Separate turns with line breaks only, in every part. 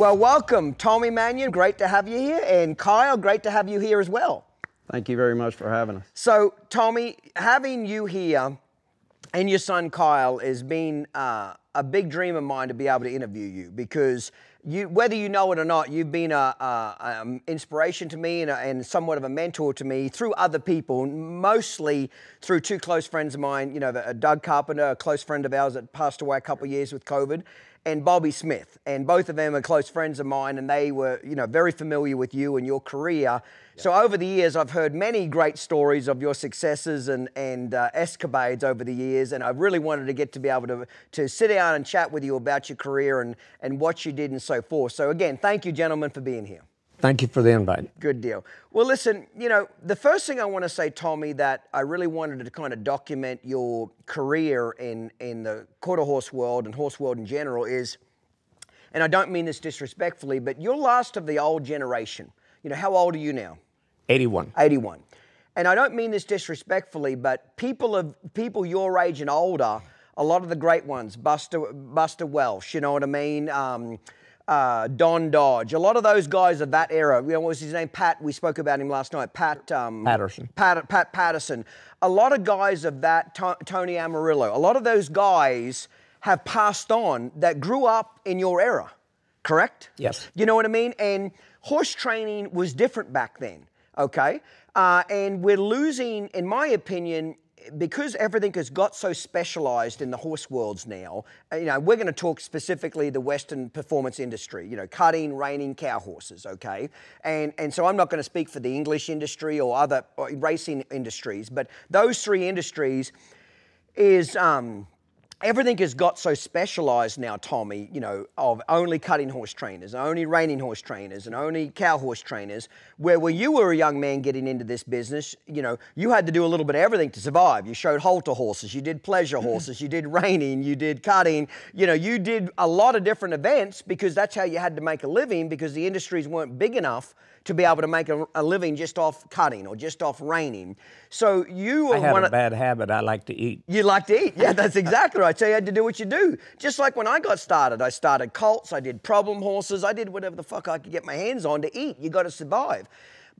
Well, welcome, Tommy Manion. Great to have you here. And Kyle, great to have you here as well.
Thank you very much for having us.
So, Tommy, having you here and your son Kyle has been uh, a big dream of mine to be able to interview you because you, whether you know it or not, you've been an inspiration to me and, a, and, somewhat of a mentor to me through other people, mostly through two close friends of mine. You know, the, uh, Doug Carpenter, a close friend of ours that passed away a couple of years with COVID, and Bobby Smith. And both of them are close friends of mine, and they were, you know, very familiar with you and your career. So over the years, I've heard many great stories of your successes and, and uh, escapades over the years, and I really wanted to get to be able to, to sit down and chat with you about your career and, and what you did and so forth. So again, thank you, gentlemen, for being here.
Thank you for the invite.
Good deal. Well, listen, you know, the first thing I want to say, Tommy, that I really wanted to kind of document your career in, in the quarter horse world and horse world in general is, and I don't mean this disrespectfully, but you're last of the old generation. You know, how old are you now?
81.
81. And I don't mean this disrespectfully, but people of people your age and older, a lot of the great ones, Buster Buster Welch, you know what I mean? Um, uh, Don Dodge, a lot of those guys of that era. You know, what was his name? Pat. We spoke about him last night. Pat um,
Patterson.
Pat, Pat Patterson. A lot of guys of that. T- Tony Amaral. A lot of those guys have passed on that grew up in your era. Correct?
Yes.
You know what I mean? And horse training was different back then okay? Uh, and we're losing, in my opinion, because everything has got so specialized in the horse worlds now, uh, you know, we're going to talk specifically the Western performance industry, you know, cutting, reining cow horses, okay? And, and so I'm not going to speak for the English industry or other or racing industries, but those three industries is, um, everything has got so specialized now, Tommy, you know, of only cutting horse trainers, only reining horse trainers, and only cow horse trainers, where when you were a young man getting into this business, you know, you had to do a little bit of everything to survive. You showed halter horses, you did pleasure mm-hmm. horses, you did reining, you did cutting, you know, you did a lot of different events because that's how you had to make a living because the industries weren't big enough to be able to make a, a living just off cutting or just off reining. So you were
I had
one
a
of,
bad habit. I like to eat.
You like to eat. Yeah, that's exactly right. So you had to do what you do. Just like when I got started, I started colts, I did problem horses, I did whatever the fuck I could get my hands on to eat. You got to survive.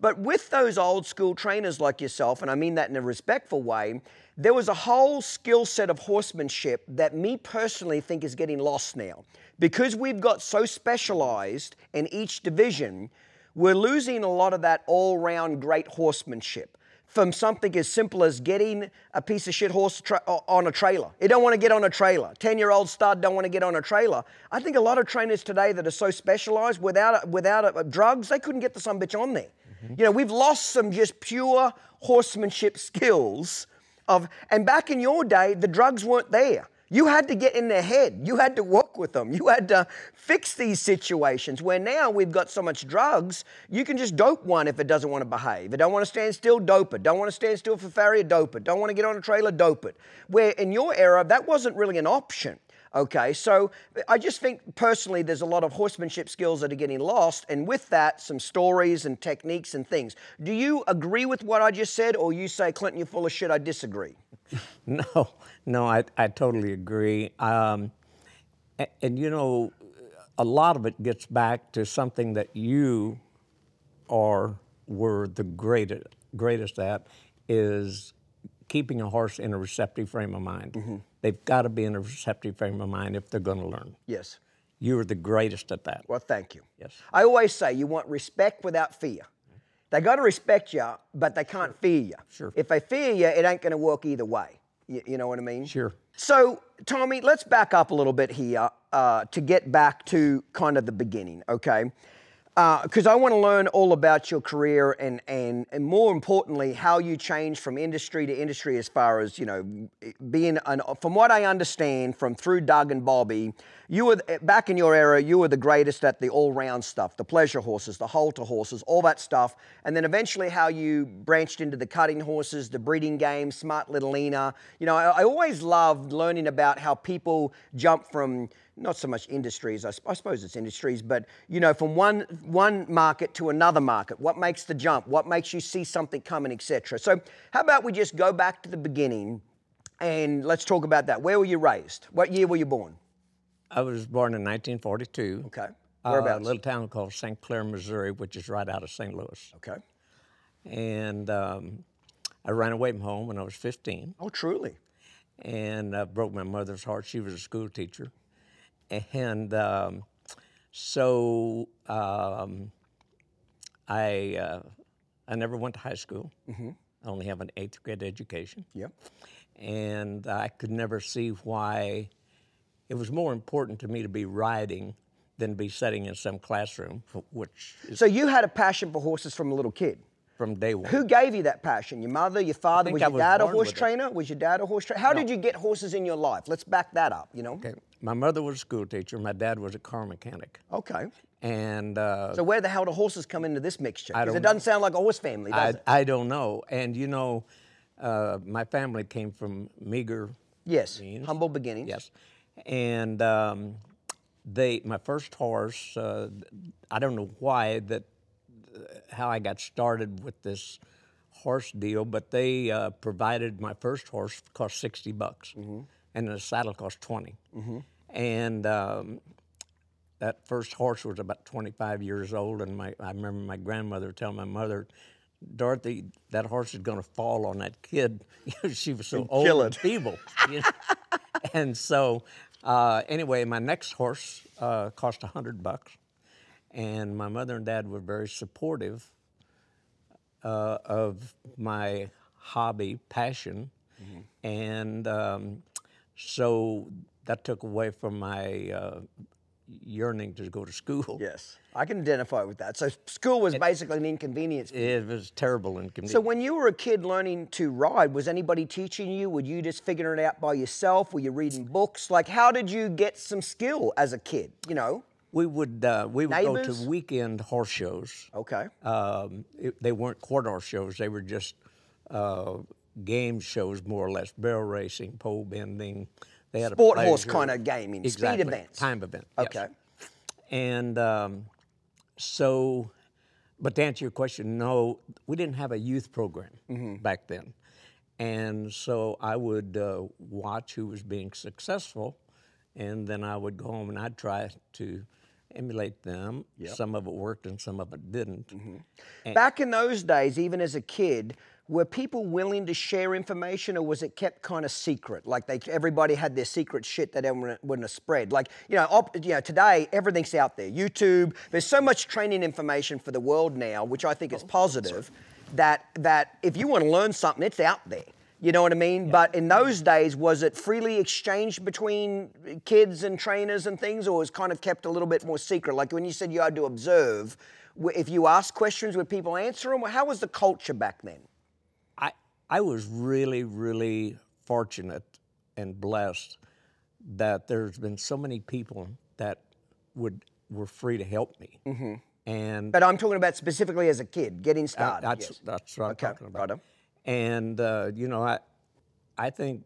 But with those old school trainers like yourself, and I mean that in a respectful way, there was a whole skill set of horsemanship that me personally think is getting lost now. Because we've got so specialized in each division, we're losing a lot of that all round great horsemanship from something as simple as getting a piece of shit horse tra- on a trailer. He don't want to get on a trailer. 10-year-old stud don't want to get on a trailer. I think a lot of trainers today that are so specialized without without a, drugs, they couldn't get the some bitch on there. Mm-hmm. You know, we've lost some just pure horsemanship skills of and back in your day the drugs weren't there. You had to get in their head. You had to work with them. You had to fix these situations where now we've got so much drugs, you can just dope one if it doesn't want to behave. It don't want to stand still, dope it. Don't want to stand still for farrier, dope it. Don't want to get on a trailer, dope it. Where in your era, that wasn't really an option. Okay, so I just think personally there's a lot of horsemanship skills that are getting lost, and with that, some stories and techniques and things. Do you agree with what I just said, or you say, Clinton, you're full of shit, I disagree?
No, no, I, I totally agree. Um, and, and, you know, a lot of it gets back to something that you are were the greatest greatest at is keeping a horse in a receptive frame of mind. Mm-hmm. They've got to be in a receptive frame of mind if they're going to learn.
Yes.
You are the greatest at that.
Well, thank you.
Yes.
I always say you want respect without fear. They got to respect you, but they can't
sure.
fear you.
Sure.
If they fear you, it ain't going to work either way. You, you, know what I mean?
Sure.
So, Tommy, let's back up a little bit here uh, to get back to kind of the beginning, okay? Because uh, I want to learn all about your career and, and, and more importantly, how you changed from industry to industry as far as, you know, being, an, from what I understand from through Doug and Bobby, you were, back in your era, you were the greatest at the all round stuff, the pleasure horses, the halter horses, all that stuff. And then eventually how you branched into the cutting horses, the breeding game, Smart Little Lena. You know, I, I always loved learning about how people jump from, not so much industries, I, I, suppose it's industries, but you know, from one one market to another market. What makes the jump? What makes you see something coming, etc. So, how about we just go back to the beginning, and let's talk about that. Where were you raised? What year were you born?
I was born in 1942.
Okay.
Uh,
Whereabouts?
a little town called St. Clair, Missouri, which is right out of St. Louis.
Okay.
And um, I ran away from home when I was 15
Oh, truly.
and uh, broke my mother's heart. She was a school teacher. And um, so um, I, uh, I never went to high school. I only have an eighth grade education.
Yep.
And I could never see why it was more important to me to be riding than be sitting in some classroom, which
So you had a passion for horses from a little kid.
from day one.
Who gave you that passion? Your mother, your father? Was
I
your
was
dad a horse
with it.
trainer? Was your dad a horse trainer? How did you get horses in your life? Let's back that up, you know?
Okay. My mother was a school teacher. My dad was a car mechanic.
Okay.
And uh,
So where the hell do horses come into this mixture? Because it doesn't sound like a horse family, does
I,
it?
I don't know. And you know, uh, my family came from meager
Yes.
means.
Humble beginnings.
Yes, and um, they my first horse. Uh, I don't know why that uh, how I got started with this horse deal, but they uh, provided my first horse cost sixty bucks, and the saddle cost 20 and. Um, that first horse was about 25 years old, and my, I remember my grandmother telling my mother, Dorothy, that horse is going to fall on that kid. she was so old
kill
and feeble. you know. and so, uh, anyway, my next horse uh, cost 100 bucks, and my mother and dad were very supportive uh, of my hobby, passion, and um, so that took away from my uh, yearning to go to school.
Yes. I can identify with that. So school was basically an inconvenience.
It was terrible inconvenience.
So when you were a kid learning to ride, was anybody teaching you? Were you just figuring it out by yourself? Were you reading books? Like, how did you get some skill as a kid? You know?
we would uh, we would go to weekend horse shows.
Okay.
Um, it, they weren't quarter horse shows; they were just uh, game shows, more or less, barrel racing, pole bending. They had a
Sport
a
horse kind of gaming,
exactly.
speed events.
time event. yes.
Okay.
And um, so, but to answer your question, no, we didn't have a youth program
Mm-hmm.
back then. And so I would uh, watch who was being successful, and then I would go home and I'd try to emulate them. Some of it worked and some of it didn't.
Mm-hmm. Back in those days, even as a kid, were people willing to share information, or was it kept kind of secret? Like they, everybody had their secret shit that everyone wouldn't have spread. Like you know, op, you know, today everything's out there. YouTube. There's so much training information for the world now, which I think is oh, positive. That that if you want to learn something, it's out there. You know what I mean? But in those days, was it freely exchanged between kids and trainers and things, or was kind of kept a little bit more secret? Like when you said you had to observe, if you asked questions, would people answer them? How was the culture back then?
I, I was really, really fortunate and blessed that there's been so many people that would were free to help me. Mm-hmm. And
But I'm talking about specifically as a kid, getting started.
that's
yes.
that's what I'm
Okay,
talking about.
righto.
And uh, you know, I I think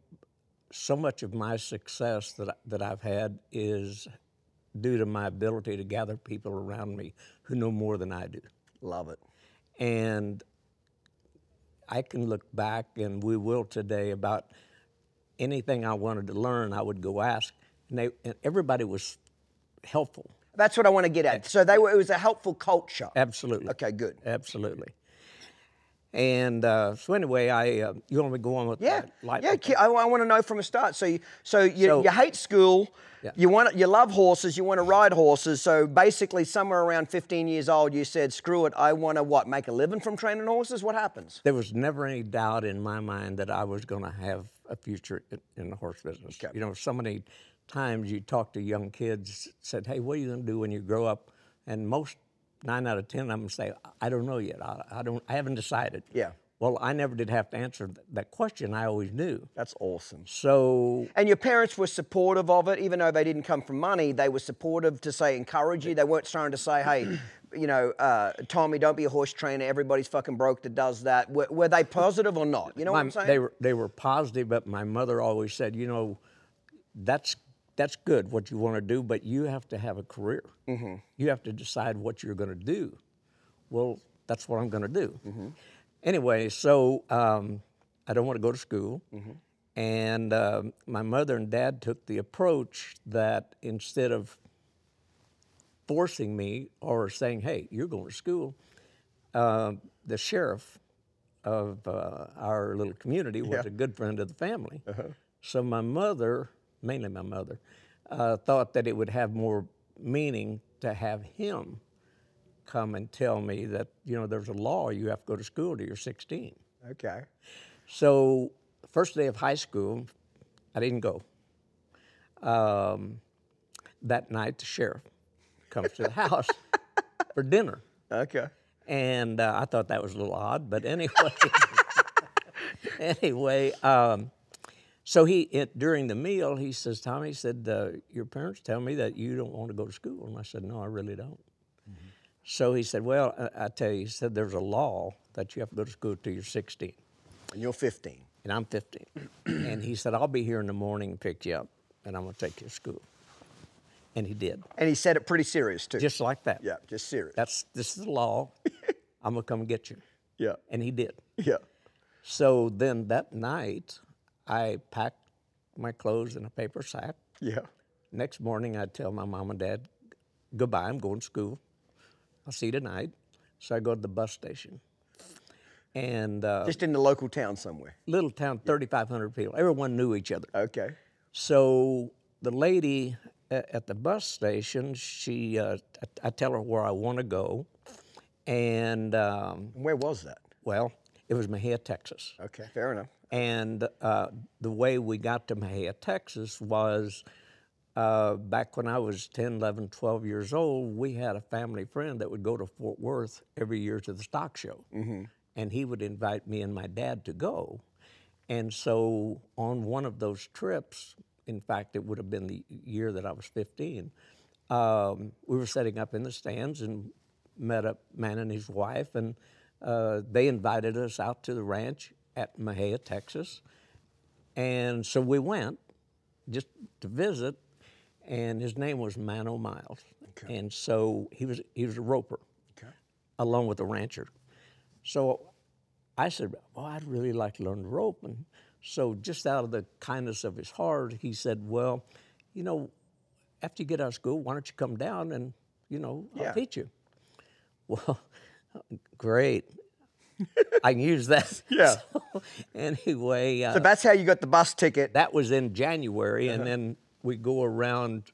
so much of my success that I, that I've had is due to my ability to gather people around me who know more than I do.
Love it.
And I can look back, and we will today, about anything I wanted to learn, I would go ask, and, they, and everybody was helpful.
That's what I want to get at. So they were. It was a helpful culture.
Absolutely.
Okay, good.
Absolutely. And uh, so anyway, I uh, you want me to go on with
Yeah?
Light-
yeah. ki- I, want to know from the start. So, you, so you,
So-
you hate school.
Yeah.
You want, you love horses. You want to ride horses. So basically, somewhere around 15 years old, you said, "Screw it. I want to what? Make a living from training horses. What happens?"
There was never any doubt in my mind that I was going to have a future in, in the horse business.
Okay.
You know, so many times you talk to young kids, said, "Hey, what are you going to do when you grow up?" And most nine out of ten of them say, "I don't know yet. I, I don't. I haven't decided."
Yeah.
Well, I never did have to answer that question. I always knew.
That's awesome.
So
And your parents were supportive of it, even though they didn't come from money. They were supportive to say encourage you. They weren't trying to say, "Hey, you know, uh, Tommy, don't be a horse trainer. Everybody's fucking broke that does that." Were, were they positive or not? You know what I'm saying?
They were they were positive, but my mother always said, you know, that's that's good what you want to do, but you have to have a career.
Mm-hmm.
You have to decide what you're going to do. Well, that's what I'm going to do.
Mm-hmm.
Anyway, so um, I don't want to go to school,
Mm-hmm.
and um, my mother and dad took the approach that instead of forcing me or saying, "Hey, you're going to school." Uh, the sheriff of uh, our little community was a good friend of the family. So my mother, mainly my mother, uh, thought that it would have more meaning to have him come and tell me that you know there's a law you have to go to school till you're 16.
Okay.
So first day of high school, I didn't go. Um, that night, the sheriff comes to the house for dinner.
Okay.
And uh, I thought that was a little odd, but anyway, anyway, um, so he it, during the meal he says, Tommy he said, uh, your parents tell me that you don't want to go to school, and I said, no, I really don't. So he said, well, I, I tell you, he said there's a law that you have to go to school till you're 16,
And you're 15.
and I'm 15, and he said I'll be here in the morning and pick you up, and I'm gonna take you to school, and he did,
And he said it pretty serious too.
just like that.
yeah, just serious.
That's this is the law. I'm gonna come get you,
yeah.
and he did.
Yeah.
So then that night, I packed my clothes in a paper sack.
Yeah.
Next morning, I'd tell my mom and dad, goodbye, I'm going to school. I'll see you tonight. So I go to the bus station. And uh,
Just in the local town somewhere.
little town, 3,500 people. Everyone knew each other.
Okay.
So the lady at the bus station, she, uh, I I tell her where I want to go. And, um,
where was that?
well, it was Mexia, Texas.
Okay. Fair enough.
And uh, the way we got to Mexia, Texas was uh, back when I was 10, 11, 12 years old, we had a family friend that would go to Fort Worth every year to the stock show. And he would invite me and my dad to go. And so on one of those trips, in fact, it would have been the year that I was 15, um, we were setting up in the stands and met a man and his wife, and uh, they invited us out to the ranch at Mexia, Texas. And so we went just to visit, and his name was Mano Miles. Okay. And so he was, he was a roper
Okay.
along with a rancher. So I said, Well, I'd really like to learn to rope. And so, just out of the kindness of his heart, he said, Well, you know, after you get out of school, why don't you come down and, you know, I'll teach you? Well, great. I can use that.
Yeah.
So, anyway, uh,
So that's how you got the bus ticket.
that was in January, and then we go around.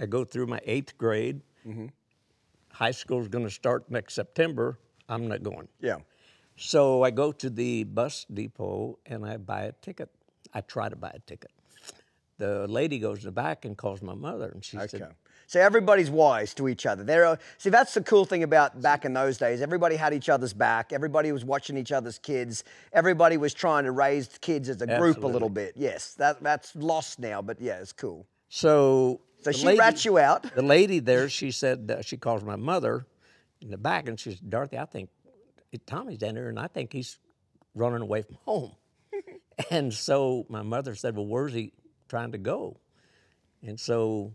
I go through my eighth grade. High school's going to start next September. I'm not going.
Yeah.
So I go to the bus depot and I buy a ticket. I try to buy a ticket. The lady goes in the back and calls my mother, and she
Okay.
said,
So everybody's wise to each other. There are, see, that's the cool thing about back in those days. Everybody had each other's back. Everybody was watching each other's kids. Everybody was trying to raise kids as a group a little bit. Yes, that that's lost now, but yeah, it's cool.
"So."
So she
lady-
rats you out.
The lady there, she said, uh, she calls my mother in the back, and she says, Dorothy, I think Tommy's down there, and I think he's running away from home. and so my mother said, Well, where's he trying to go? And so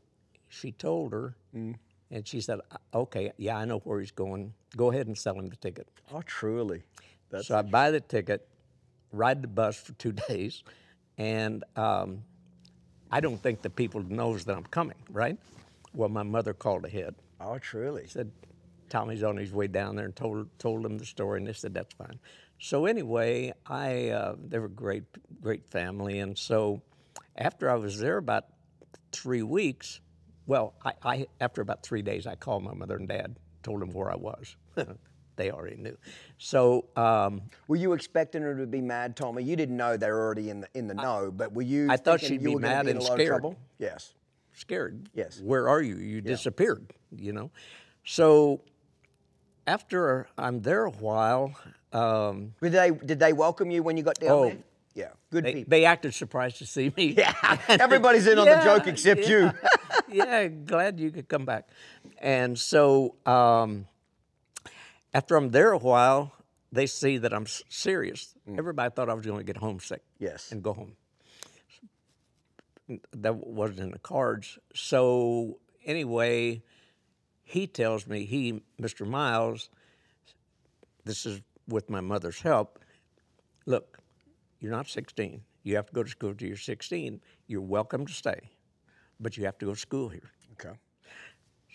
she told her,
Mm.
and she said, Okay, yeah, I know where he's going. Go ahead and sell him the ticket.
Oh, truly. That's
So I buy the ticket, ride the bus for two days, and um, I don't think the people knows that I'm coming, right? Well, my mother called ahead.
oh, truly.
She said Tommy's on his way down there and told told them the story, and they said that's fine. So anyway, I uh, they were great great family, and so after I was there about three weeks, well, I, I after about three days, I called my mother and dad, told them where I was. they already knew. So um,
Were you expecting her to be mad, Tommy? You didn't know they were already in the in the know, but were you?
I thought she'd
you
be mad
be
and scared.
Yes.
scared.
Yes.
Where are you? You disappeared, you know? So after I'm there a while, um,
Did they did they welcome you when you got down
Oh.
there? Yeah. Good
they,
people.
they acted surprised to see me.
Yeah. Everybody's in on the joke except you.
Yeah, glad you could come back. And so um, after I'm there a while, they see that I'm serious. Everybody thought I was going to get homesick
Yes.
and go home. That wasn't in the cards. So anyway, he tells me, he, Mr. Miles, this is with my mother's help. Look, you're not 16. You have to go to school till you're 16. You're welcome to stay, but you have to go to school here.
Okay.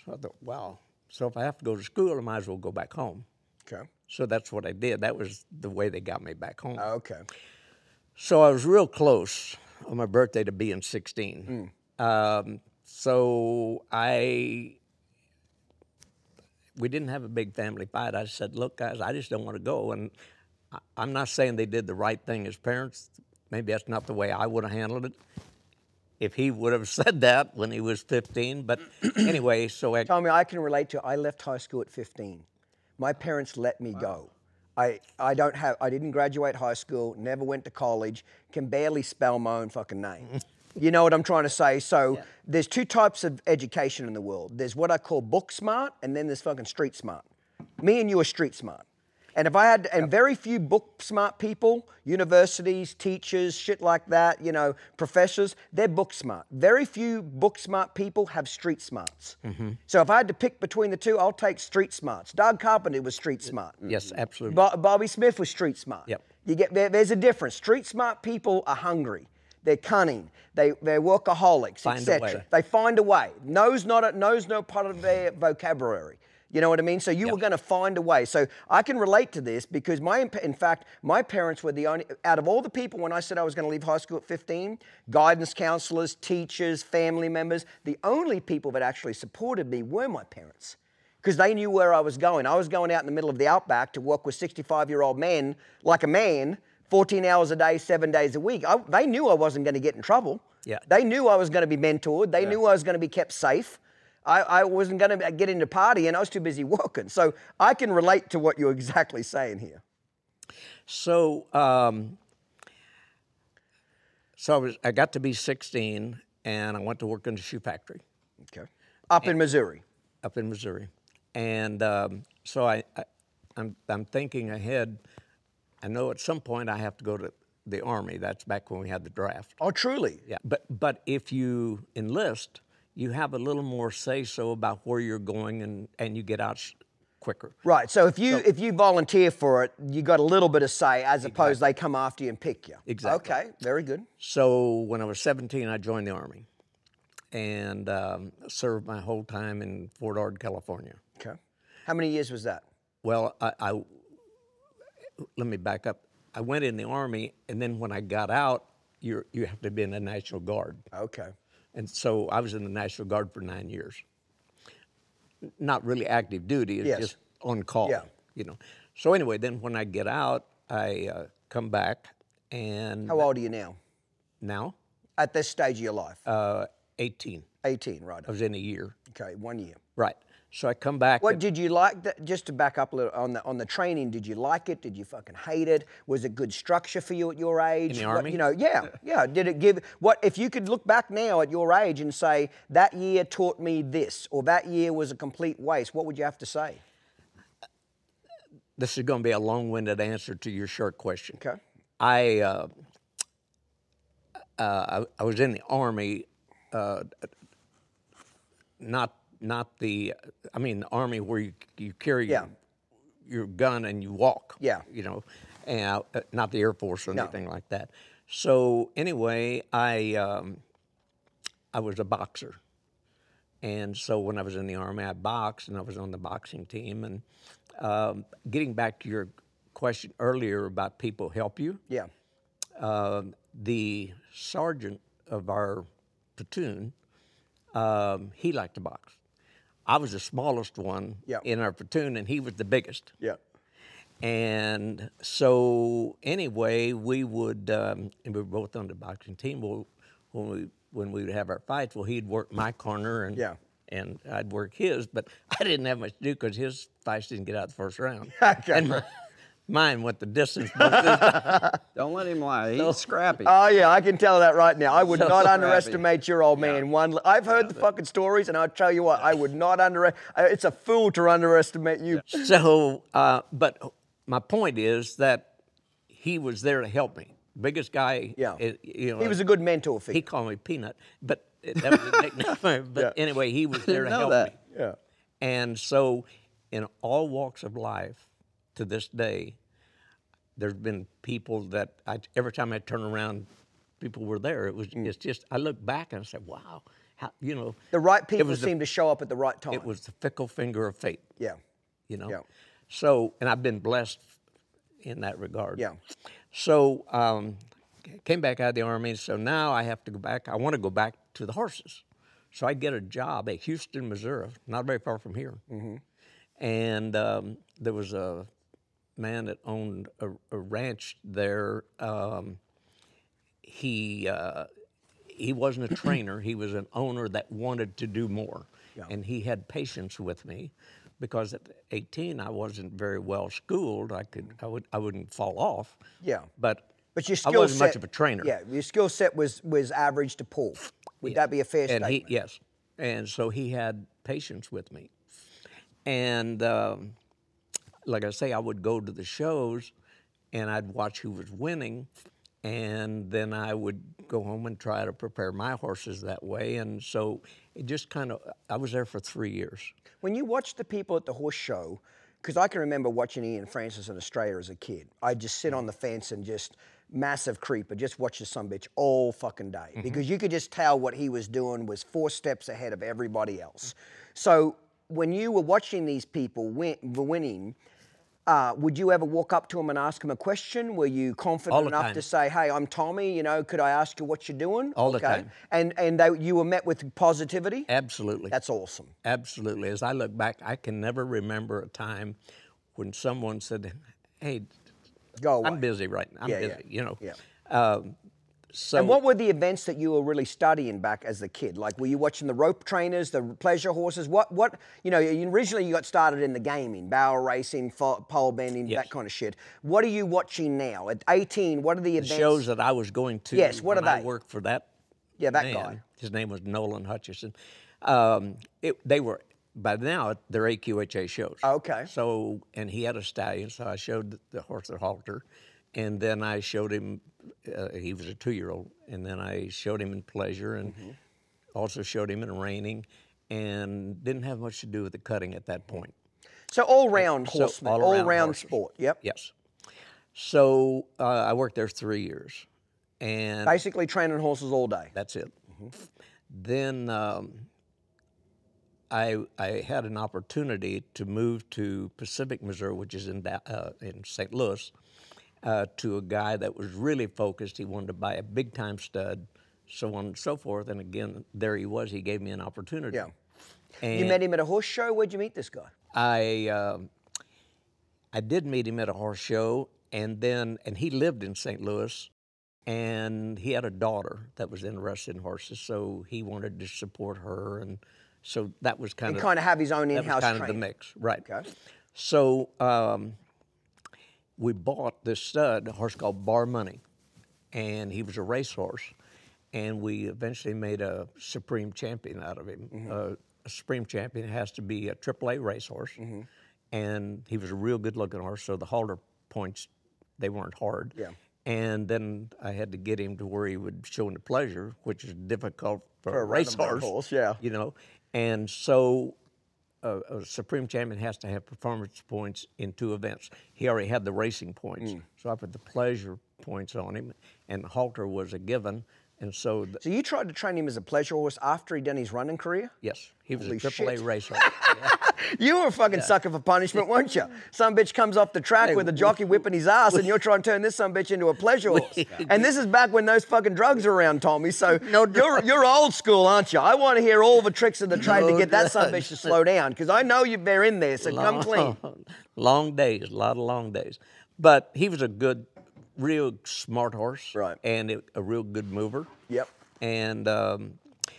So I thought, wow. So if I have to go to school, I might as well go back home.
Okay.
So that's what I did. That was the way they got me back home.
Okay.
So I was real close on my birthday to being 16. Um, so I, we didn't have a big family fight. I said, look, guys, I just don't want to go. And I, I'm not saying they did the right thing as parents. Maybe that's not the way I would have handled it if he would have said that when he was 15. But anyway, so I,
Tommy, I can relate to. I left high school at 15. My parents let me go. I, I don't have. I didn't graduate high school. Never went to college. Can barely spell my own fucking name. you know what I'm trying to say? So there's two types of education in the world. There's what I call book smart, and then there's fucking street smart. Me and you are street smart. And if I had, and very few book smart people, universities, teachers, shit like that, you know, professors, they're book smart. Very few book smart people have street smarts. So if I had to pick between the two, I'll take street smarts. Doug Carpenter was street smart.
yes, absolutely.
Bo- Bobby Smith was street smart.
Yep.
You get there, there's a difference. Street smart people are hungry. They're cunning. They they're workaholics, etc. They find a way. Knows not a, knows no part of their vocabulary. You know what I mean? So you were going to find a way. So I can relate to this because my in fact my parents were the only out of all the people when I said I was going to leave high school at 15, guidance counselors, teachers, family members, the only people that actually supported me were my parents because they knew where I was going. I was going out in the middle of the outback to work with 65 year old men like a man, 14 hours a day, seven days a week. I, they knew I wasn't going to get in trouble.
Yeah.
They knew I was going to be mentored. They knew I was going to be kept safe. I, I wasn't going to get into party and I was too busy working. So I can relate to what you're exactly saying here.
So, um, so I was I got to be 16, and I went to work in the shoe factory
Okay. Up in Missouri.
up in Missouri, and um, so I, I I'm I'm thinking ahead. I know at some point I have to go to the army. That's back when we had the draft.
Oh, truly?
Yeah, but but if you enlist, you have a little more say so about where you're going, and and you get out quicker.
Right. So if you if you volunteer for it, you got a little bit of say as opposed they come after you and pick you.
Exactly.
Okay. Very good.
So when I was 17, I joined the Army and um, served my whole time in Fort Ord, California.
Okay. How many years was that?
Well, I, I let me back up. I went in the Army, and then when I got out, you you have to be in the National Guard,
Okay.
And so I was in the National Guard for nine years. Not really active duty; it's
Yes.
just on call.
Yeah.
You know. So anyway, then when I get out, I uh, come back, and
How old are you now?
now
At this stage of your life?
uh, 18.
18, right.
I was in a year.
Okay, one year.
Right. So I come back.
What did you like? That, just to back up a little on the on the training, did you like it? Did you fucking hate it? Was it good structure for you at your age?
In the
What-
Army?
you know, yeah, yeah. Did it give what? If you could look back now at your age and say that year taught me this, or that year was a complete waste, what would you have to say?
this is going to be a long-winded answer to your short question.
Okay.
I, uh, uh, I I was in the army, uh, not not the I mean the army where you you carry
Yeah.
your, your gun and you walk.
Yeah.
You know, and uh, not the Air Force or
No.
anything like that. So anyway, I um, I was a boxer. And so when I was in the Army, I boxed and I was on the boxing team. And um, getting back to your question earlier about people help you,
Yeah.
um, the sergeant of our platoon, um, he liked to box. I was the smallest one
Yeah.
in our platoon, and he was the biggest.
Yeah.
And so, anyway, we would, um, and we were both on the boxing team. Well, when we when we would have our fights, well, he'd work my corner, and
Yeah.
and I'd work his. But I didn't have much to do because his fights didn't get out the first round, and mine what the distance. most of the time.
Don't let him lie. He's scrappy.
Oh yeah, I can tell that right now. I would not
scrappy.
underestimate your old man. One, I've heard the fucking stories, and I'll tell you what, I would not under. It's a fool to underestimate you.
so, uh, but my point is that he was there to help me. Biggest guy,
Yeah.
you know,
He was a good mentor
he called me Peanut, but that was a nickname. but
Yeah.
anyway, he was there to
know
help
that.
me.
Yeah.
And so, in all walks of life, to this day, there's been people that I, every time I turn around, people were there. It was
Mm.
it's just I look back and I said, wow. how, you know,
The right people seem to show up at the right time.
it was the fickle finger of fate.
yeah.
you know.
Yeah.
So, and I've been blessed in that regard.
Yeah.
So, um, came back out of the army. So now I have to go back. I want to go back to the horses. So I get a job at Houston, Missouri, not very far from here.
Mm-hmm.
And um, there was a man that owned a, a ranch there. Um, he uh, he wasn't a trainer. He was an owner that wanted to do more, and he had patience with me because at 18 I wasn't very well schooled. I could I would I wouldn't fall off.
Yeah.
but
But your skill I
wasn't
set,
much of a trainer.
Yeah, your skill set was was average to Paul. Would that be a fair
and
statement?
he yes, and so he had patience with me, and um, like I say, I would go to the shows, and I'd watch who was winning, and then I would go home and try to prepare my horses that way, and so it just kind of I was there for three years.
When you watch the people at the horse show, because I can remember watching Ian Francis in Australia as a kid, I'd just sit on the fence and just massive creeper, just watch this son bitch all fucking day. Mm-hmm. Because you could just tell what he was doing was four steps ahead of everybody else. Mm-hmm. So when you were watching these people win, winning, uh, would you ever walk up to him and ask him a question? Were you confident enough
time.
to say, "Hey, I'm Tommy. You know, could I ask you what you're doing?"
All the time.
And and they, you were met with positivity.
Absolutely.
That's awesome.
Absolutely. As I look back, I can never remember a time when someone said, "Hey,
Go away.
I'm busy right now. I'm
Yeah,
busy."
yeah,
You know.
yeah.
Um, so
And what were the events that you were really studying back as a kid? Like, were you watching the rope trainers, the pleasure horses? What, what, you know, originally you got started in the gaming, barrel racing, pole bending,
Yes.
that kind of shit. What are you watching now? At 18, what are the
the
events?
shows that I was going to.
Yes, what are
when I
they?
worked for that.
Yeah, that
man,
guy.
His name was Nolan Hutchison. Um, it, they were by now they're AQHA shows.
Okay.
So and he had a stallion, so I showed the, the horse at halter, and then I showed him. Uh, he was a two-year-old, and then I showed him in pleasure, and
Mm-hmm.
also showed him in reining, and didn't have much to do with the cutting at that point.
So all round
So,
horseman, all,
all-around
round
horses.
sport. Yep.
Yes. So uh, I worked there three years, and
Basically training horses all day.
that's it.
Mm-hmm.
Then um, I I had an opportunity to move to Pacific, Missouri, which is in uh, in St. Louis, uh, to a guy that was really focused. He wanted to buy a big time stud, so on and so forth. And again, there he was. He gave me an opportunity.
Yeah.
And
You met him at a horse show. Where'd you meet this guy?
I um, I did meet him at a horse show, and then and he lived in St. Louis, and he had a daughter that was interested in horses, so he wanted to support her, and so that was kind
And
of
kind of have his own in-house
was kind of the mix, right?
Okay.
So um, we bought this stud, a horse called Bar Money, and he was a racehorse, and we eventually made a supreme champion out of him.
Mm-hmm.
Uh, a supreme champion has to be a AAA racehorse,
Mm-hmm.
and he was a real good-looking horse. So the halter points, they weren't hard.
Yeah.
And then I had to get him to where he would show the pleasure, which is difficult for,
For a
a racehorse.
horse, yeah.
You know, and so a, a supreme champion has to have performance points in two events. He already had the racing points,
Mm.
so I put the pleasure points on him, and halter was a given. And so, th-
So you tried to train him as a pleasure horse after he'd done his running career?
yes, he was
Holy
a triple A
shit.
racehorse.
You were a fucking sucker for punishment, weren't you? Some bitch comes off the track with a jockey whipping his ass, and you're trying to turn this some bitch into a pleasure horse. And this is back when those fucking drugs were around, Tommy. So you're you're old school, aren't you? I want to hear all the tricks of the trade to get that some bitch to slow down, because I know you they're in there. So come clean.
long days, a lot of long days. But he was a good, real smart horse,
Right.
And it, a real good mover.
Yep.
And um,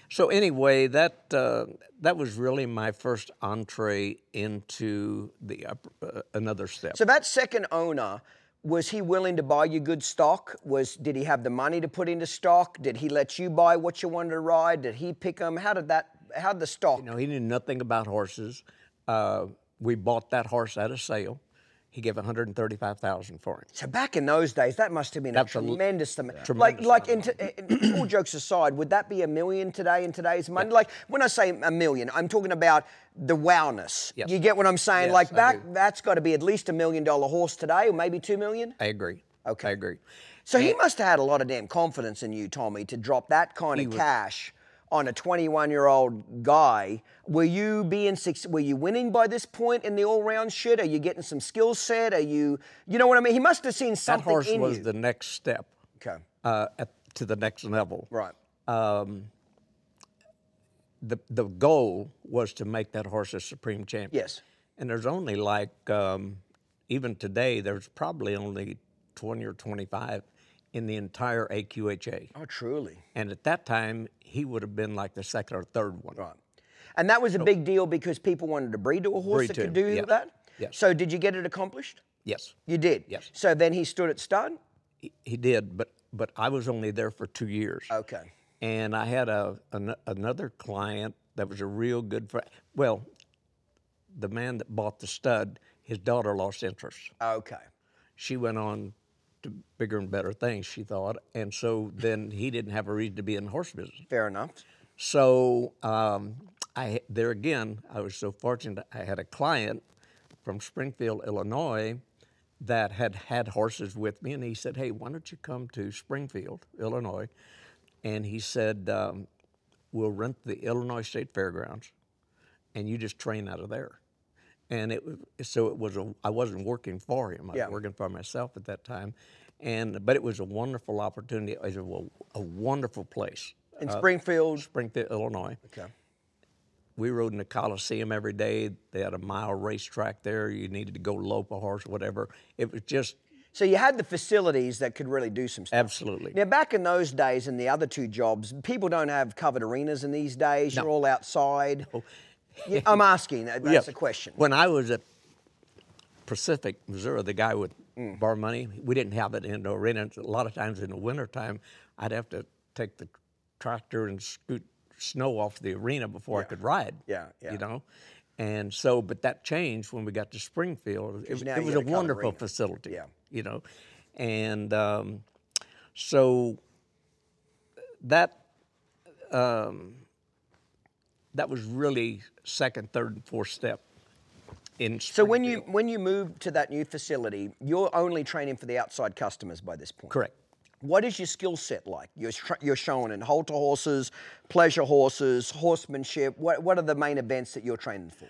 so anyway, that uh, that was really my first entree into the upper, uh, another step.
So that second owner. Was he willing to buy you good stock? Was did he have the money to put into stock? Did he let you buy what you wanted to ride? Did he pick them? How did that? How did the stock?
you know, he knew nothing about horses. Uh, we bought that horse at a sale. He gave 135,000 for him.
So back in those days, that must have been
That's
a tremendous amount. Like,
Tremendous
like, in in- all jokes aside, would that be a million today in today's money? Like, when I say a million, I'm talking about the wowness.
Yes.
You get what I'm saying?
Yes,
like back, that's got to be at least a million dollar horse today, or maybe two million.
I agree.
Okay.
I agree.
So he must have had a lot of damn confidence in you, Tommy, to drop that kind of cash on a 21 year old guy. Were you being were you winning by this point in the all round shit? Are you getting some skill set? Are you you know what I mean? He must have seen something.
That
horse
was
you.
the next step
okay,
uh, at, to the next level.
right.
The, the goal was to make that horse a supreme champion.
Yes.
And there's only like, um, even today, there's probably only 20 or 25 in the entire AQHA.
Oh, truly.
And at that time, he would have been like the second or third one.
Right. And that was a big deal because people wanted to breed to a horse that could do
yeah.
that.
Yes.
So did you get it accomplished?
Yes,
You did.
Yes.
So then he stood at stud.
he, he did, but but I was only there for two years.
Okay.
And I had a an, another client that was a real good friend. Well, the man that bought the stud, his daughter lost interest.
Okay.
She went on to bigger and better things, she thought, and so then he didn't have a reason to be in the horse business.
Fair enough.
So um, I there again, I was so fortunate. I had a client from Springfield, Illinois, that had had horses with me, and he said, "Hey, why don't you come to Springfield, Illinois?" And he said, um, "We'll rent the Illinois State Fairgrounds, and you just train out of there." And it so it was a I wasn't working for him. I
Yeah.
was working for myself at that time, and but it was a wonderful opportunity. It was a, a wonderful place.
In uh, Springfield.
Springfield, Illinois.
Okay.
We rode in the Coliseum every day. They had a mile racetrack there. You needed to go lope a horse, or whatever. It was just
So you had the facilities that could really do some stuff.
absolutely.
Now, back in those days, in the other two jobs, people don't have covered arenas in these days. You're all outside. Yeah, I'm asking. that- That's
Yeah.
a question.
When I was at Pacific, Missouri, the guy with
Mm.
bar money, we didn't have it in the arena. A lot of times in the wintertime, I'd have to take the tractor and scoot snow off the arena before I could ride.
Yeah, yeah.
You know? And so, but that changed when we got to Springfield. It, was- it was a
a
wonderful
arena.
facility.
Yeah.
You know? And um, so that um, that was really second, third, and fourth step. In
So when you when you moved to that new facility, you're only training for the outside customers by this point.
correct.
What is your skill set like? You're, tr- you're showing in halter horses, pleasure horses, horsemanship. What, what are the main events that you're training for?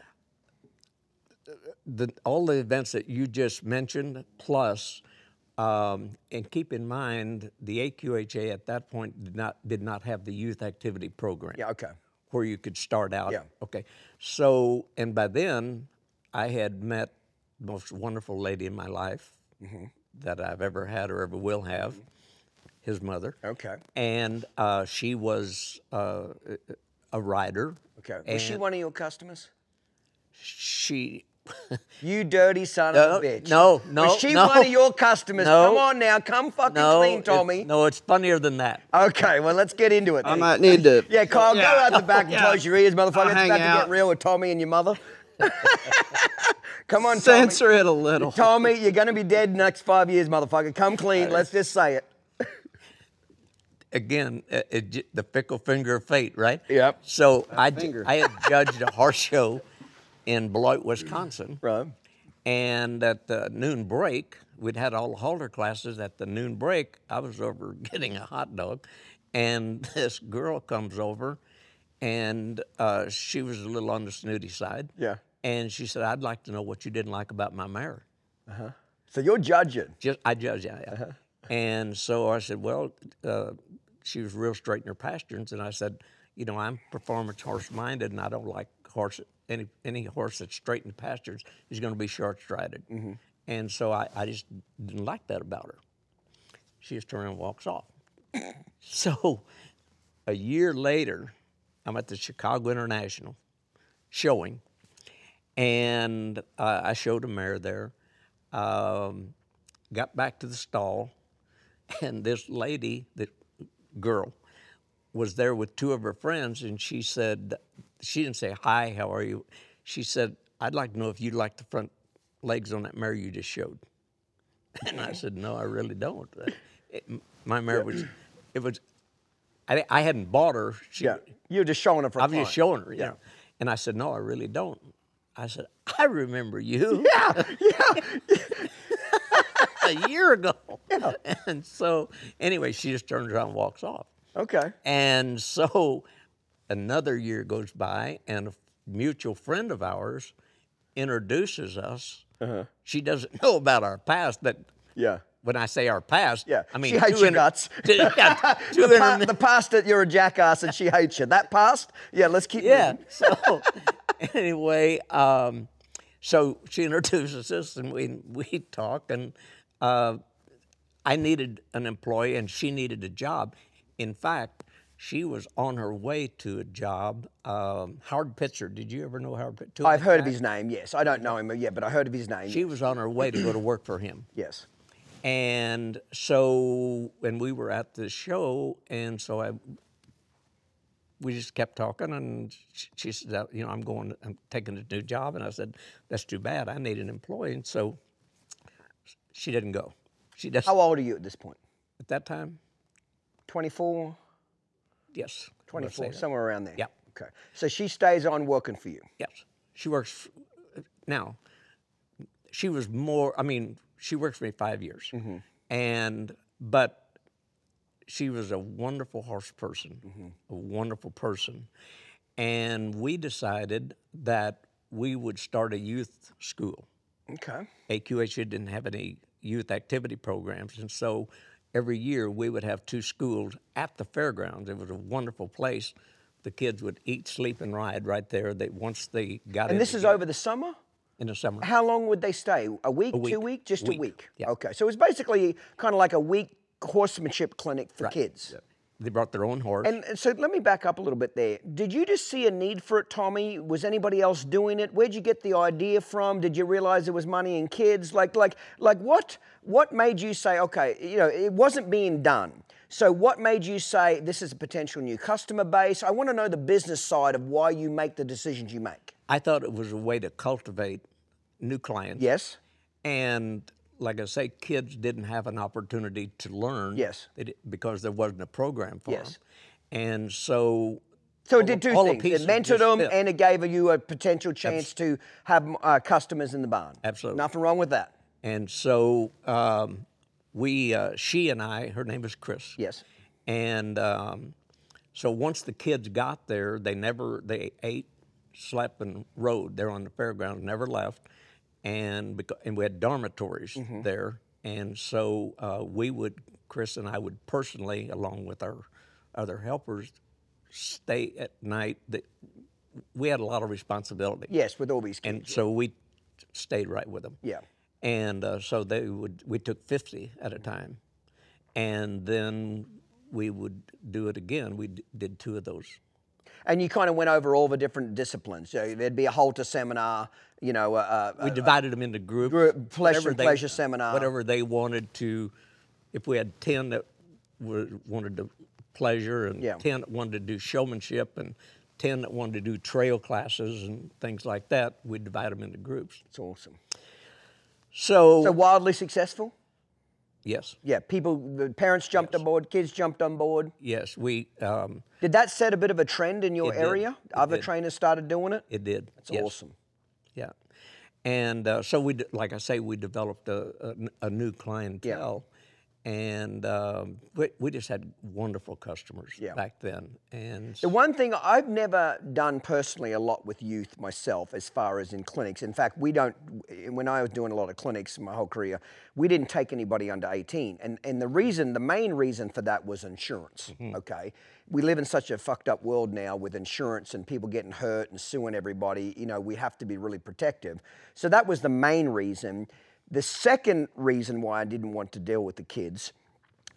the, all the events that you just mentioned, plus, um, and keep in mind, the AQHA at that point did not did not have the youth activity program.
Yeah, okay.
Where you could start out.
Yeah.
Okay. So, and by then, I had met the most wonderful lady in my life
Mm-hmm.
that I've ever had or ever will have. His mother.
Okay.
And uh, she was uh, a rider.
Okay. Was she one of your customers?
She.
You dirty son
No,
of a bitch.
no, no,
Was she
no.
one of your customers?
No.
Come on now, come fucking
No,
clean,
it-
Tommy.
no, it's funnier than that.
Okay, well let's get into it.
I
then.
might need to.
Yeah, Carl, go out the back and
Yeah.
close your ears, motherfucker. It's
hang
about to get real with Tommy and your mother. Come on, Tommy.
Censor it a little.
Tommy, you're going to be dead in the next five years, motherfucker. Come clean. Let's just say it.
Again, it, it, the fickle finger of fate, right?
Yep.
So I, j-
finger.
I had judged a horse show in Beloit, Wisconsin.
Right.
And at the noon break, we'd had all the halter classes. At the noon break, I was over getting a hot dog, and this girl comes over, and uh, she was a little on the snooty side.
Yeah.
And she said, "I'd like to know what you didn't like about my mare." Uh huh.
So you're judging.
Just I judge yeah. yeah.
Uh-huh.
And so I said, well, uh, she was real straight in her pasterns, and I said, you know, I'm performance horse minded, and I don't like horse any any horse that's straight in the pasterns is going to be short strided.
Mm-hmm.
And so I, I just didn't like that about her. She just turns around and walks off. so a year later, I'm at the Chicago International showing, and uh, I showed a mare there. Um, got back to the stall, and this lady, the girl, was there with two of her friends, and she said, she didn't say hi, how are you? She said, I'd like to know if you like the front legs on that mare you just showed. And I said, no, I really don't. Uh, it- my mare was, it was, I, I hadn't bought her. She,
Yeah. You're just showing her for
I was
fun.
just showing her, you
Yeah.
And I said, no, I really don't. I said, I remember you.
Yeah, yeah.
a year ago. Yeah. And so, anyway, she just turns around and walks off.
Okay.
And so, another year goes by, and a mutual friend of ours introduces us. She doesn't know about our past. That
Yeah.
when I say our past,
Yeah.
I mean
she hates your
inter-
guts.
two- yeah, two
the, pa-
inter-
the past that you're a jackass and she hates you. That past? Yeah, let's keep
yeah.
moving.
So anyway, um, so she introduces us, and we we talk, and uh, I needed an employee, and she needed a job. In fact, she was on her way to a job. Um, Howard Pitzer. Did you ever know Howard Pitzer?
I've heard of his name, yes. I don't know him yet, but I heard of his name.
She was on her way to go to work for him.
yes.
And so, and we were at the show, and so I, we just kept talking, and sh- she said, you know, I'm going, I'm taking a new job, and I said, that's too bad. I need an employee, and so she didn't go. She does
How old are you at this point?
at that time.
24,
Yes,
24, somewhere around there.
Yep.
Okay. So she stays on working for you.
Yes, she works uh, now. She was more. I mean, she worked for me five years, mm-hmm. and but she was a wonderful horse person, mm-hmm. a wonderful person, and we decided that we would start a youth school.
Okay.
AQHA didn't have any youth activity programs, and so every year we would have two schools at the fairgrounds. It was a wonderful place. The kids would eat, sleep, and ride right there. They once they got in.
And
this
is over the summer?
in the summer.
How long would they stay? A week, two
week.
week, just a
Week.
week.
Yeah.
Okay. So it was basically kind of like a week horsemanship clinic for kids.
They brought their own horse.
And and so let me back up a little bit there. Did you just see a need for it, Tommy? Was anybody else doing it? Where'd you get the idea from? Did you realize there was money in kids? Like like like what what made you say, okay, you know, it wasn't being done. So what made you say this is a potential new customer base? I want to know the business side of why you make the decisions you make.
I thought it was a way to cultivate new clients.
Yes?
And like I say, kids didn't have an opportunity to learn.
Yes.
Because there wasn't a program for
Yes.
them. And so.
So it did two things. It mentored them
fit.
and it gave you a potential chance to have uh, customers in the barn.
Absolutely.
Nothing wrong with that.
And so um, we, uh, she and I, her name is Chris.
Yes.
And um, so once the kids got there, they never, they ate, slept, and rode there on the fairgrounds, never left. And, because, and we had dormitories
Mm-hmm.
there. And so uh, we would, Chris and I would personally, along with our other helpers, stay at night. That we had a lot of responsibility.
Yes, with all these kids.
And so we stayed right with them.
Yeah.
And uh, so they would, we took 50 at a time. And then we would do it again. We d- did two of those.
And you kind of went over all the different disciplines. So there'd be a halter seminar, you know, uh, uh,
We divided them into groups.
group- pleasure-
they-
pleasure seminar.
Whatever they wanted to, if we had 10 that were, wanted to pleasure and
Yeah.
10 that wanted to do showmanship and 10 that wanted to do trail classes and things like that, we'd divide them into groups.
it's awesome.
So,
So wildly successful?
Yes,
Yeah, people, the parents jumped on board, kids jumped on board.
yes, we, um,
Did that set a bit of a trend in your area? Other
did.
trainers started doing it?
it did.
It's
yes.
awesome.
Yeah, and uh, so we, like I say, we developed a new clientele, and um, we, we just had wonderful customers
Yeah.
back then. And
The one thing I've never done personally a lot with youth myself, as far as in clinics. In fact, we don't. When I was doing a lot of clinics my whole career, we didn't take anybody under 18, and and the reason, the main reason for that was insurance. Okay, we live in such a fucked up world now with insurance and people getting hurt and suing everybody. You know, we have to be really protective. So that was the main reason. The second reason why I didn't want to deal with the kids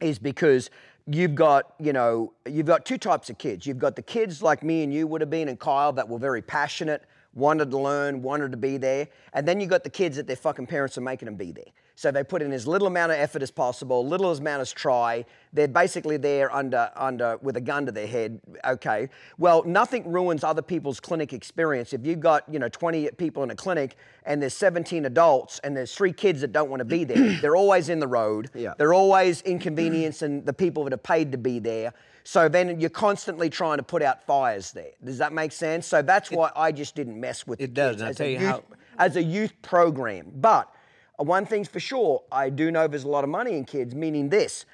is because you've got you know you've got two types of kids. You've got the kids like me and you would have been and kyle that were very passionate wanted to learn wanted to be there. And then you got the kids that their fucking parents are making them be there. So they put in as little amount of effort as possible little amount as try. They're basically there under under with a gun to their head. Okay. Well nothing ruins other people's clinic experience. If you've got you know 20 people in a clinic and there's 17 adults and there's three kids that don't want to be there they're always in the road.
Yeah.
they're always inconveniencing the people that are paid to be there. So then you're constantly trying to put out fires there. Does that make sense? So that's why I just didn't mess with
It
the
does, I'll
as
tell
a
you
youth,
how-
as a youth program. But uh, one thing's for sure, I do know there's a lot of money in kids, meaning this.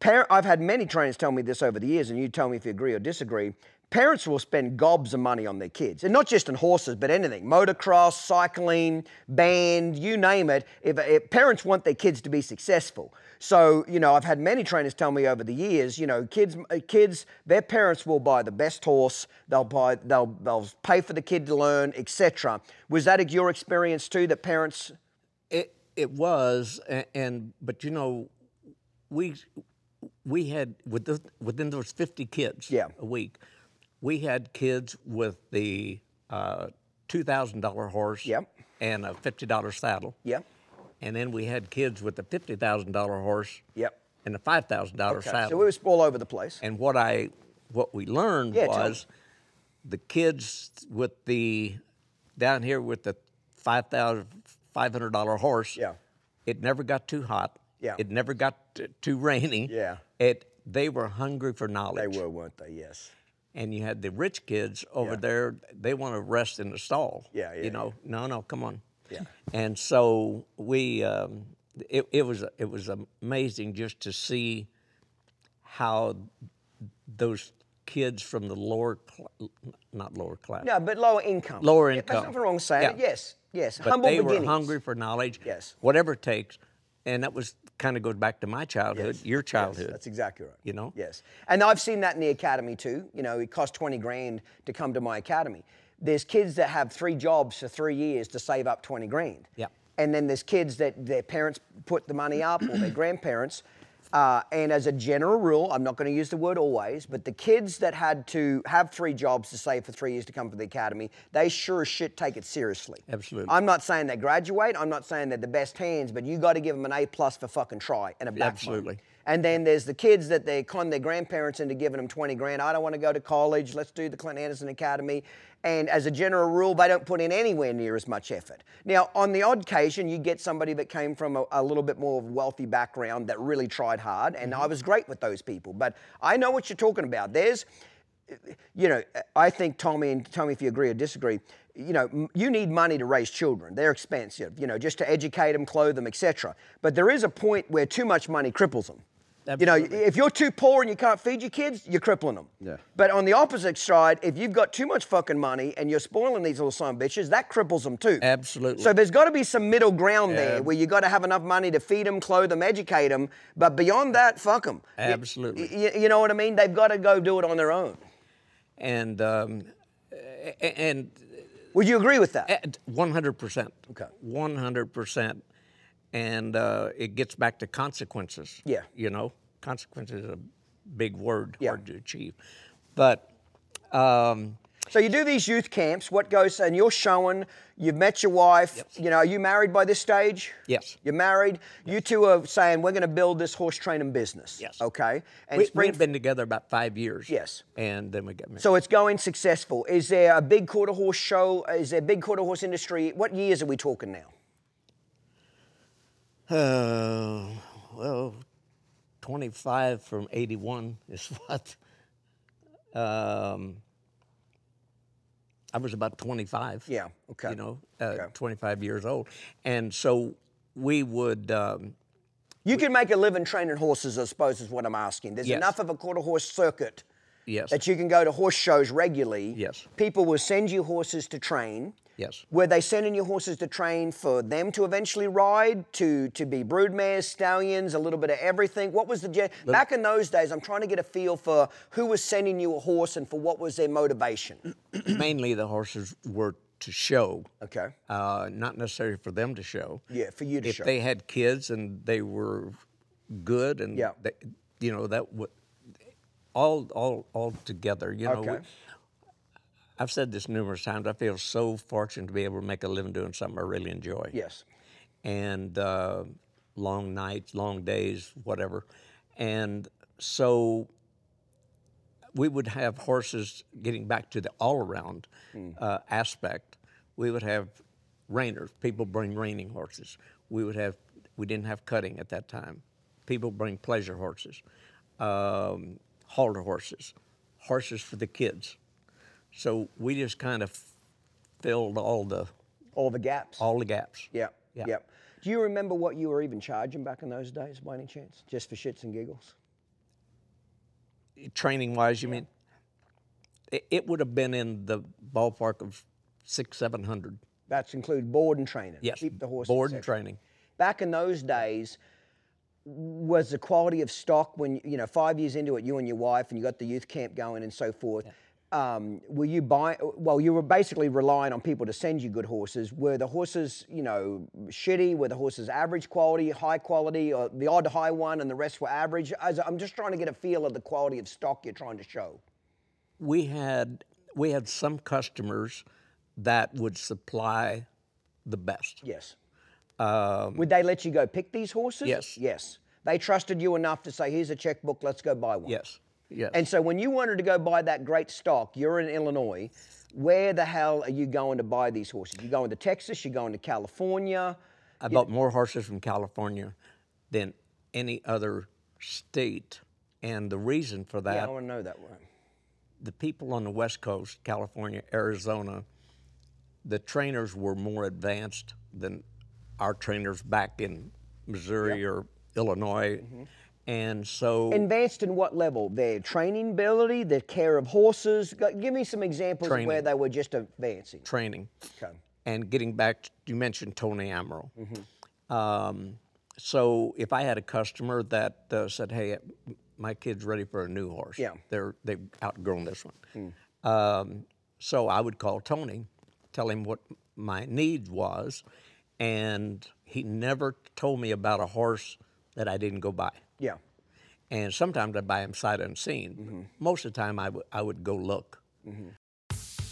Par- I've had many trainers tell me this over the years, and you tell me if you agree or disagree. Parents will spend gobs of money on their kids, and not just on horses, but anything motocross, cycling, band, you name it. If, if parents want their kids to be successful, so you know, I've had many trainers tell me over the years, you know, kids, uh, kids, their parents will buy the best horse, they'll buy, they'll, they'll pay for the kid to learn, etc. Was that your experience too? That parents,
It it was, and, and but you know, we we had with the, within those fifty kids
Yeah.
a week, we had kids with the uh, two thousand dollar horse
Yep.
and a fifty dollar saddle.
yeah,
And then we had kids with the fifty thousand dollar horse
yep.
and a five thousand dollar
Okay.
saddle.
So it was all over the place.
And what I what we learned
Yeah,
was the kids with the down here with the five thousand five hundred dollar horse.
Yeah.
It never got too hot.
Yeah.
It never got t- too rainy.
Yeah.
It they were hungry for knowledge.
They were, weren't they? Yes.
And you had the rich kids over
Yeah.
there. They want to rest in the stall.
Yeah, yeah,
You know, no, no, come on.
Yeah.
And so we, um, it, it was it was amazing just to see how those kids from the lower, cl- not lower class,
No, but lower income.
lower
Yeah,
income.
There's nothing wrong saying it.
Yeah.
Yes, yes.
but
Humble
they
beginnings.
were hungry for knowledge.
Yes.
Whatever it takes, and that was kind of goes back to my childhood,
Yes,
your
yes,
childhood.
that's exactly right.
You know?
Yes. And I've seen that in the academy too. You know, it cost 20 grand to come to my academy. There's kids that have three jobs for three years to save up 20 grand.
Yeah.
And then there's kids that their parents put the money up or their grandparents. Uh, and as a general rule, I'm not going to use the word always, but the kids that had to have three jobs to save for three years to come to the academy, they sure as shit take it seriously.
Absolutely.
I'm not saying they graduate. I'm not saying they're the best hands, but you got to give them an A plus for fucking try and a backbone.
Absolutely.
And then there's the kids that they con their grandparents into giving them 20 grand. I don't want to go to college. Let's do the Clint Anderson Academy. And as a general rule, they don't put in anywhere near as much effort. Now, on the odd occasion, you get somebody that came from a, a little bit more of a wealthy background that really tried hard, and mm-hmm. I was great with those people. But I know what you're talking about. There's, you know, I think Tommy, and tell me if you agree or disagree. You know, you need money to raise children. They're expensive. You know, just to educate them, clothe them, etc. But there is a point where too much money cripples them. You know, if you're too poor and you can't feed your kids, you're crippling them.
Yeah.
But on the opposite side, if you've got too much fucking money and you're spoiling these little son of bitches, that cripples them too.
Absolutely.
So there's got to be some middle ground there
Ab-
where you got to have enough money to feed them, clothe them, educate them. But beyond that, fuck them.
Absolutely.
You, you know what I mean? They've got to go do it on their own.
and um, and
Would you agree with that?
one hundred percent.
Okay.
One hundred percent, and uh, it gets back to consequences.
Yeah.
You know, consequences is a big word,
Yeah.
hard to achieve, but. Um,
So you do these youth camps. What goes? And you're showing. You've met your wife. You know, are you married by this stage?
Yes.
You're married. You two are saying we're going to build this horse training business.
Yes.
Okay. And
we,
Spring-
we've been together about five years.
Yes.
And then we got married.
So it's going successful. Is there a big quarter horse show? Is there a big quarter horse industry? What years are we talking now?
Uh, well, 25 from 81 is what. Um, I was about 25.
Yeah, okay,
You know, uh,
okay.
25 years old. And so we would, um,
You can make a living training horses, I suppose, is what I'm asking. There's
Yes.
enough of a quarter horse circuit
yes.
that you can go to horse shows regularly.
Yes.
People will send you horses to train.
Yes.
Were they sending your horses to train for them to eventually ride, to to be broodmares, stallions, a little bit of everything? What was the gen- back in those days? I'm trying to get a feel for who was sending you a horse and for what was their motivation.
Mainly the horses were to show.
Okay.
Uh, not necessarily for them to show.
Yeah, for you to
if
show.
they had kids and they were good and
Yeah.
they, you know that would all all all together you know
Okay.
I've said this numerous times I feel so fortunate to be able to make a living doing something I really enjoy
Yes.
and uh, long nights long days whatever and so we would have horses getting back to the all around uh, aspect. We would have reiners. People bring reining horses. We would have. We didn't have cutting at that time. People bring pleasure horses, um, halter horses, horses for the kids. So we just kind of filled all the
All the gaps.
all the gaps.
Yeah.
Yeah.
Yeah. Do you remember what you were even charging back in those days, by any chance? Just for shits and giggles?
training wise, you mean? It, it would have been in the ballpark of six, seven hundred.
That's include board and training.
Yes,
Keep the horse.
board and training.
Back in those days, was the quality of stock when you know five years into it, you and your wife, and you got the youth camp going and so forth. Um, were you buying? Well, you were basically relying on people to send you good horses. Were the horses, you know, shitty? Were the horses average quality, high quality, or the odd high one, and the rest were average? As I'm just trying to get a feel of the quality of stock you're trying to show.
We had we had some customers that would supply the best.
Yes. Would they let you go pick these horses?
Um, Yes.
Yes. They trusted you enough to say, "Here's a checkbook. Let's go buy one."
Yes, yes.
And so when you wanted to go buy that great stock, you're in Illinois. Where the hell are you going to buy these horses? You going to Texas? You going to California?
I bought more horses from California than any other state, and the reason for that
Yeah, I want to know that one.
the people on the West Coast, California, Arizona, the trainers were more advanced than our trainers back in Missouri or Illinois.
Mm-hmm.
And so
Advanced in what level? Their training ability, their care of horses. Give me some examples of where they were just advancing.
training.
Okay.
And getting back, to, you mentioned Tony Amaral.
Mm-hmm.
Um, so if I had a customer that uh, said, "Hey, my kid's ready for a new horse.
Yeah.
They're they've outgrown this one." Um, so I would call Tony, tell him what my need was, and he never told me about a horse that I didn't go buy.
Yeah.
And sometimes I buy him sight unseen.
Mm-hmm.
Most of the time, I would I would go look.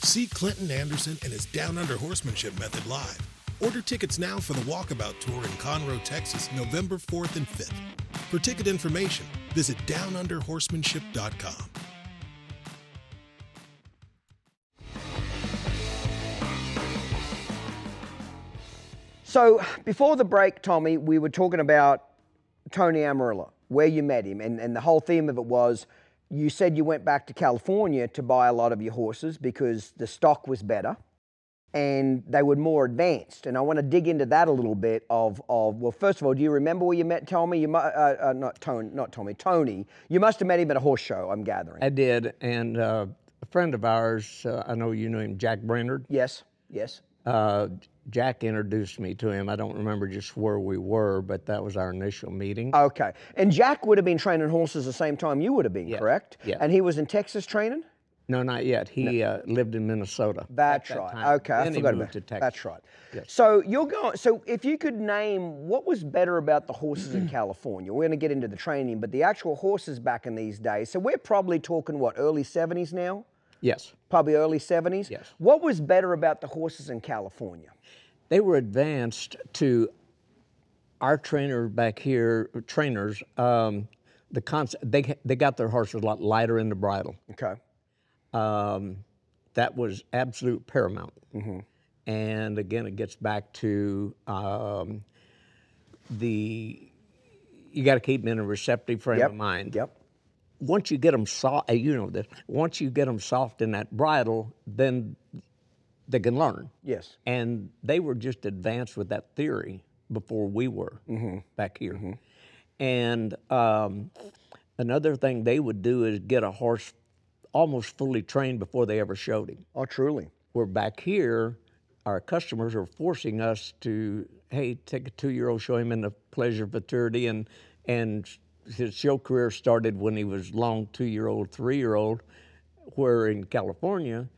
See Clinton Anderson and his Down Under Horsemanship method live. Order tickets now for the Walkabout Tour in Conroe, Texas, November 4th and 5th. For ticket information, visit downunderhorsemanship.com.
So before the break, Tommy, we were talking about Tony Amaral, where you met him, and, and the whole theme of it was you said you went back to California to buy a lot of your horses because the stock was better and they were more advanced. And I want to dig into that a little bit of, of well, first of all, do you remember where you met Tommy? You mu- uh, uh, not Tony, not Tommy, Tony. You must have met him at a horse show, I'm gathering.
I did, and uh, a friend of ours, uh, I know you know him, Jack Brainard.
yes, yes.
Jack introduced me to him. I don't remember just where we were, but that was our initial meeting.
Okay. And Jack would have been training horses the same time you would have been, correct?
Yeah.
And he was in Texas training?
no, not yet. He uh, lived in Minnesota.
That's
that
right.
time.
Okay, I
Then he
forgot
moved
about
to Texas.
That's right. So you're going. So if you could name what was better about the horses in California, we're going to get into the training, but the actual horses back in these days. So we're probably talking what early '70s now,
Yes.
probably early '70s.
Yes.
What was better about the horses in California?
They were advanced to our trainer back here, trainers, um, the concept, they, they got their horses a lot lighter in the bridle.
Okay.
um, that was absolute paramount. And again, it gets back to um, the you got to keep them in a receptive frame
Yep.
of mind.
Yep.
Once you get them soft, you know this. Once you get them soft in that bridle, then they can learn.
Yes.
And they were just advanced with that theory before we were back here. And um, another thing they would do is get a horse almost fully trained before they ever showed him.
Oh, truly.
Where back here, our customers are forcing us to, hey, take a two-year-old, show him in the pleasure of maturity, and and his show career started when he was long two-year-old, three-year-old. Where in California,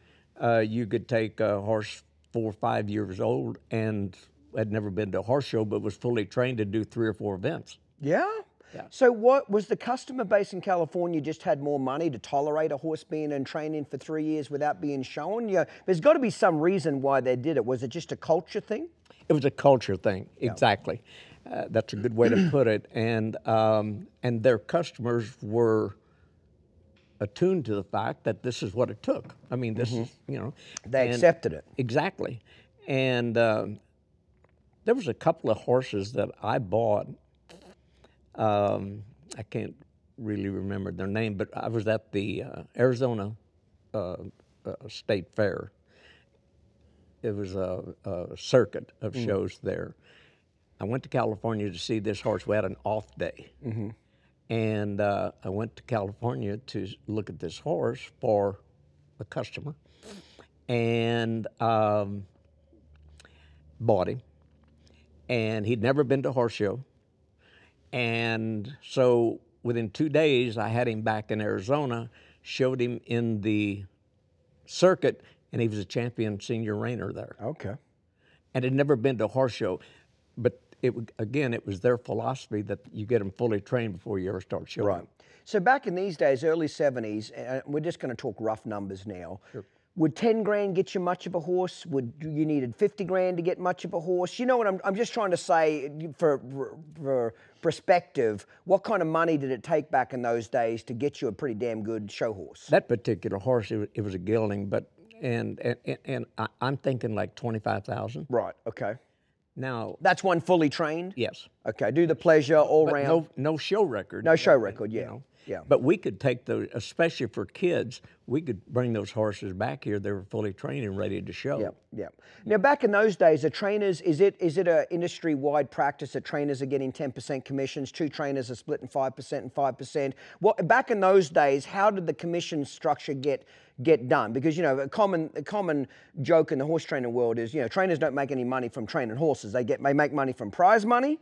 uh, you could take a horse four or five years old and had never been to a horse show, but was fully trained to do three or four events.
Yeah. Yeah. So what was the customer base in California just had more money to tolerate a horse being in training for three years without being shown? Yeah, there's got to be some reason why they did it. Was it just a culture thing?
It was a culture thing, exactly. Uh, that's a good way to put it. And um, and their customers were attuned to the fact that this is what it took. I mean, this is you know
They
and-
accepted it.
exactly. And um, there was a couple of horses that I bought. Um, I can't really remember their name, but I was at the uh, Arizona uh, uh, State Fair. It was a, a circuit of shows there. I went to California to see this horse. We had an off day, And uh, I went to California to look at this horse for a customer, and um, bought him. And he'd never been to a horse show, and so within two days, I had him back in Arizona, showed him in the circuit, and he was a champion senior reiner there
Okay.
and had never been to a horse show. It again, it was their philosophy that you get them fully trained before you ever start showing.
Right. So back in these days, early 70s, uh, we're just going to talk rough numbers now. Sure. Would 10 grand get you much of a horse? Would you needed 50 grand to get much of a horse? You know what I'm, I'm just trying to say for, for perspective, what kind of money did it take back in those days to get you a pretty damn good show horse?
That particular horse, it was, it was a gelding, but and and, and- and I, I'm thinking like twenty five thousand.
Right, okay.
Now,
That's one fully trained?
yes,
Okay, do the pleasure all
but
round.
no no show record.
No show record,
you
yeah,
know.
Yeah.
But we could take those, especially for kids. We could bring those horses back here. They were fully trained and ready to show.
Yeah, yeah. Now, back in those days, the trainers is it is it an industry wide practice that trainers are getting ten percent commissions? Two trainers are splitting five percent and five percent. What back in those days? How did the commission structure get get done? Because you know, a common a common joke in the horse training world is you know trainers don't make any money from training horses. They get they make money from prize money.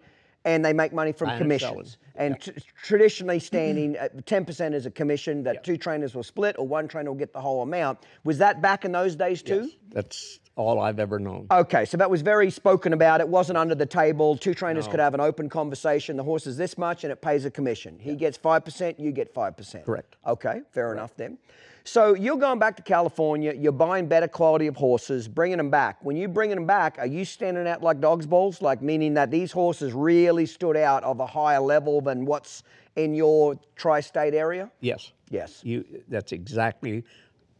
And they make money from
Buying and
commissions. And t- traditionally, standing uh, at 10% is a commission that two trainers will split, or one trainer will get the whole amount. Was that back in those days too?
That's all I've ever known.
Okay, so that was very spoken about. It wasn't under the table. Two trainers could have an open conversation. The horse is this much and it pays a commission. He gets 5%, you get 5%.
Correct.
Okay, fair enough then. So you're going back to California, you're buying better quality of horses, bringing them back. When you're bringing them back, are you standing out like dog's balls? Like meaning that these horses really stood out of a higher level than what's in your tri-state area?
Yes.
Yes.
You. That's exactly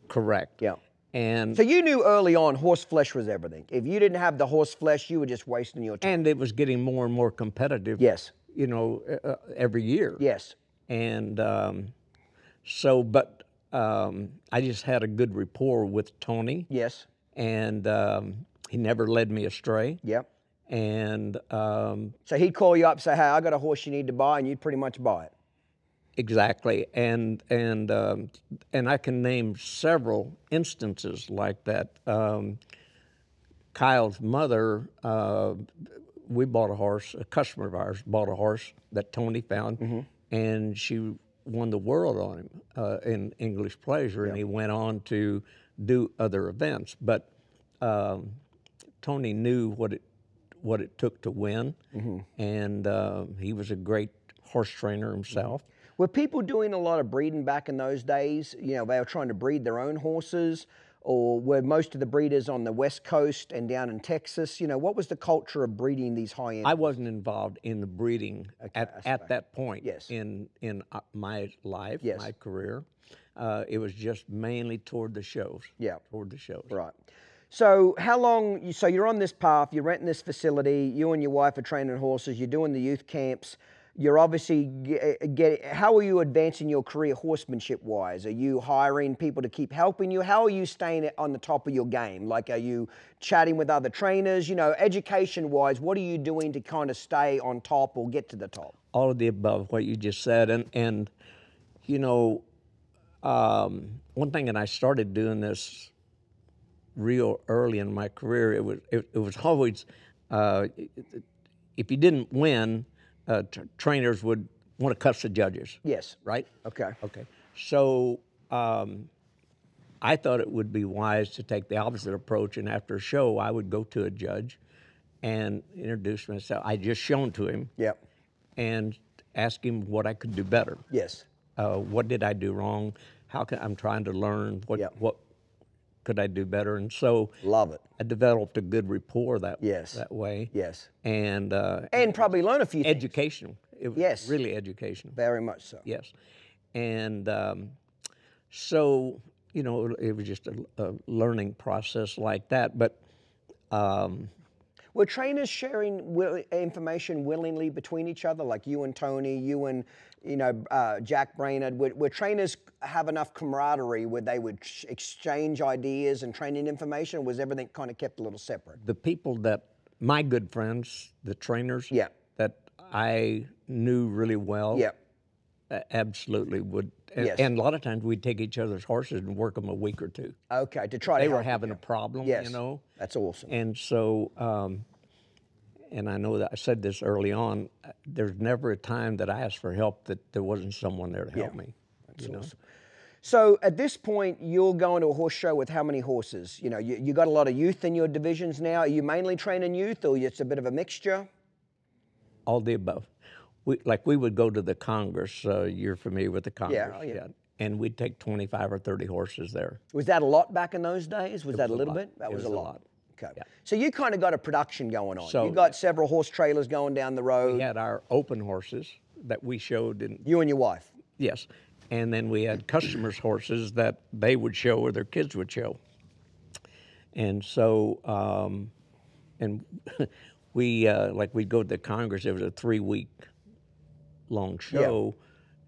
correct.
Yeah.
And
So you knew early on horse flesh was everything. If you didn't have the horse flesh, you were just wasting your time.
and it was getting more and more competitive.
Yes.
You know, uh, uh, every year.
Yes.
And um, so, but um, I just had a good rapport with Tony,
Yes.
and um, he never led me astray.
Yep.
And um,
So he'd call you up, say, "Hey, I got a horse you need to buy," and you'd pretty much buy it.
exactly, and and um, and I can name several instances like that. Um, Kyle's mother, uh, we bought a horse. A customer of ours bought a horse that Tony found, and she won the world on him uh, in English Pleasure, and he went on to do other events. But um, Tony knew what it what it took to win, and uh, he was a great horse trainer himself.
Were people doing a lot of breeding back in those days? You know, they were trying to breed their own horses, or were most of the breeders on the West Coast and down in Texas? You know, what was the culture of breeding these high end?
I wasn't involved in the breeding at, at that point
Yes.
in in uh, my life,
Yes.
my career. Uh, it was just mainly toward the shows.
Yeah.
toward the shows.
Right. So how long? you- So you're on this path. You're renting this facility. You and your wife are training horses. You're doing the youth camps. You're obviously get, get. How are you advancing your career horsemanship wise? Are you hiring people to keep helping you? How are you staying on the top of your game? Like, are you chatting with other trainers? You know, education wise, what are you doing to kind of stay on top or get to the top?
All of the above, what you just said, and and you know, um, one thing, and I started doing this real early in my career. It was it, it was always uh, if you didn't win, uh, t- trainers would want to cuss the judges,
Yes.
right?
Okay.
Okay. So um, I thought it would be wise to take the opposite approach, and after a show, I would go to a judge and introduce myself. I just shown to him
Yep.
and ask him what I could do better.
Yes.
Uh, what did I do wrong? How can I'm trying to learn what
Yep.
what could I do better? And so
Love it.
I developed a good rapport that
Yes.
that way.
Yes.
And uh,
And probably learn a few things.
educational. It was
Yes.
really educational.
Very much so.
Yes, and um, so you know it was just a, a learning process like that. But um,
Were trainers sharing will, information willingly between each other, like you and Tony, you and you know uh, Jack Brainard? Would, would trainers have enough camaraderie where they would sh- exchange ideas and training information, or was everything kind of kept a little separate?
the people that my good friends, the trainers,
Yeah.
that I knew really well,
Yeah.
a- absolutely would. And,
Yes.
and a lot of times we'd take each other's horses and work them a week or two.
Okay, to try
They
to
were
help
having
you.
a problem,
Yes,
you know.
that's awesome.
And so, um, and I know that I said this early on. uh, There's never a time that I asked for help that there wasn't someone there to help me. you know?
So at this point, you're going to a horse show with how many horses? You know, you, you got a lot of youth in your divisions now. Are you mainly training youth, or it's a bit of a mixture?
all the above. We, like we would go to the Congress. Uh, you're familiar with the Congress,
oh, yeah.
And we'd take 25 or 30 horses there.
Was that a lot back in those days? Was that a little
lot.
bit? That was,
was
a
a
lot.
lot.
Okay.
Yeah.
So you kind of got a production going on.
So-
you got several horse trailers going down the road.
We had our open horses that we showed in
You and your wife.
Yes. And then we had customers' horses that they would show or their kids would show. And so, um, and we, uh, like, we'd go to the Congress, it was a three week long show,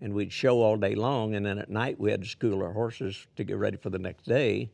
and we'd show all day long. And then at night, we had to school our horses to get ready for the next day.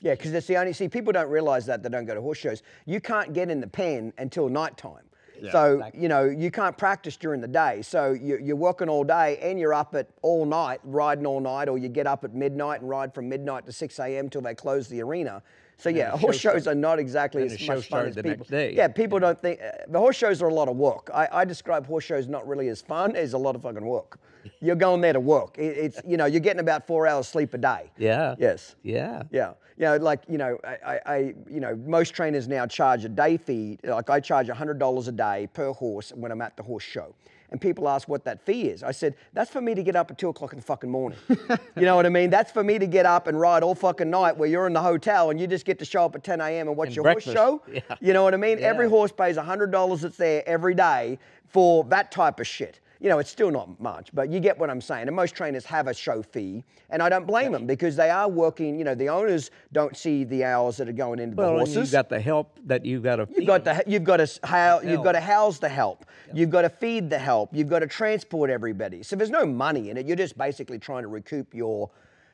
Yeah, because it's the only. See, people don't realize that they don't go to horse shows. You can't get in the pen until nighttime. so you know you can't practice during the day. So you, you're working all day and you're up at all night, riding all night, or you get up at midnight and ride from midnight to 6 a.m. till they close the arena. So yeah, horse
show
shows are not exactly
and
as
show
much fun as people. Yeah, people don't think uh, the horse shows are a lot of work. I, I describe horse shows not really as fun as a lot of fucking work. You're going there to work. It, it's you know you're getting about four hours sleep a day.
Yeah.
Yes.
Yeah.
Yeah, you know, like you know, I, I, I, you know, most trainers now charge a day fee. Like I charge hundred dollars a day per horse when I'm at the horse show. And people ask what that fee is. I said, that's for me to get up at two o'clock in the fucking morning. you know what I mean? That's for me to get up and ride all fucking night where you're in the hotel and you just get to show up at 10 a.m. and watch
And
your
breakfast.
horse show.
Yeah.
You know what I mean? Every horse pays hundred dollars that's there every day for that type of shit. You know, it's still not much, but you get what I'm saying. And most trainers have a show fee, and I don't blame them because they are working. You know, the owners don't see the hours that are going into the
Well, and
horses.
you've got the help that you've got to
You've got to you've got to how you've got to house the help. You've got to feed the help. You've got to transport everybody. So there's no money in it. You're just basically trying to recoup your,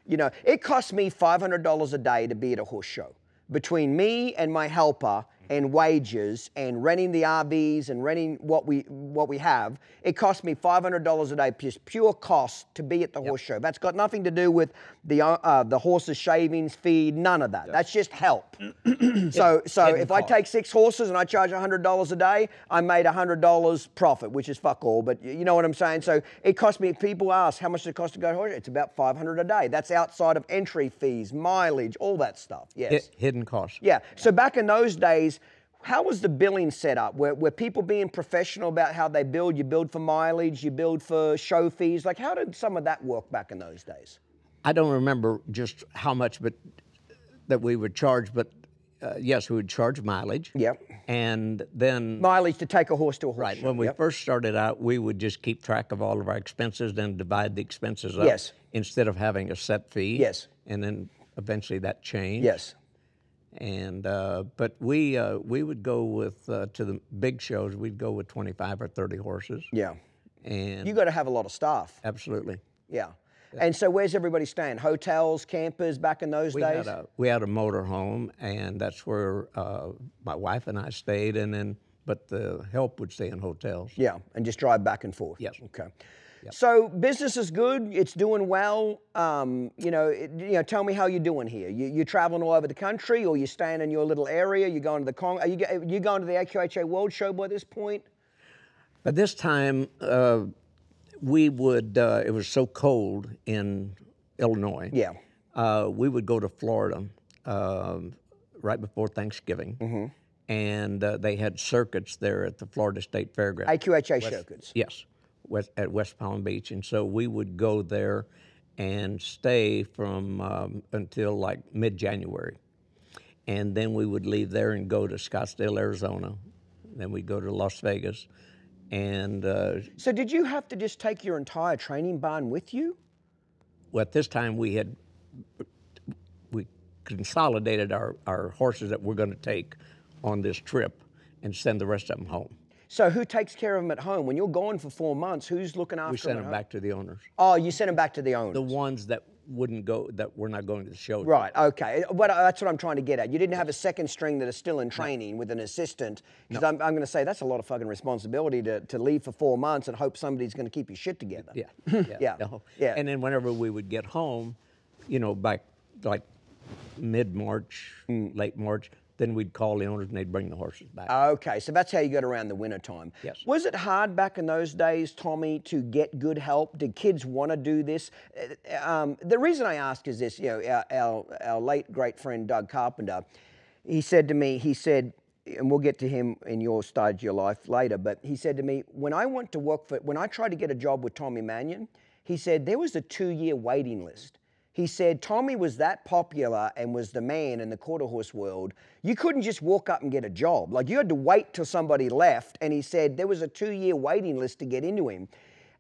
you know, it costs me five hundred dollars a day to be at a horse show. Between me and my helper and wages and renting the RVs and renting what we what we have, it costs me five hundred dollars a day, just pure cost to be at the horse show. That's got nothing to do with the uh, uh, the horses shavings, feed, none of that. That's just help. so so
hidden
if I take six horses and I charge hundred dollars a day, I made hundred dollars profit, which is fuck all. But you know what I'm saying. So it cost me. People ask how much does it cost to go to horse. It's about five hundred a day. That's outside of entry fees, mileage, all that stuff. Yes.
hidden costs.
Yeah. So back in those days, how was the billing set up? Were, were people being professional about how they build? You build for mileage, you build for show fees. Like, how did some of that work back in those days?
I don't remember just how much, but that we would charge. But uh, yes, we would charge mileage.
Yep.
And then,
Mileage to take a horse to a horse
right
show.
when we
Yep.
first started out, we would just keep track of all of our expenses, then divide the expenses up.
Yes.
Instead of having a set fee.
Yes.
And then eventually that changed.
Yes.
And uh, but we uh, we would go with uh, to the big shows. We'd go with 25 or 30 horses.
Yeah.
And
You got to have a lot of staff.
absolutely.
Yeah. And so where's everybody staying? Hotels, campers back in those
We
days?
had a we had a motor home, and that's where uh, my wife and I stayed, and then but the help would stay in hotels.
yeah, and just drive back and forth.
Yes.
Okay. So business is good. It's doing well. Um, you know, it, you know. Tell me how you're doing here. You, you traveling all over the country, or you're staying in your little area? You going to the Cong? Are you you going to the AQHA World Show by this point?
But this time, uh, we would. Uh, it was so cold in Illinois.
Yeah.
Uh, we would go to Florida um, right before Thanksgiving,
Mm-hmm.
and uh, they had circuits there at the Florida State Fairgrounds.
AQHA circuits.
Yes, west, at West Palm Beach, and so we would go there and stay from um, until like mid-January, and then we would leave there and go to Scottsdale, Arizona. Then we'd go to Las Vegas, and uh,
So did you have to just take your entire training barn with you?
well, at this time we had we consolidated our, our horses that we're going to take on this trip and send the rest of them home.
So who takes care of them at home? When you're gone for four months, who's looking after
We
them?
sent
at
them
home?
back to the owners.
Oh, you sent them back to the owners.
The ones that wouldn't go that we're not going to the show.
Right. Okay. But that's what I'm trying to get at. You didn't have a second string that is still in training with an assistant. Because I'm, I'm going to say that's a lot of fucking responsibility to, to leave for four months and hope somebody's going to keep your shit together.
Yeah.
Yeah.
no.
Yeah.
And then whenever we would get home, you know, back like mid March,
Mm.
late March, then we'd call the owners and they'd bring the horses back.
Okay, so that's how you got around the winter time.
Yes.
Was it hard back in those days, Tommy, to get good help? Did kids want to do this? Uh, Um, the reason I ask is this: you know, our, our, our late great friend Doug Carpenter, he said to me, he said, and we'll get to him in your stage of your life later, but he said to me, when I went to work for, when I tried to get a job with Tommy Manion, he said there was a two-year waiting list. He said Tommy was that popular and was the man in the quarter horse world. You couldn't just walk up and get a job. Like you had to wait till somebody left. And he said there was a two year waiting list to get into him.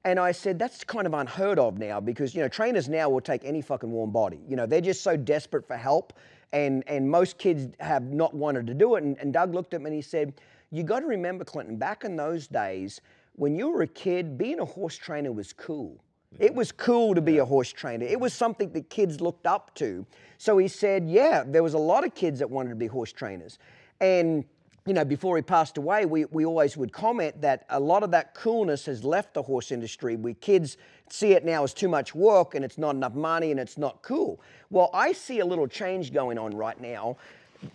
And I said, that's kind of unheard of now because, you know, trainers now will take any fucking warm body. You know, they're just so desperate for help. And, and most kids have not wanted to do it. And, and Doug looked at me and he said, you got to remember, Clinton, back in those days, when you were a kid, being a horse trainer was cool. It was cool to be a horse trainer. It was something that kids looked up to. So he said, yeah, there was a lot of kids that wanted to be horse trainers. And you know, before he passed away, we, we always would comment that a lot of that coolness has left the horse industry. We kids see it now as too much work and it's not enough money and it's not cool. Well, I see a little change going on right now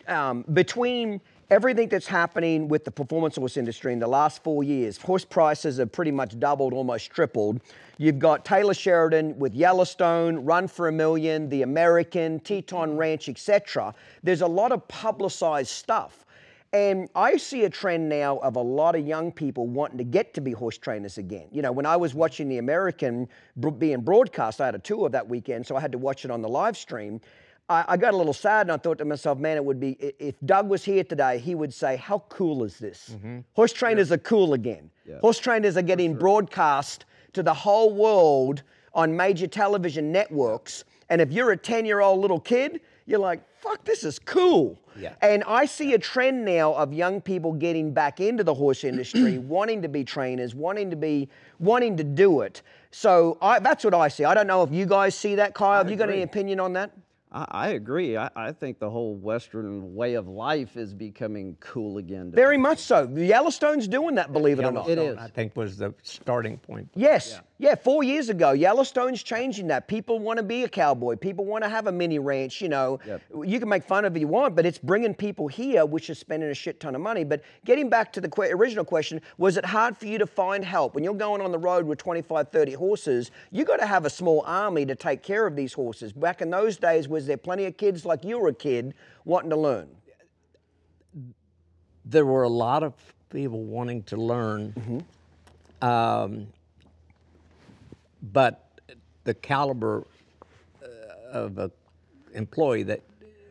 um, between everything that's happening with the performance horse industry in the last four years. Horse prices have pretty much doubled, almost tripled. You've got Taylor Sheridan with Yellowstone, Run for a Million, The American, Teton Ranch, etc. There's a lot of publicized stuff. And I see a trend now of a lot of young people wanting to get to be horse trainers again. You know, when I was watching the American being broadcast, I had a tour that weekend, so I had to watch it on the live stream. I, I got a little sad and I thought to myself, man, it would be, if Doug was here today, he would say, how cool is this? Mm-hmm. Horse trainers are cool again. Horse trainers are getting broadcast to the whole world on major television networks. And if you're a 10 year old little kid, you're like, fuck, this is cool.
Yeah.
And I see a trend now of young people getting back into the horse industry, wanting to be trainers, wanting to be, wanting to do it. So I, that's what I see. I don't know if you guys see that, Kyle. Have you got any opinion on that?
I, I agree. I, I think the whole Western way of life is becoming cool again. to
Very much so. Yellowstone's doing that, believe it or not.
It
Yellowstone,
is.
I think was the starting point.
Yes. Yeah. Four years ago, Yellowstone's changing that. People want to be a cowboy. People want to have a mini ranch. You know,
Yep.
you can make fun of it if you want, but it's bringing people here, which is spending a shit ton of money. But getting back to the que- original question, was it hard for you to find help? When you're going on the road with 25, 30 horses, you got to have a small army to take care of these horses. Back in those days, was there plenty of kids like you were a kid wanting to learn?
there were a lot of people wanting to learn, um, but the caliber uh, of a employee that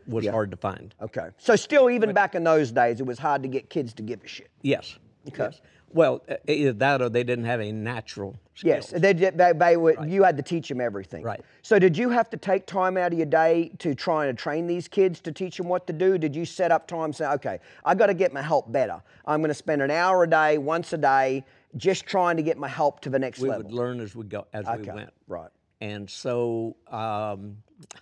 was hard to find.
Okay. So still, even back in those days, it was hard to get kids to give a shit.
Yes.
Okay.
yes. Well, either that or they didn't have a natural.
Yes,
skills.
they, did- they, they were, you had to teach them everything.
Right.
So did you have to take time out of your day to try and train these kids to teach them what to do? Did you set up time say, okay, I got to get my help better. I'm going to spend an hour a day, once a day, just trying to get my help to the next
we
level.
We would learn as we go as we went.
right.
And so um,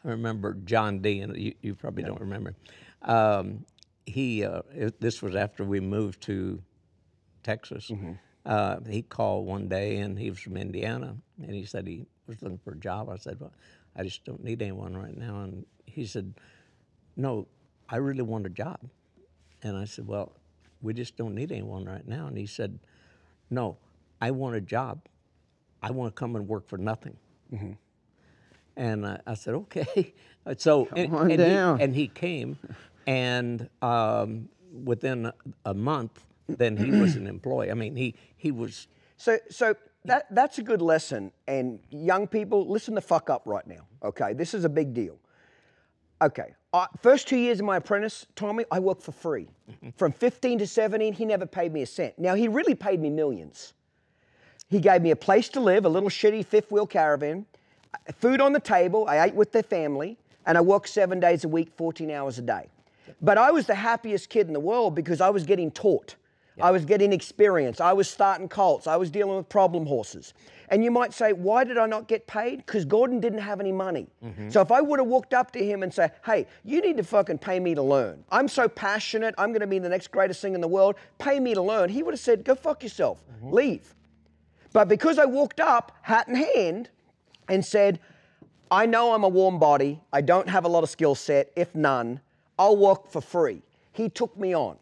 I remember John Dean. You, you probably don't remember. Um, he. Uh, it- this was after we moved to Texas.
Mm-hmm.
Uh, he called one day, and he was from Indiana, and he said he was looking for a job. I said, "Well, I just don't need anyone right now." And he said, "No, I really want a job." And I said, Well, we just don't need anyone right now. And he said, No, I want a job. I want to come and work for nothing. And I, I said, Okay. So, and, and he- and he came, and um, within a, a month, then he was an employee. I mean, he, he was
So, so that, that's a good lesson. And young people, listen the fuck up right now. Okay, this is a big deal. Okay, uh, first two years of my apprentice, Tommy, I worked for free. From 15 to 17, he never paid me a cent. Now he really paid me millions. He gave me a place to live, a little shitty fifth wheel caravan, uh, food on the table. I ate with their family, and I worked seven days a week, 14 hours a day. But I was the happiest kid in the world because I was getting taught. I was getting experience. I was starting colts. I was dealing with problem horses. And you might say, why did I not get paid? Because Gordon didn't have any money. Mm-hmm. So if I would have walked up to him and said, hey, you need to fucking pay me to learn. I'm so passionate. I'm going to be the next greatest thing in the world. Pay me to learn. He would have said, go fuck yourself. Mm-hmm. Leave. But because I walked up, hat in hand, and said, I know I'm a warm body. I don't have a lot of skill set, if none. I'll work for free. He took me on.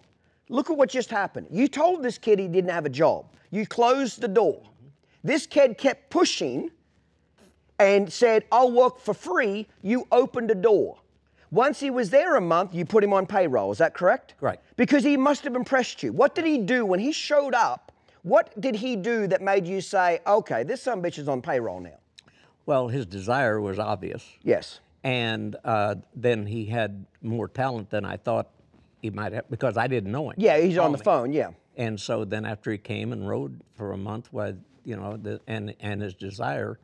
Look at what just happened. You told this kid he didn't have a job. You closed the door. This kid kept pushing and said, I'll work for free. You opened a door. Once he was there a month, you put him on payroll. Is that correct?
Right.
Because he must have impressed you. What did he do when he showed up? What did he do that made you say, okay, this son of a bitch is on payroll now?
Well, his desire was obvious.
Yes.
And uh, then he had more talent than I thought he might have because I didn't know him.
Yeah, he's on the
me.
phone. Yeah.
And so then after he came and rode for a month, well, you know, the, and and his desire,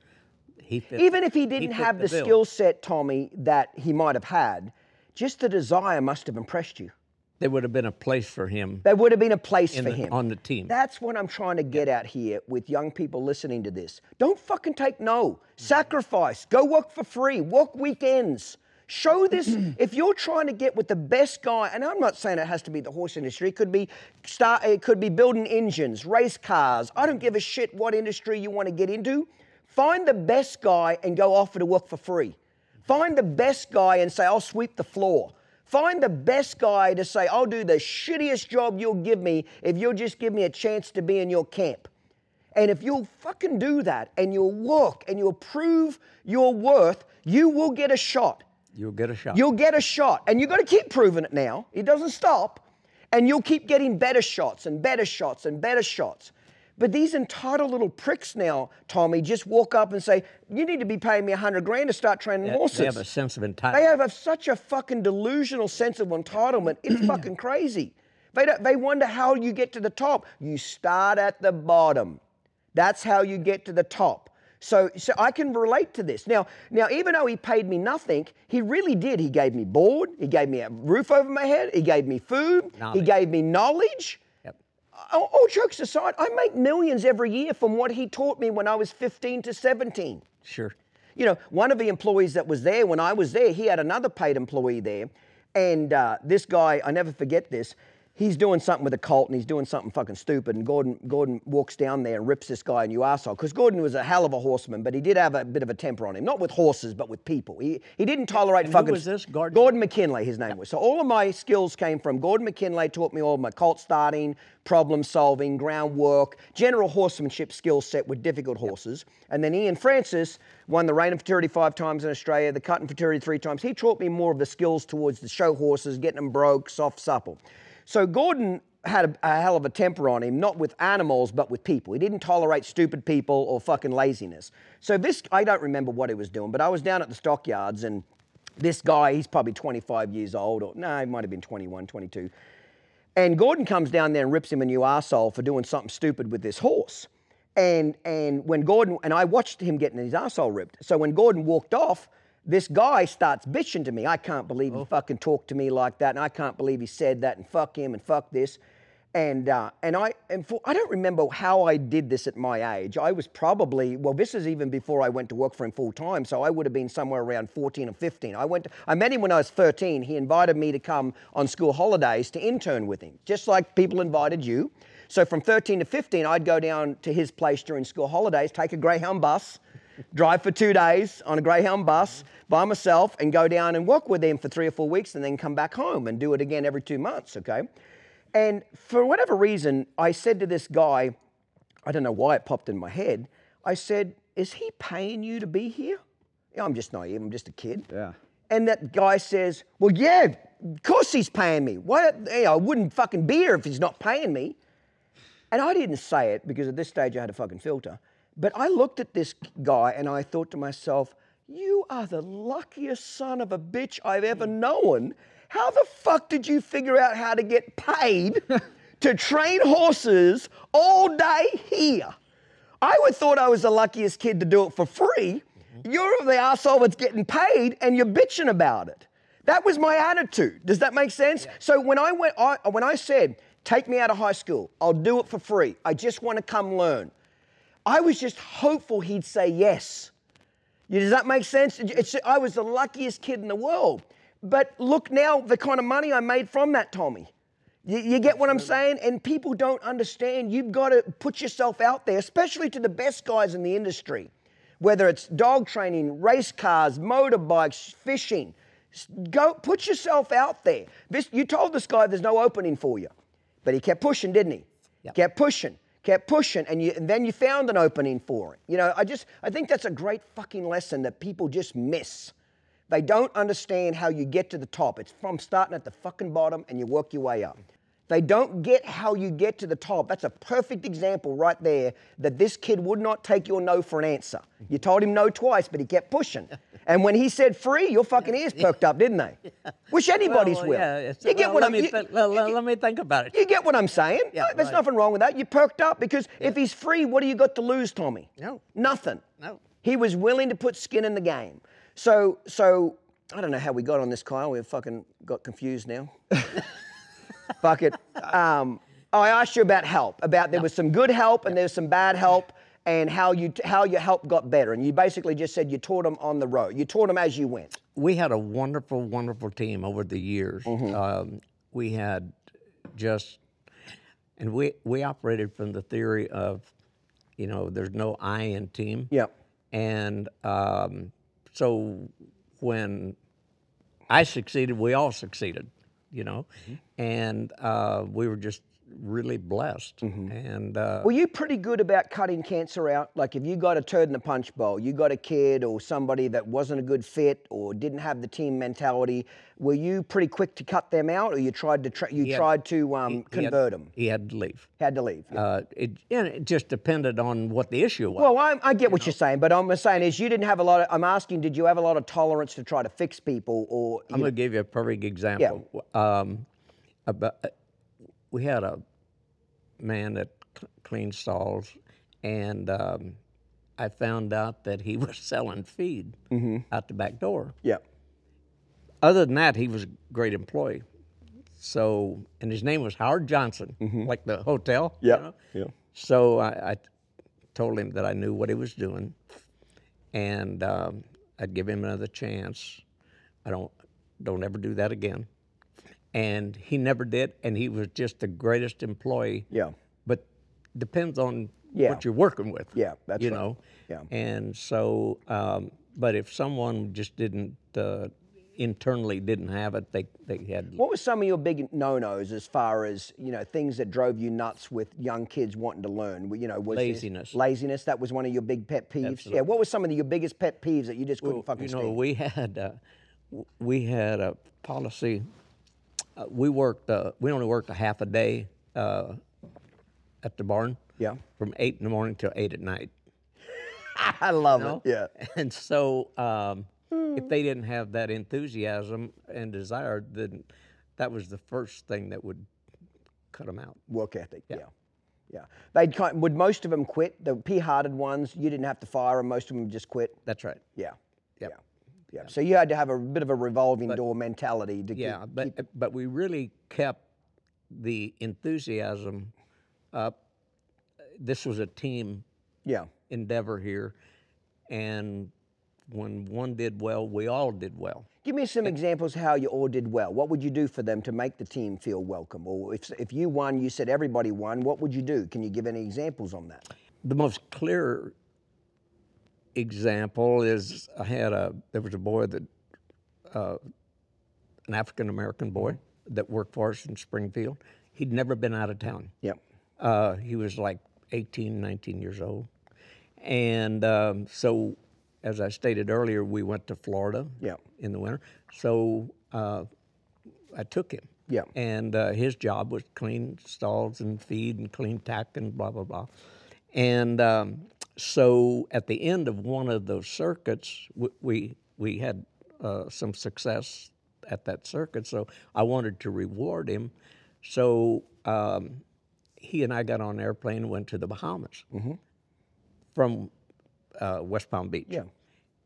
he fit,
Even if he didn't
fit
have the,
bill.
skill set, Tommy, that he might have had, just the desire must have impressed you.
there would have been a place for him
There would have been a place for
the-
him.
on the team.
That's what I'm trying to get at here with young people listening to this. Don't fucking take no. Sacrifice. Go work for free. Work weekends. Show this. if you're trying to get with the best guy, and I'm not saying it has to be the horse industry. It could be start. It could be building engines, race cars. I don't give a shit what industry you want to get into. Find the best guy and go offer to work for free. Find the best guy and say, I'll sweep the floor. Find the best guy to say, I'll do the shittiest job you'll give me if you'll just give me a chance to be in your camp. And if you'll fucking do that and you'll work and you'll prove your worth, you will get a shot.
You'll get a shot.
You'll get a shot. And you've got to keep proving it now. It doesn't stop. And you'll keep getting better shots and better shots and better shots. But these entitled little pricks now, Tommy, just walk up and say, You need to be paying me a hundred grand to start training
They-
horses.
They have a sense of entitlement.
They have a, such a fucking delusional sense of entitlement. It's fucking crazy. They, don't, they wonder how you get to the top. You start at the bottom. That's how you get to the top. So, so I can relate to this. Now, now, even though he paid me nothing, he really did. He gave me board. He gave me a roof over my head. He gave me food. He gave me knowledge.
Yep.
All, all jokes aside, I make millions every year from what he taught me when I was 15 to 17.
Sure.
You know, one of the employees that was there when I was there, he had another paid employee there. And uh, this guy, I never forget this, he's doing something with a Colt and he's doing something fucking stupid. And Gordon, Gordon walks down there and rips this guy a new arsehole. Because Gordon was a hell of a horseman, but he did have a bit of a temper on him. Not with horses, but with people. He, he didn't tolerate
And who was this? Gordon?
Gordon McKinley, his name was. So all of my skills came from Gordon McKinley, taught me all my Colt starting, problem solving, groundwork, general horsemanship skill set with difficult horses. And then Ian Francis won the Reign Futurity five times in Australia, the Cutting Futurity three times. He taught me more of the skills towards the show horses, getting them broke, soft, supple. So Gordon had a, a hell of a temper on him, not with animals, but with people. He didn't tolerate stupid people or fucking laziness. So this, I don't remember what he was doing, but I was down at the stockyards and this guy, he's probably 25 years old, or no, he might have been 21, 22. And Gordon comes down there and rips him a new asshole for doing something stupid with this horse. And and when Gordon and I watched him getting his asshole ripped. So when Gordon walked off, this guy starts bitching to me. I can't believe he fucking talked to me like that, and I can't believe he said that, and fuck him, and fuck this. And uh, and I and for, I don't remember how I did this at my age. I was probably well. This is even before I went to work for him full time. So I would have been somewhere around 14 or 15. I went. To, I met him when I was 13. He invited me to come on school holidays to intern with him, just like people invited you. So from 13 to 15, I'd go down to his place during school holidays, take a Greyhound bus, drive for two days on a Greyhound bus by myself, and go down and work with them for three or four weeks, and then come back home and do it again every two months. Okay. And for whatever reason, I said to this guy, I don't know why it popped in my head. I said, Is he paying you to be here? Yeah, I'm just naive, I'm just a kid.
Yeah.
And that guy says, Well, yeah, of course he's paying me. Why, you know, I wouldn't fucking be here if he's not paying me. And I didn't say it because at this stage I had a fucking filter. But I looked at this guy and I thought to myself, you are the luckiest son of a bitch I've ever mm. known. How the fuck did you figure out how to get paid to train horses all day here? I would thought I was the luckiest kid to do it for free. Mm-hmm. You're the asshole that's getting paid and you're bitching about it. That was my attitude. Does that make sense? So when I went, I, when I said, Take me out of high school. I'll do it for free. I just want to come learn. I was just hopeful he'd say yes. Does that make sense? It's, I was the luckiest kid in the world. But look now, the kind of money I made from that, Tommy. You, you get what I'm saying? And people don't understand. You've got to put yourself out there, especially to the best guys in the industry, whether it's dog training, race cars, motorbikes, fishing. Go put yourself out there. This, you told this guy there's no opening for you, but he kept pushing, didn't he?
Yep.
Kept pushing, kept pushing, and, you, and then you found an opening for it. You know, I just I think that's a great fucking lesson that people just miss. They don't understand how you get to the top. It's from starting at the fucking bottom and you work your way up. They don't get how you get to the top. That's a perfect example right there that this kid would not take your no for an answer. You told him no twice, but he kept pushing. And when he said free, your fucking ears perked up, didn't they? Wish anybody's
Well,
will.
Yeah,
you get
well,
what
let
I'm
me
you-
let-
you-
let me think about it.
you get what I'm saying?
Yeah,
No, There's
right.
nothing wrong with that. You perked up because if he's free, what do you got to lose, Tommy?
No.
Nothing.
No.
He was willing to put skin in the game. So, so I don't know how we got on this, Kyle. We fucking got confused now. Fuck it. Um, I asked you about help. About there was some good help and there was some bad help, and how you how your help got better. And you basically just said you taught them on the road. You taught them as you went.
we had a wonderful, wonderful team over the years.
Mm-hmm.
Um, we had just, and we we operated from the theory of, you know, there's no I in team.
Yep.
And um, so when I succeeded, we all succeeded, you know,
Mm-hmm.
and uh, we were just really blessed.
Mm-hmm.
And uh,
Were you pretty good about cutting cancer out? Like if you got a turd in the punch bowl, you got a kid or somebody that wasn't a good fit or didn't have the team mentality, were you pretty quick to cut them out, or you tried to tra- you
had-
tried to um,
he had-
convert them?
He had to leave.
Had to leave. yeah.
Uh, it, and it just depended on what the issue was.
Well, I, I get what you're saying, but I'm saying is you didn't have a lot of. I'm asking, did you have a lot of tolerance to try to fix people, or
I'm going to give you a perfect example. Um, about, we had a man that cleaned stalls, and um, I found out that he was selling feed out the back door.
yeah,
Other than that, he was a great employee. So, and his name was Howard Johnson, like the hotel. you
Yeah,
know?
yeah.
So I, I told him that I knew what he was doing, and um, I'd give him another chance. I don't don't ever do that again. And he never did, and he was just the greatest employee.
yeah,
But depends on
Yeah.
what you're working with.
Yeah, that's
you
right.
know.
Yeah.
And so, um, but if someone just didn't uh, internally didn't have it, they they had
What were some of your big no-nos as far as you know things that drove you nuts with young kids wanting to learn? You know, was
Laziness.
laziness. That was one of your big pet peeves. Yeah. What were some of your biggest pet peeves that you just couldn't fucking
you know,
stand?
we had uh, we had a policy. Uh, we worked. Uh, we only worked a half a day uh, at the barn.
Yeah.
From eight in the morning till eight at night.
I love
know?
it. Yeah.
And so, um, if they didn't have that enthusiasm and desire, then that was the first thing that would cut them out.
Work ethic. Yeah. Yeah. They'd kind, would most of them quit? The pea-hearted ones, you didn't have to fire them. Most of them just quit.
That's right.
Yeah.
Yep.
Yeah. Yeah. So you had to have a bit of a revolving door mentality to
Yeah,
keep,
but but we really kept the enthusiasm up. This was a team
yeah.
endeavor here, and when one did well, we all did well.
Give me some examples how you all did well. What would you do for them to make the team feel welcome? Or if, if you won, you said everybody won, what would you do? Can you give any examples on that?
The most clear example is I had a there was a boy that uh, an African American boy that worked for us in Springfield. He'd never been out of town.
Yep.
Uh, he was like 18, 19 years old. And um, so, as I stated earlier, we went to Florida
Yeah.
in the winter. So uh, I took him.
Yeah.
And uh, his job was clean stalls and feed and clean tack and blah, blah, blah. And um, so at the end of one of those circuits, we, we had uh, some success at that circuit. So I wanted to reward him. So um, he and I got on an airplane and went to the Bahamas from uh, West Palm Beach.
Yeah.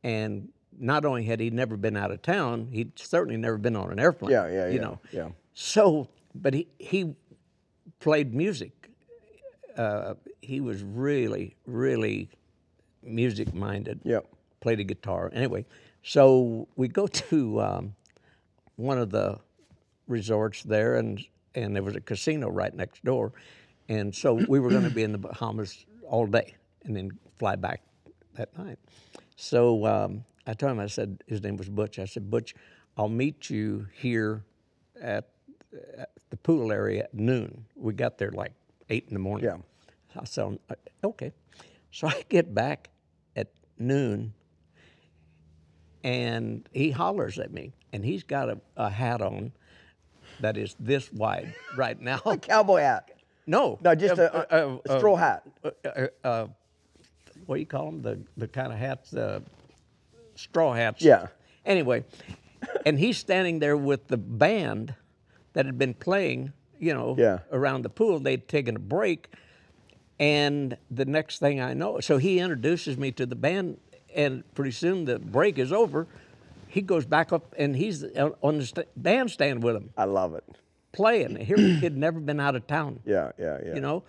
And not only had he never been out of town, he'd certainly never been on an airplane.
Yeah, yeah,
You
yeah,
know.
yeah.
So, but he he played music. Uh, he was really, really music minded.
Yep.
Played a guitar. Anyway, so we go to um, one of the resorts there, and and there was a casino right next door, and so we were going to be in the Bahamas all day, and then fly back that night. So um, I told him, I said, his name was Butch. I said, Butch, I'll meet you here at, at the pool area at noon. We got there like eight in the morning.
Yeah.
I said, okay. So I get back at noon, and he hollers at me, and he's got a, a hat on that is this wide right now.
A cowboy hat.
No,
No, just
uh,
a, a,
uh,
a straw hat.
uh, uh, uh, what do you call them? The the kind of hats, uh, straw hats.
Yeah.
Anyway, and he's standing there with the band that had been playing, you know,
Yeah.
around the pool. They'd taken a break, and the next thing I know, so he introduces me to the band, and pretty soon the break is over. He goes back up, and he's on the st- bandstand with him,
I love it.
playing. Here, the kid never been out of town.
Yeah, yeah, yeah.
You know,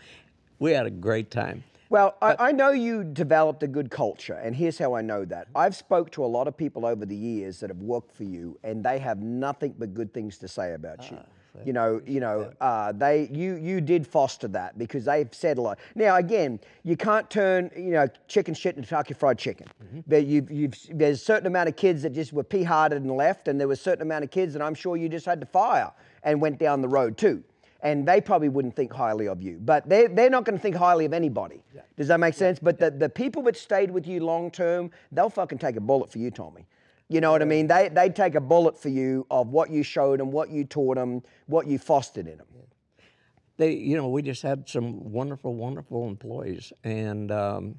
we had a great time.
Well, I, I know you developed a good culture, and here's how I know that. I've spoke to a lot of people over the years that have worked for you, and they have nothing but good things to say about you. Ah. You know, you know, uh, they you you did foster that because they've said a lot. Now, again, you can't turn you know chicken shit into Kentucky Fried Chicken. But you've, you've there's a certain amount of kids that just were pea-hearted and left, and there was a certain amount of kids that I'm sure you just had to fire and went down the road too and they probably wouldn't think highly of you. But they're, they're not going to think highly of anybody. Does that make sense? But the, the people that stayed with you long term, they'll fucking take a bullet for you, Tommy. You know what I mean? They, they'd take a bullet for you of what you showed them, what you taught them, what you fostered in them.
they, you know, we just had some wonderful, wonderful employees, and um,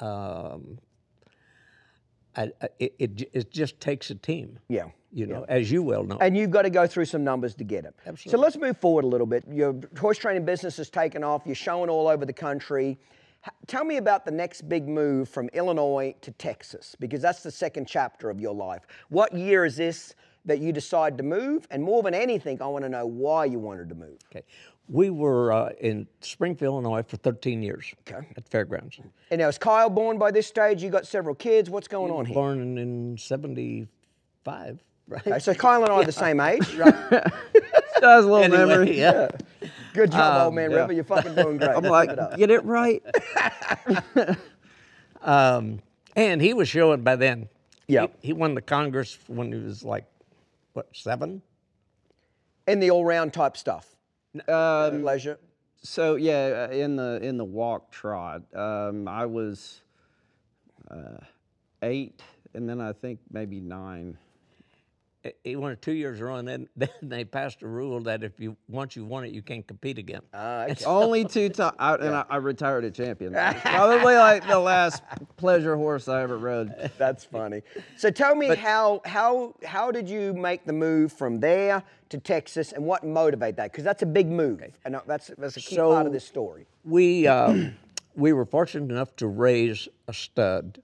um, I, I, it, it it just takes a team.
Yeah,
You know, as you well know.
And you've got to go through some numbers to get them.
Absolutely.
So let's move forward a little bit. Your horse training business has taken off. You're showing all over the country. H- Tell me about the next big move from Illinois to Texas, because that's the second chapter of your life. What year is this that you decide to move? And more than anything, I want to know why you wanted to move.
okay, we were uh, in Springfield, Illinois, for 13 years.
Okay.
At fairgrounds.
And now, is Kyle born by this stage? You got several kids. What's going on here?
Born in '75, right?
Okay, so Kyle and I are the same age.
Just a little
Anyway,
memory.
yeah.
Good job,
Um,
old man
yeah.
River. You're fucking doing great.
I'm like,
it up.
get it right.
Um, and he was showing by then.
Yep.
He, he won the Congress when he was like, what, seven?
And the all-round type stuff.
Um,
Leisure.
so yeah, uh, in the in the walk trot, um, I was uh, eight, and then I think maybe nine.
He won it two years in a row, and then, then they passed a rule that if you once you won it, you can't compete again.
Uh, okay.
Only two times, and I, I retired a champion. Probably like the last pleasure horse I ever rode.
That's funny. So tell me how how how did you make the move from there to Texas, and what motivated that? Because that's a big move, and that's that's a key part of this story.
We um, we were fortunate enough to raise a stud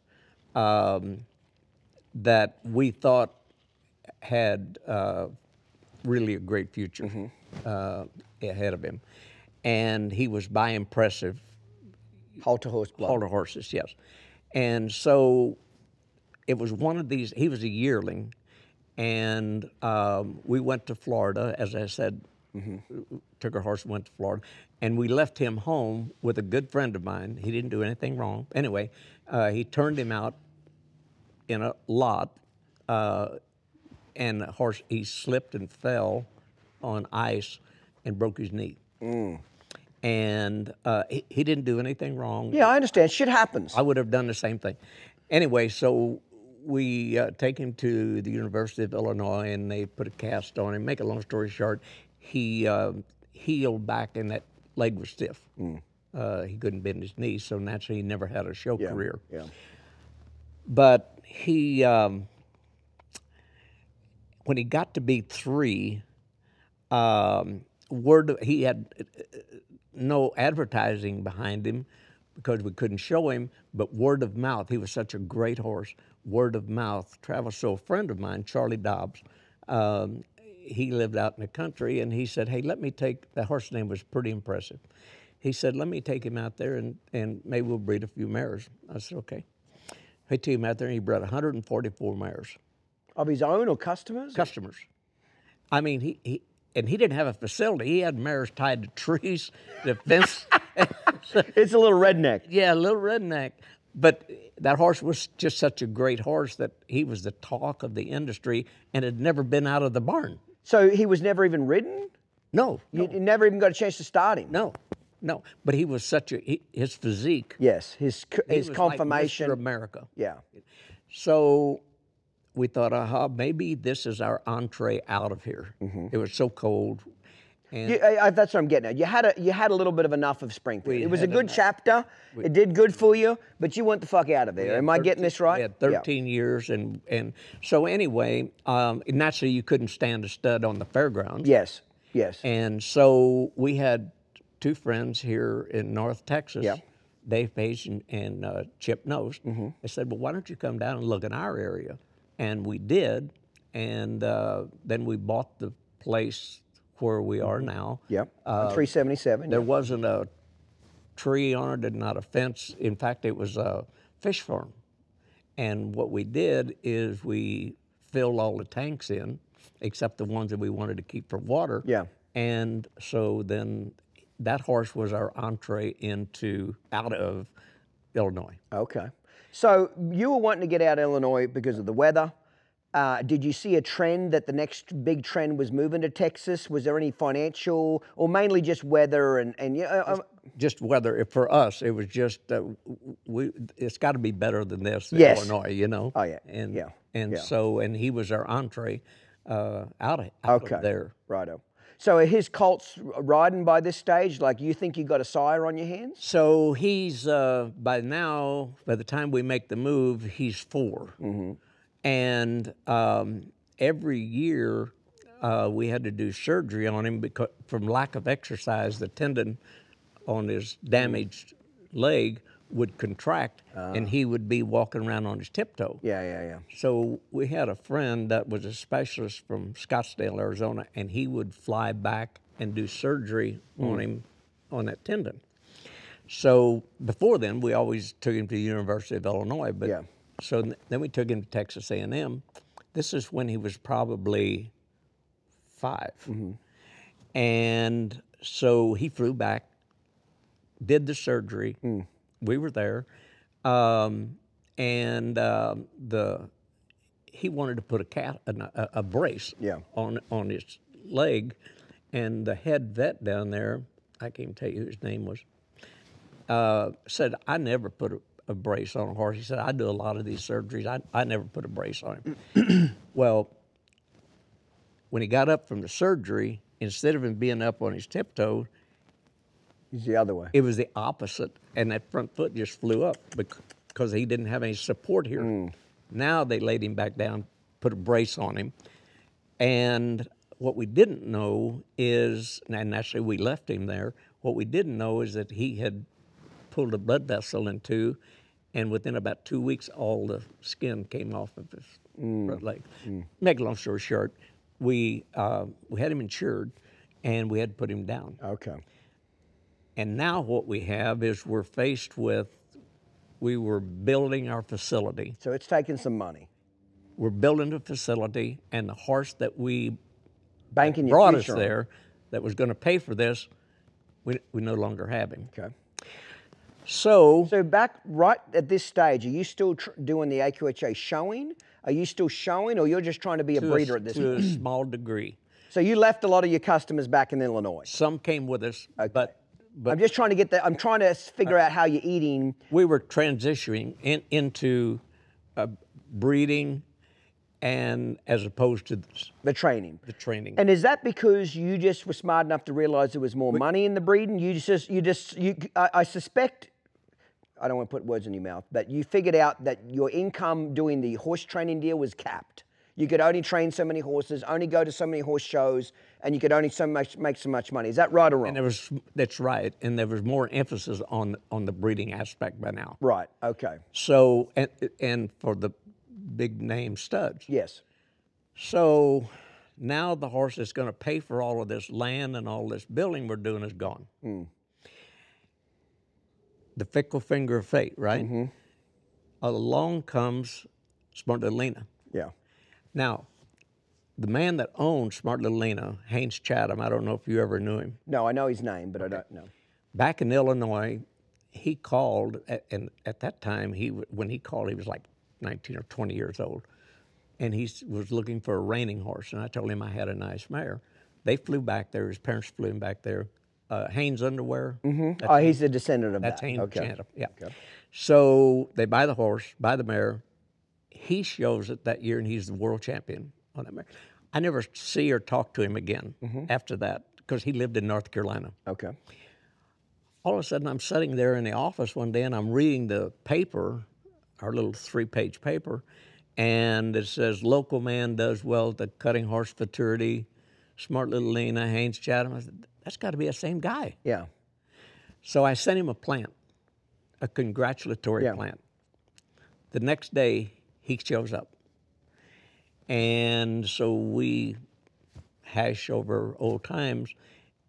um, that we thought had uh, really a great future uh, ahead of him, and he was by Impressive
Halter horse blood.
halter horses, yes. And so it was one of these, he was a yearling, and um, we went to Florida, as I said, took our horse and went to Florida, and we left him home with a good friend of mine. He didn't do anything wrong. Anyway, uh, he turned him out in a lot, uh, and the horse, he slipped and fell on ice and broke his knee. And uh, he, he didn't do anything wrong.
Yeah, I understand. Shit happens.
I would have done the same thing. Anyway, so we uh, take him to the University of Illinois, and they put a cast on him. Make a long story short, he uh, healed back, and that leg was stiff. Uh, he couldn't bend his knee, so naturally, he never had a show
yeah.
career.
Yeah.
But he, um, when he got to be three, um, word he had uh, no advertising behind him because we couldn't show him, but word of mouth. He was such a great horse. Word of mouth traveled. So a friend of mine, Charlie Dobbs, um, he lived out in the country, and he said, "Hey, let me take." The horse name was pretty impressive. He said, "Let me take him out there, and and maybe we'll breed a few mares." I said, "Okay." He took him out there, and he bred 144 mares,
Of his own or customers?
customers. I mean, he, he and he didn't have a facility. He had mares tied to trees, the fence.
It's a little redneck.
Yeah, a little redneck. But that horse was just such a great horse that he was the talk of the industry and had never been out of the barn.
So he was never even ridden?
No,
You, you never even got a chance to start him?
no, no. But he was such a he, his physique.
Yes, his, his
like
confirmation.
Mr. America.
yeah.
So we thought, aha, maybe this is our entree out of here.
Mm-hmm.
It was so cold, and
You, I, I- that's what I'm getting at. You had a you had a little bit of enough of Springfield. It was a good
enough.
chapter. it did good for you, but you want the fuck out of there. Am I getting this right?
We had
Yeah.
13 years, and and so anyway, um, naturally you couldn't stand a stud on the fairgrounds.
Yes. Yes.
And so we had two friends here in North Texas,
Yeah.
Dave Page and, and uh, Chip Nose. They said, well, why don't you come down and look in our area? And we did. And uh, then we bought the place where we are now.
yep. 377.
There
yeah.
wasn't a tree on it and not a fence. In fact, it was a fish farm. And what we did is we filled all the tanks in, except the ones that we wanted to keep for water.
Yeah.
And so then that horse was our entree into out of Illinois.
Okay. So you were wanting to get out of Illinois because of the weather. Uh, did you see a trend that the next big trend was moving to Texas? Was there any financial, or mainly just weather and and yeah? Uh,
Just weather for us, it was just uh, we. It's got to be better than this in
Yes.
Illinois, you know.
Oh, yeah,
And
yeah,
and
yeah.
so and he was our entree uh, out of out
okay.
of there.
Righto. So are his colts riding by this stage? Like you think you got a sire on your hands?
So he's uh, by now. By the time we make the move, he's 4 and um, every year uh, we had to do surgery on him because from lack of exercise, the tendon on his damaged leg would contract, and uh-huh. he would be walking around on his tiptoe.
Yeah, yeah, yeah.
So we had a friend that was a specialist from Scottsdale, Arizona, and he would fly back and do surgery hmm. on him on that tendon. So before then, we always took him to the University of Illinois, but
Yeah.
so then we took him to Texas A&M. This is when he was probably 5 mm-hmm. and so he flew back, did the surgery. Hmm. We were there, um, and um, the he wanted to put a cat a, a, brace
Yeah.
on on his leg, and the head vet down there, I can't even tell you who his name was, uh, said I never put a, a brace on a horse. He said I do a lot of these surgeries. I, I never put a brace on him. well, when he got up from the surgery, instead of him being up on his tiptoe,
He's the other way.
it was the opposite, and that front foot just flew up because he didn't have any support here.
Hmm.
Now they laid him back down, put a brace on him, and what we didn't know is, and actually we left him there. What we didn't know is that he had pulled a blood vessel in two, and within about two weeks, all the skin came off of his
Hmm.
front leg. Make a long story short, we uh, we had him insured, and we had to put him down.
Okay.
And now what we have is we're faced with, we were building our facility.
So it's taking some money.
We're building a facility, and the horse that we
Banking
brought us there, that was going to pay for this, we, we no longer have him.
Okay.
So,
So back right at this stage, are you still tr- doing the AQHA showing? Are you still showing, or you're just trying to be a
to,
breeder
a,
at this?
to a small degree,
So you left a lot of your customers back in Illinois.
some came with us, but but
I'm just trying to get that. I'm trying to figure out how you're eating.
we were transitioning in, into uh, breeding, and as opposed to
the training.
the training.
And is that because you just were smart enough to realize there was more money in the breeding? You just, you just, you. I, I suspect. I don't want to put words in your mouth, but you figured out that your income doing the horse training deal was capped. You could only train so many horses, only go to so many horse shows, and you could only so much make so much money. Is that right or wrong?
And there was that's right, and there was more emphasis on on the breeding aspect by now.
right. Okay.
So and and for the big name studs.
Yes.
So Now the horse that's going to pay for all of this land and all this building we're doing is gone. Hmm. The fickle finger of fate, right? Mm-hmm. Along comes Smart
Yeah.
Now, the man that owned Smart Little Lena, Hanes Chatham, I don't know if you ever knew him.
No, I know his name, but I don't know.
Back in Illinois, he called, and at that time, he when he called, he was like 19 or 20 years old, and he was looking for a reining horse. And I told him I had a nice mare. They flew back there. His parents flew him back there. Uh, Hanes Underwear. That's,
Oh, he's a descendant of
that's
that.
Hanes
okay.
Chatham. Yeah. Okay. So they buy the horse, buy the mare. He shows it that year, and he's the world champion on that. I never see or talk to him again mm-hmm. after that because he lived in North Carolina
Okay.
all of a sudden I'm sitting there in the office one day and I'm reading the paper, our little three page paper, and it says local man does well at the cutting horse futurity, smart little Lena, Hanes Chatham. I said, that's got to be the same guy.
Yeah.
So I sent him a plant, a congratulatory
Yeah.
plant. The next day he shows up. And so we hash over old times.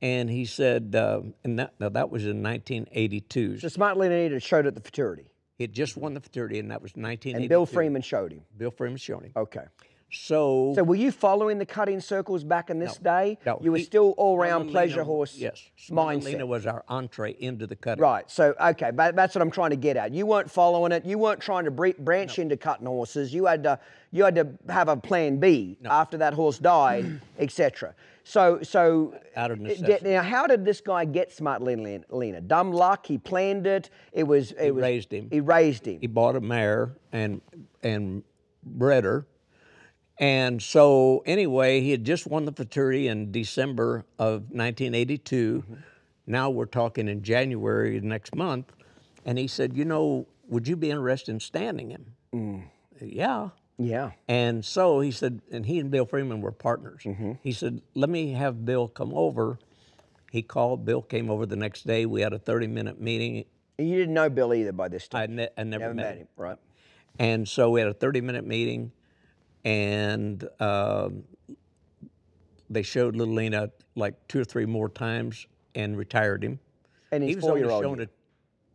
And he said, uh, and that, now that was in 1982.
So Smart Little Lena showed at the futurity,
He had just won the futurity, and that was 1982.
and Bill Freeman showed him.
Bill Freeman showed him.
Okay.
So,
So were you following the cutting circles back in this day?
no,
You were
he-
still all round pleasure horse
Yes. Smart
mindset.
Lena was our entree into the cutting.
Right. So okay, but that's what I'm trying to get at. You weren't following it. You weren't trying to branch into cutting horses. You had to you had to have a plan B after that horse died, etc. So so
Out of necessity.
now how did this guy get Smart Lena? Lena? Dumb luck. He planned it. It was it was
raised him.
He raised him.
he bought a mare and and bred her. And so anyway, he had just won the futurity in December of 1982. Now we're talking in January next month, and he said, "You know, would you be interested in standing him?" Yeah.
yeah.
And so he said, and he and Bill Freeman were partners.
Mm-hmm.
He said, let me have Bill come over. He called. Bill came over the next day. We had a 30-minute meeting.
You didn't know Bill either by this time.
I, ne- I never,
Never
met,
met
him.
him. Right.
And so we had a 30 minute meeting, and um, they showed Little Lena like two or three more times and retired him.
And
He was only shown a,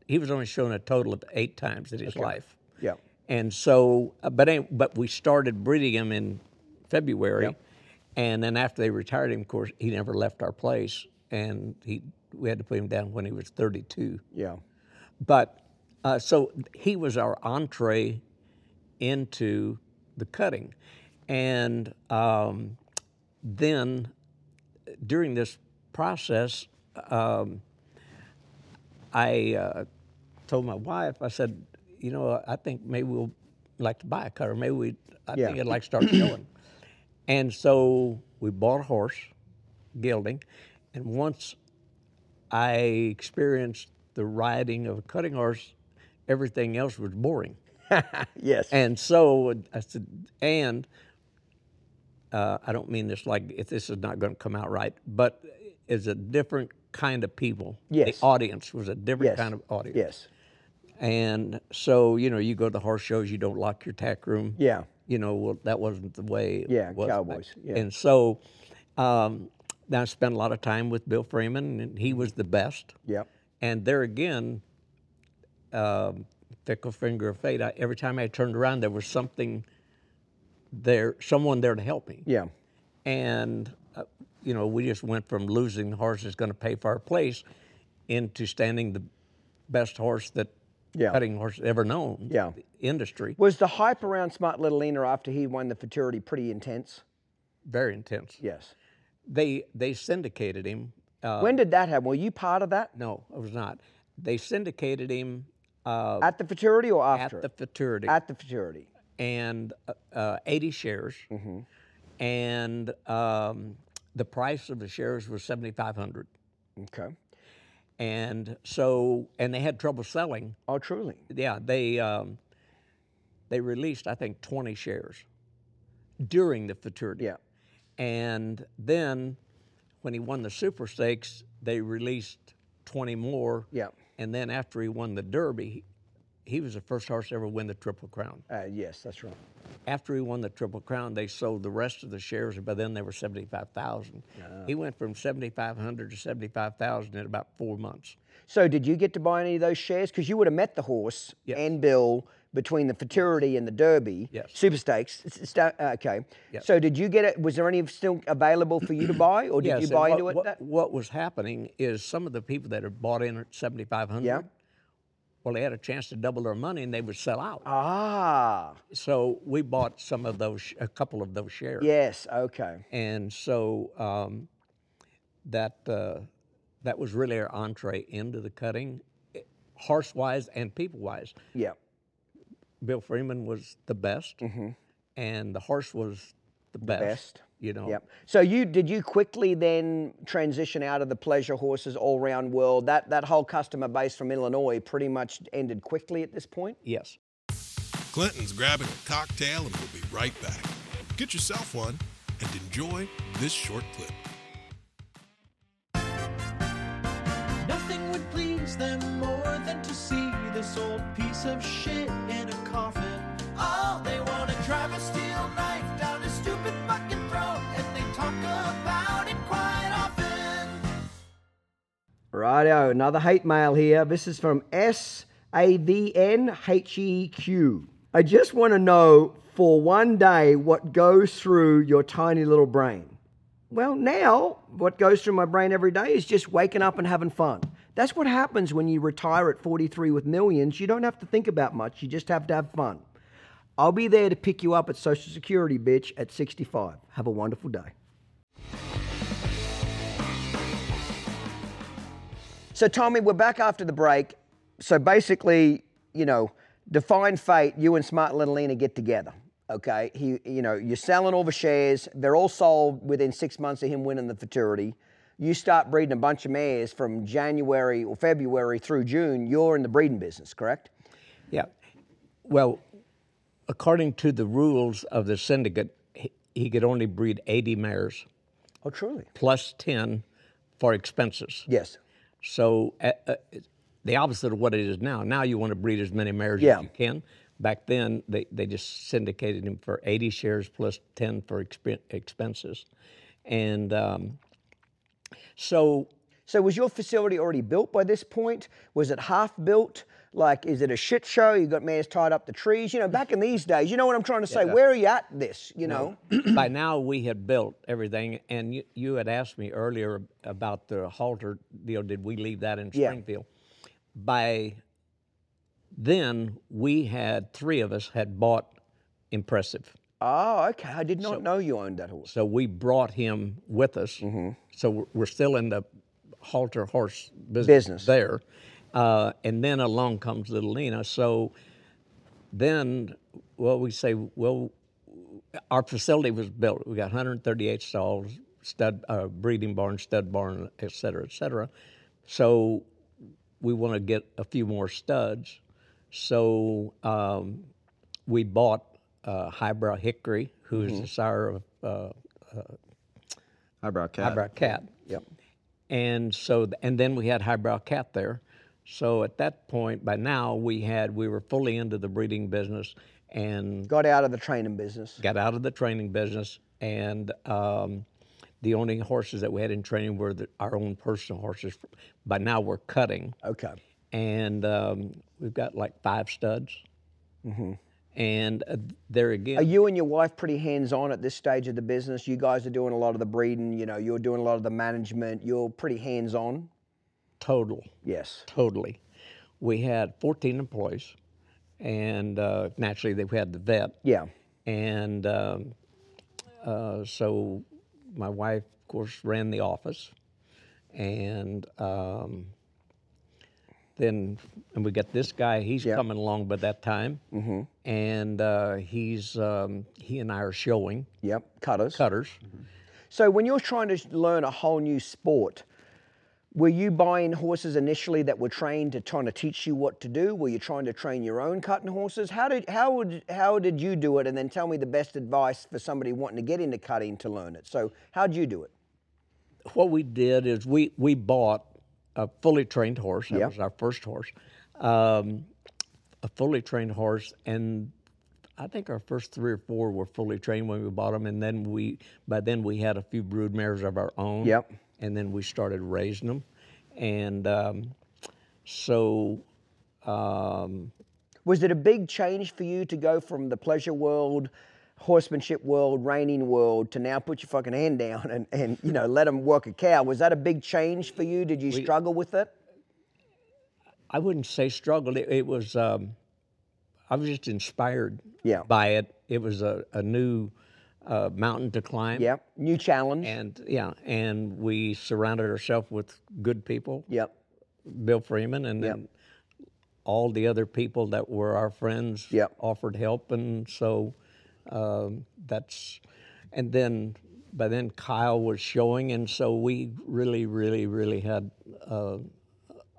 he was only shown a total of eight times in his life.
Yeah.
And so, uh, but but we started breeding him in February,
Yep.
and then after they retired him, of course, he never left our place, and he we had to put him down when he was 32.
Yeah.
But uh, so he was our entree into the cutting. And um, then during this process, um, I uh, told my wife, I said, you know, I think maybe we'll like to buy a cutter. Maybe we, I
Yeah.
think I'd like to start showing. And so we bought a horse, gelding, and once I experienced the riding of a cutting horse, everything else was boring.
Yes.
And so I said, and uh, I don't mean this like if this is not going to come out right, but it's a different kind of people.
Yes.
The audience was a different
yes.
kind of audience.
Yes.
And so, you know, you go to horse shows, you don't lock your tack room.
Yeah.
You know, well, that wasn't the way it
Yeah,
was back-
cowboys, yeah.
And so, um, I spent a lot of time with Bill Freeman, and he was the best.
Yep.
And there again, um, fickle finger of fate. I, every time I turned around, there was something there, someone there to help me.
Yeah.
And uh, you know, we just went from losing the horse that's going to pay for our place into standing the best horse that
Yeah.
cutting horse ever known.
Yeah.
the industry
Was the hype around Smart Little Lena after he won the futurity pretty intense?
very intense.
Yes.
They they syndicated him. Uh,
when did that happen? Were you part of that?
no, I was not. They syndicated him uh,
At the futurity or after?
at the
it?
futurity.
At the futurity.
and uh, uh, 80 shares,
Mm-hmm.
and um, the price of the shares was 7,500.
Okay.
And so, and they had trouble selling.
Oh, truly.
Yeah, they um, they released I think 20 shares during the futurity.
Yeah.
And then, when he won the Super Stakes, they released 20 more.
Yeah.
And then after he won the Derby, he was the first horse to ever win the Triple Crown.
Uh, yes, that's right.
After he won the Triple Crown, they sold the rest of the shares, and by then they were 75,000. He went from 7,500 to 75,000 in about four months.
So, did you get to buy any of those shares? Because you would have met the horse
Yes.
and Bill between the Futurity and the Derby,
Yes.
Super Stakes. It's- it's da- uh, okay.
Yes.
So, did you get it? Was there any still available for you to buy, or did
Yes,
you buy
what,
into it?
What, what was happening is some of the people that had bought in at 7,500,
Yeah.
well, they had a chance to double their money and they would sell out.
Ah,
So we bought some of those, a couple of those shares.
yes. Okay.
And so um, that uh, that was really our entree into the cutting, horse wise and people wise.
Yeah.
Bill Freeman was the best, mm-hmm. and the horse was the best.
best.
You know.
Yep. So you did you quickly then transition out of the pleasure horses all round world? That that whole customer base from Illinois pretty much ended quickly at this point.
Yes.
Clinton's grabbing a cocktail and we'll be right back. Get yourself one and enjoy this short clip.
Nothing would please them more than to see this old piece of shit in a drive a steel knife down stupid fucking throat, and they talk about it quite often.
Righto, another hate mail here. This is from S A V N H E Q. I just want to know for one day what goes through your tiny little brain. Well, now what goes through my brain every day is just waking up and having fun. That's what happens when you retire at 43 with millions. You don't have to think about much, you just have to have fun. I'll be there to pick you up at Social Security, bitch, at 65. Have a wonderful day. So, Tommy, we're back after the break. So, basically, you know, define fate. You and Smart Little Lena get together. Okay, he, you know, you're selling all the shares. They're all sold within six months of him winning the futurity. You start breeding a bunch of mares from January or February through June. You're in the breeding business, correct?
Yeah. Well, according to the rules of the syndicate, he, he could only breed 80 mares
Oh, truly?
plus 10 for expenses.
Yes.
So uh, uh, the opposite of what it is now. Now you want to breed as many mares
Yeah.
as you can. Back then, they, they just syndicated him for 80 shares plus 10 for expen- expenses. And um, so
So was your facility already built by this point? Was it half built? Like, is it a shit show? You've got mares tied up the trees? You know, back in these days, you know what I'm trying to say? Where are you at this? You know?
by now we had built everything, and you, you had asked me earlier about the halter deal. Did we leave that in Springfield? Yeah. By then, we had three of us had bought Impressive,
Oh, okay. I did not know you owned that horse.
so we brought him with us.
Mm-hmm.
So we're- we're still in the halter horse business,
Business.
there, uh, and then along comes little Lena. So then, well, we say, well, our facility was built. We got 138 stalls, stud uh, breeding barn, stud barn, et cetera, et cetera. So we want to get a few more studs. So um, we bought uh, Highbrow Hickory, who is the sire of uh,
Highbrow Cat.
Highbrow Cat.
Yep.
And so, and then we had Highbrow Cat there. So at that point, by now, we had we were fully into the breeding business and
Got out of the training business.
got out of the training business, and um, the only horses that we had in training were the, our own personal horses. By now, we're cutting,
Okay.
and um, we've got like five studs. And uh, there again,
Are you and your wife pretty hands-on at this stage of the business? You guys are doing a lot of the breeding. You know, you're doing a lot of the management. You're pretty hands-on.
Total,
Yes.
totally. We had 14 employees, and uh, naturally, they had the vet.
Yeah.
And um, uh, so my wife, of course, ran the office. And um, then and we got this guy, he's
Yep.
coming along by that time. Mm-hmm. And uh, he's, um, he and I are showing
Yep. Cutters.
cutters.
So when you're trying to learn a whole new sport, were you buying horses initially that were trained to trying to teach you what to do? Were you trying to train your own cutting horses? How did how would how did you do it? And then tell me the best advice for somebody wanting to get into cutting to learn it. So how'd you do it?
What we did is we, we bought a fully trained horse. That
Yep.
was our first horse. Um, a fully trained horse, and I think our first three or four were fully trained when we bought them, and then we by then we had a few brood mares of our own.
Yep.
And then we started raising them, and um, so um,
Was it a big change for you to go from the pleasure world, horsemanship world, reining world to now put your fucking hand down and, and you know let them work a cow? Was that a big change for you? Did you struggle with it?
I wouldn't say struggled. It, it was um, I was just inspired
Yeah.
by it. It was a, a new uh, mountain to climb.
Yep. New challenge.
And yeah, and we surrounded ourselves with good people.
Yep.
Bill Freeman, and
Yep.
then all the other people that were our friends
Yep.
offered help, and so um, that's, and then by then Kyle was showing, and so we really, really, really had uh,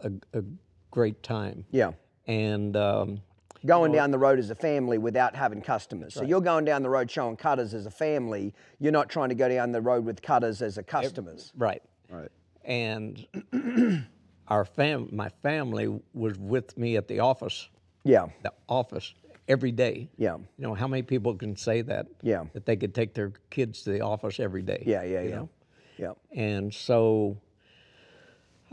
a, a great time.
Yeah.
And um,
Going down the road as a family without having customers. So you're going down the road showing cutters as a family. You're not trying to go down the road with cutters as a customers.
right,
Right.
and our fam, my family was with me at the office.
Yeah.
the office every day.
Yeah.
You know, how many people can say that?
Yeah.
That they could take their kids to the office every day.
Yeah. Yeah.
you
Yeah.
know?
Yeah.
And so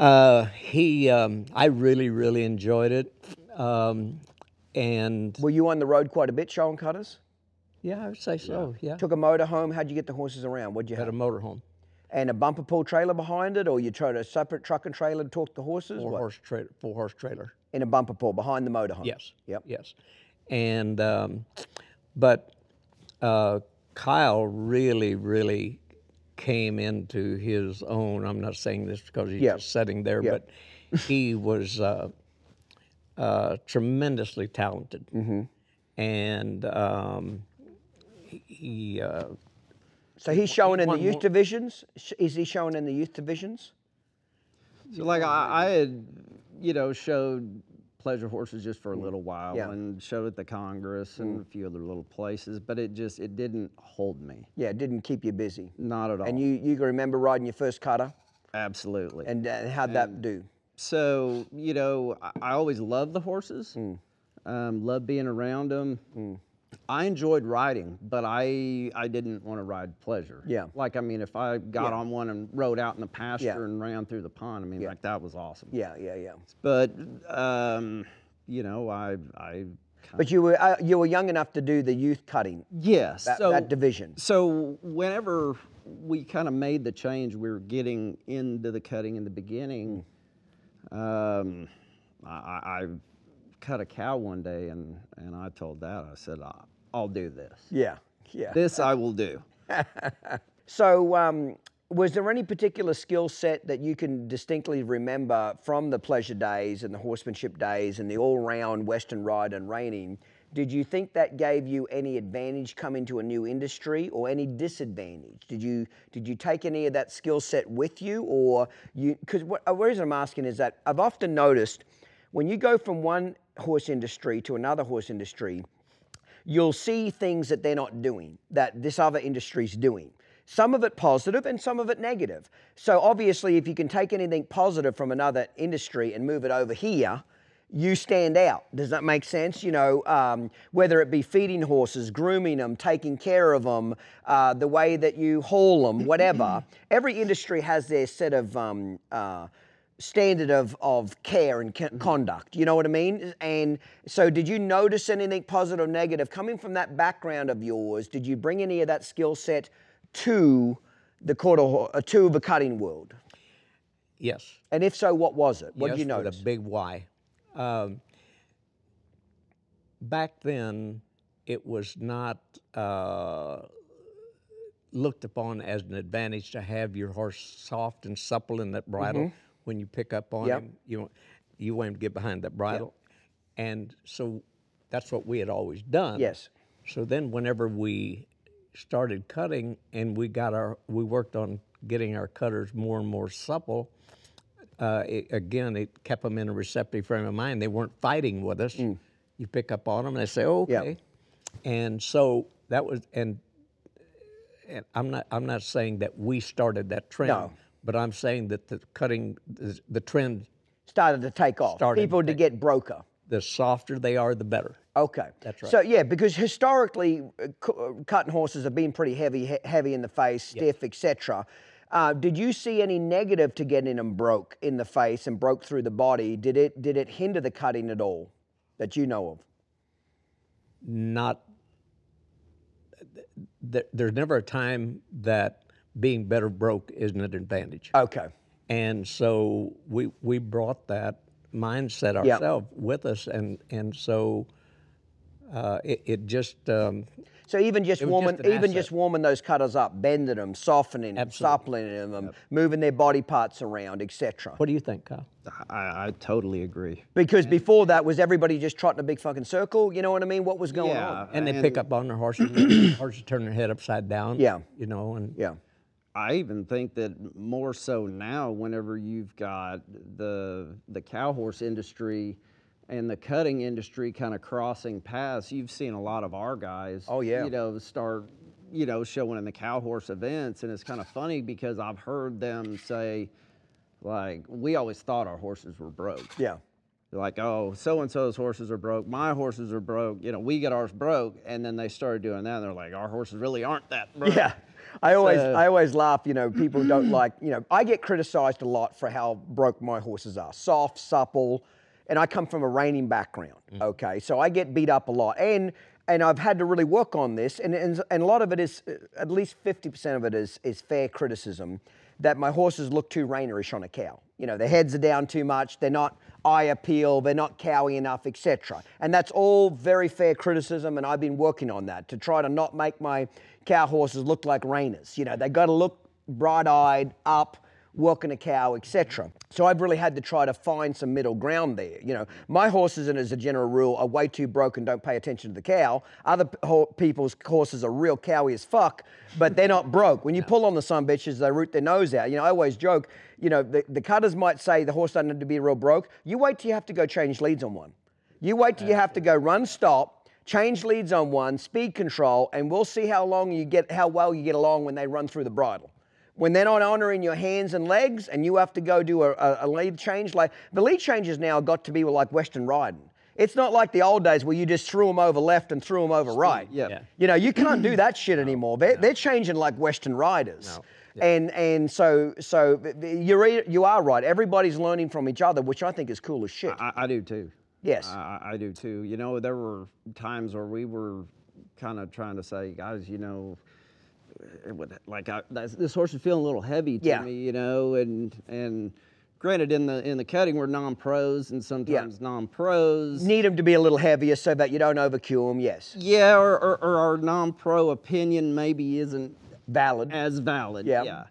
uh, he, um, I really, really enjoyed it. Um, and
Were you on the road quite a bit showing cutters?
yeah, I would say so. Yeah.
Took a motor home. How'd you get the horses around? What'd you
Had
have?
a motorhome,
and a bumper pull trailer behind it, or you tried a separate truck and trailer to talk the horses?
four
What?
horse trailer, four horse trailer.
In a bumper pull behind the motorhome.
Yes.
Yep.
Yes. And um, but uh, Kyle really, really came into his own. I'm not saying this because he's
Yeah.
just sitting there,
Yeah.
but he was uh, uh, tremendously talented,
Mm-hmm.
and um, he. Uh,
So he's showing in the youth
more-
divisions. Is he showing in the youth divisions?
So like I, I had, you know, showed pleasure horses just for a little while
Yeah.
and showed at the Congress and a few other little places, but it just it didn't hold me.
Yeah, it didn't keep you busy.
Not at all.
And you you can remember riding your first cutter,
absolutely.
and uh, how'd that do?
So you know, I, I always loved the horses.
Mm.
Um, loved being around them. I enjoyed riding, but I I didn't want to ride pleasure.
Yeah.
Like I mean, if I got
Yeah.
on one and rode out in the pasture
Yeah.
and ran through the pond, I mean, like that was awesome.
Yeah, yeah, yeah.
But um, you know, I I.
But you were uh, you were young enough to do the youth cutting
Yes.
that,
so,
that division.
So whenever we kind of made the change, we were getting into the cutting in the beginning. Um, I, I cut a cow one day, and and I told Dad, I said, "I- I'll do this.
Yeah, yeah.
This I will do.
So, um, was there any particular skill set that you can distinctly remember from the pleasure days and the horsemanship days and the all-round Western ride and reining? Did you think that gave you any advantage coming to a new industry, or any disadvantage? Did you did you take any of that skill set with you, or you? Because the uh, reason I'm asking is that I've often noticed when you go from one horse industry to another horse industry, you'll see things that they're not doing, that this other industry's doing. Some of it positive and some of it negative. So obviously, if you can take anything positive from another industry and move it over here, you stand out. Does that make sense? You know, um, whether it be feeding horses, grooming them, taking care of them, uh, the way that you haul them, whatever. Every industry has their set of um, uh, standard of, of care and co- conduct. You know what I mean? And so, did you notice anything positive or negative coming from that background of yours? Did you bring any of that skill set to the quarter, uh, to the cutting world?
yes.
And if so, what was it? What
yes,
did you
with
notice?
a big Y. Um, back then, it was not uh, looked upon as an advantage to have your horse soft and supple in that bridle. When you pick up on
Mm-hmm. Yep.
him, you you want him to get behind that bridle, and so that's what we had always done.
Yes.
So then, whenever we started cutting and we got our, we worked on getting our cutters more and more supple. Uh, it, again, it kept them in a receptive frame of mind. They weren't fighting with us. You pick up on them and they say, oh,
Mm. Yeah.
"Okay," and so that was and. And I'm not. I'm not saying that we started that trend,
No.
but I'm saying that the cutting, the, the trend
Started to take off.
To
People to
take-
get broker.
the softer they are, the better.
Okay,
That's right.
So yeah, because historically, uh, uh, cutting horses have been pretty heavy, he- heavy in the face, stiff, etc. Uh, did you see any negative to getting them broke in the face and broke through the body? Did it did it hinder the cutting at all that you know of?
Not. th- There's never a time that being better broke isn't an advantage.
Okay.
And so we we brought that mindset
Yep.
ourselves with us, and and so uh, it, it just um,
So even just warming,
just
even
asset.
just warming those cutters up, bending them, softening them,
Absolutely.
suppling them, moving their body parts around, etc.
what do you think, Kyle?
I, I totally agree.
Because before that, was everybody just trotting a big fucking circle? You know what I mean? What was going
Yeah.
on?
And they pick up on their horses, horses turn their head upside down.
Yeah.
you know, and
Yeah.
I even think that more so now, whenever you've got the the cow horse industry and the cutting industry kind of crossing paths, you've seen a lot of our guys.
Oh, yeah.
You know, start you know showing in the cow horse events, and it's kind of funny because I've heard them say, like, we always thought our horses were broke.
Yeah.
They're like, oh, so and so's horses are broke. My horses are broke. You know, we get ours broke, and then they started doing that. And they're like, our horses really aren't that broke.
Yeah. I always
So-
I always laugh, you know, people don't like, you know, I get criticized a lot for how broke my horses are. Soft, supple, and I come from a reining background. Okay. So I get beat up a lot. And and I've had to really work on this and and, and a lot of it is uh, at least 50% of it is is fair criticism that my horses look too reinerish on a cow. You know, their heads are down too much, they're not eye appeal, they're not cowy enough, etc. And that's all very fair criticism, and I've been working on that to try to not make my cow horses look like reiners. You know, they got to look bright-eyed, up, working a cow, etc. So I've really had to try to find some middle ground there. You know, my horses, and as a general rule, are way too broken, don't pay attention to the cow. Other people's horses are real cowy as fuck, but they're not broke. When you pull on the sun bitches, they root their nose out. You know, I always joke, you know, the, the cutters might say the horse doesn't need to be real broke. You wait till you have to go change leads on one. You wait till you have to go run, stop, change leads on one, speed control, and we'll see how long you get, how well you get along when they run through the bridle. When they're not honoring your hands and legs, and you have to go do a, a, a lead change, like the lead changes now got to be like Western riding. It's not like the old days where you just threw them over left and threw them over right.
yeah.
Yeah.
You know, you can't do that shit anymore. They're, they're changing like Western riders. And and so so you're you are right. Everybody's learning from each other, which I think is cool as shit.
I, I do too.
Yes.
I, I I do too. You know, there were times where we were kind of trying to say, guys, you know, it would, like I, this horse is feeling a little heavy to
Yeah.
me, you know, and and granted, in the in the cutting, we're non-pros and sometimes non-pros.
Need them to be a little heavier so that you don't overkill them. Yes.
yeah, or, or, or our non-pro opinion maybe isn't
Valid.
as valid.
Yeah.
Yeah.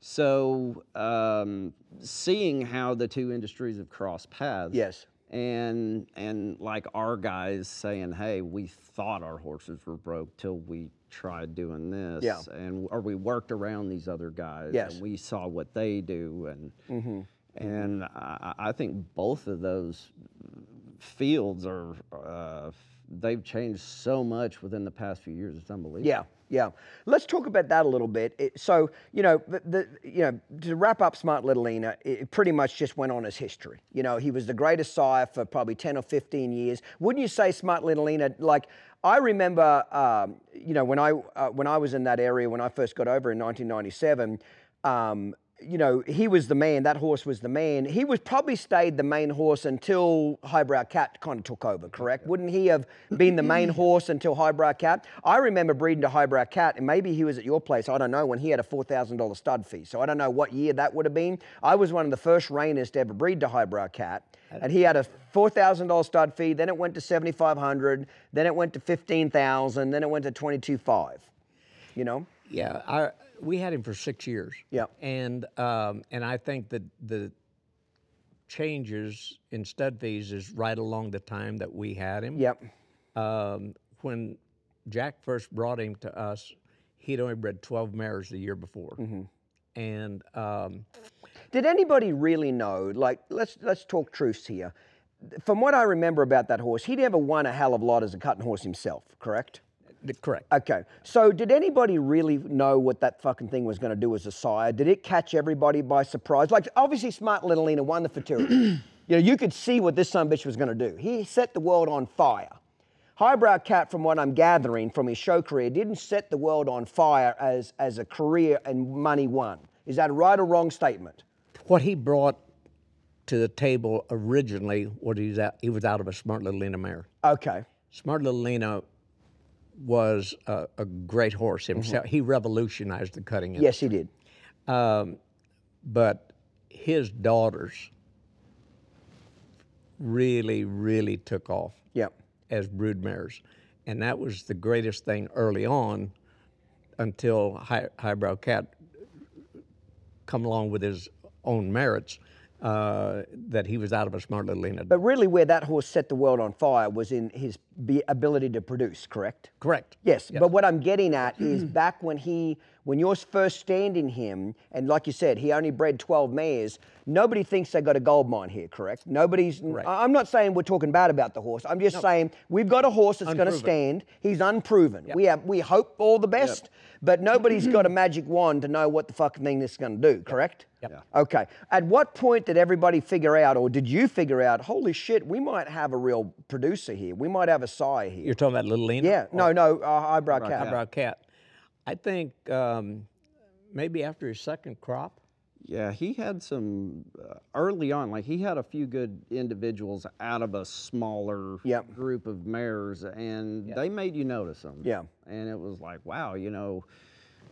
So um, seeing how the two industries have crossed paths.
Yes.
And and like our guys saying, hey, we thought our horses were broke till we tried doing this.
Yeah.
And or we worked around these other guys.
Yes.
And we saw what they do and.
Mm-hmm.
And I, I think both of those fields are, uh, they've changed so much within the past few years. It's unbelievable.
Yeah, yeah. Let's talk about that a little bit. It- so, you know, the, the you know, to wrap up Smart Little Lena, it it pretty much just went on as history. You know, he was the greatest sire for probably 10 or 15 years. Wouldn't you say Smart Little Lena, like, I remember, um, you know, when I, uh, when I was in that area, when I first got over in 1997, um, you know, he was the man. That horse was the man. He was probably stayed the main horse until Highbrow Cat kind of took over, correct? Wouldn't he have been the main horse until Highbrow Cat? I remember breeding to Highbrow Cat, and maybe he was at your place. I don't know when he had a four thousand dollar stud fee. So I don't know what year that would have been. I was one of the first reiners to ever breed to Highbrow Cat, and he had a four thousand dollar stud fee. Then it went to seventy five hundred. Then it went to fifteen thousand. Then it went to twenty two five. You know.
Yeah, I, we had him for six years.
Yeah.
And um, and I think that the changes in stud fees is right along the time that we had him.
Yep.
Um, when Jack first brought him to us, he'd only bred 12 mares the year before.
Mm-hmm.
And um,
Did anybody really know? Like, let's let's talk truths here. From what I remember about that horse, he'd never won a hell of a lot as a cutting horse himself. Correct?
Th- correct.
Okay. So, did anybody really know what that fucking thing was going to do as a sire? Did it catch everybody by surprise? Like, obviously, Smart Little Lena won the Futurity. You know, you could see what this son of a bitch was going to do. He set the world on fire. Highbrow Cat, from what I'm gathering from his show career, didn't set the world on fire as, as a career and money won. Is that a right or wrong statement?
What he brought to the table originally, he was out, he was out of a smart little Lena mare.
Okay.
Smart Little Lena was a, a great horse himself. He revolutionized the cutting
Yes, he did.
Um, but his daughters really, really took off
Yep.
as brood mares. And that was the greatest thing early on until High, Highbrow Cat come along with his own merits uh, that he was out of a smart little Lena.
But really, where that horse set the world on fire was in his ability to produce, correct?
Correct.
Yes, but what I'm getting at is back when he, when you're first standing him, and like you said, he only bred 12 mares. Nobody thinks they got a gold mine here, correct? Nobody's. I- I'm not saying we're talking bad about the horse. I'm just saying we've got a horse that's going to stand. He's unproven. We have. We hope all the best, but nobody's got a magic wand to know what the fucking thing this is going to do, correct?
Yep.
Okay. At what point did everybody figure out, or did you figure out, holy shit, we might have a real producer here. We might have a sire here.
You're talking about Little Lena?
yeah. No, no. Uh, highbrow cat.
Highbrow Cat. I think um, maybe after his second crop,
Yeah, he had some uh, early on. Like he had a few good individuals out of a smaller
Yep.
group of mares, and they made you notice them.
Yeah.
and it was like, wow, you know,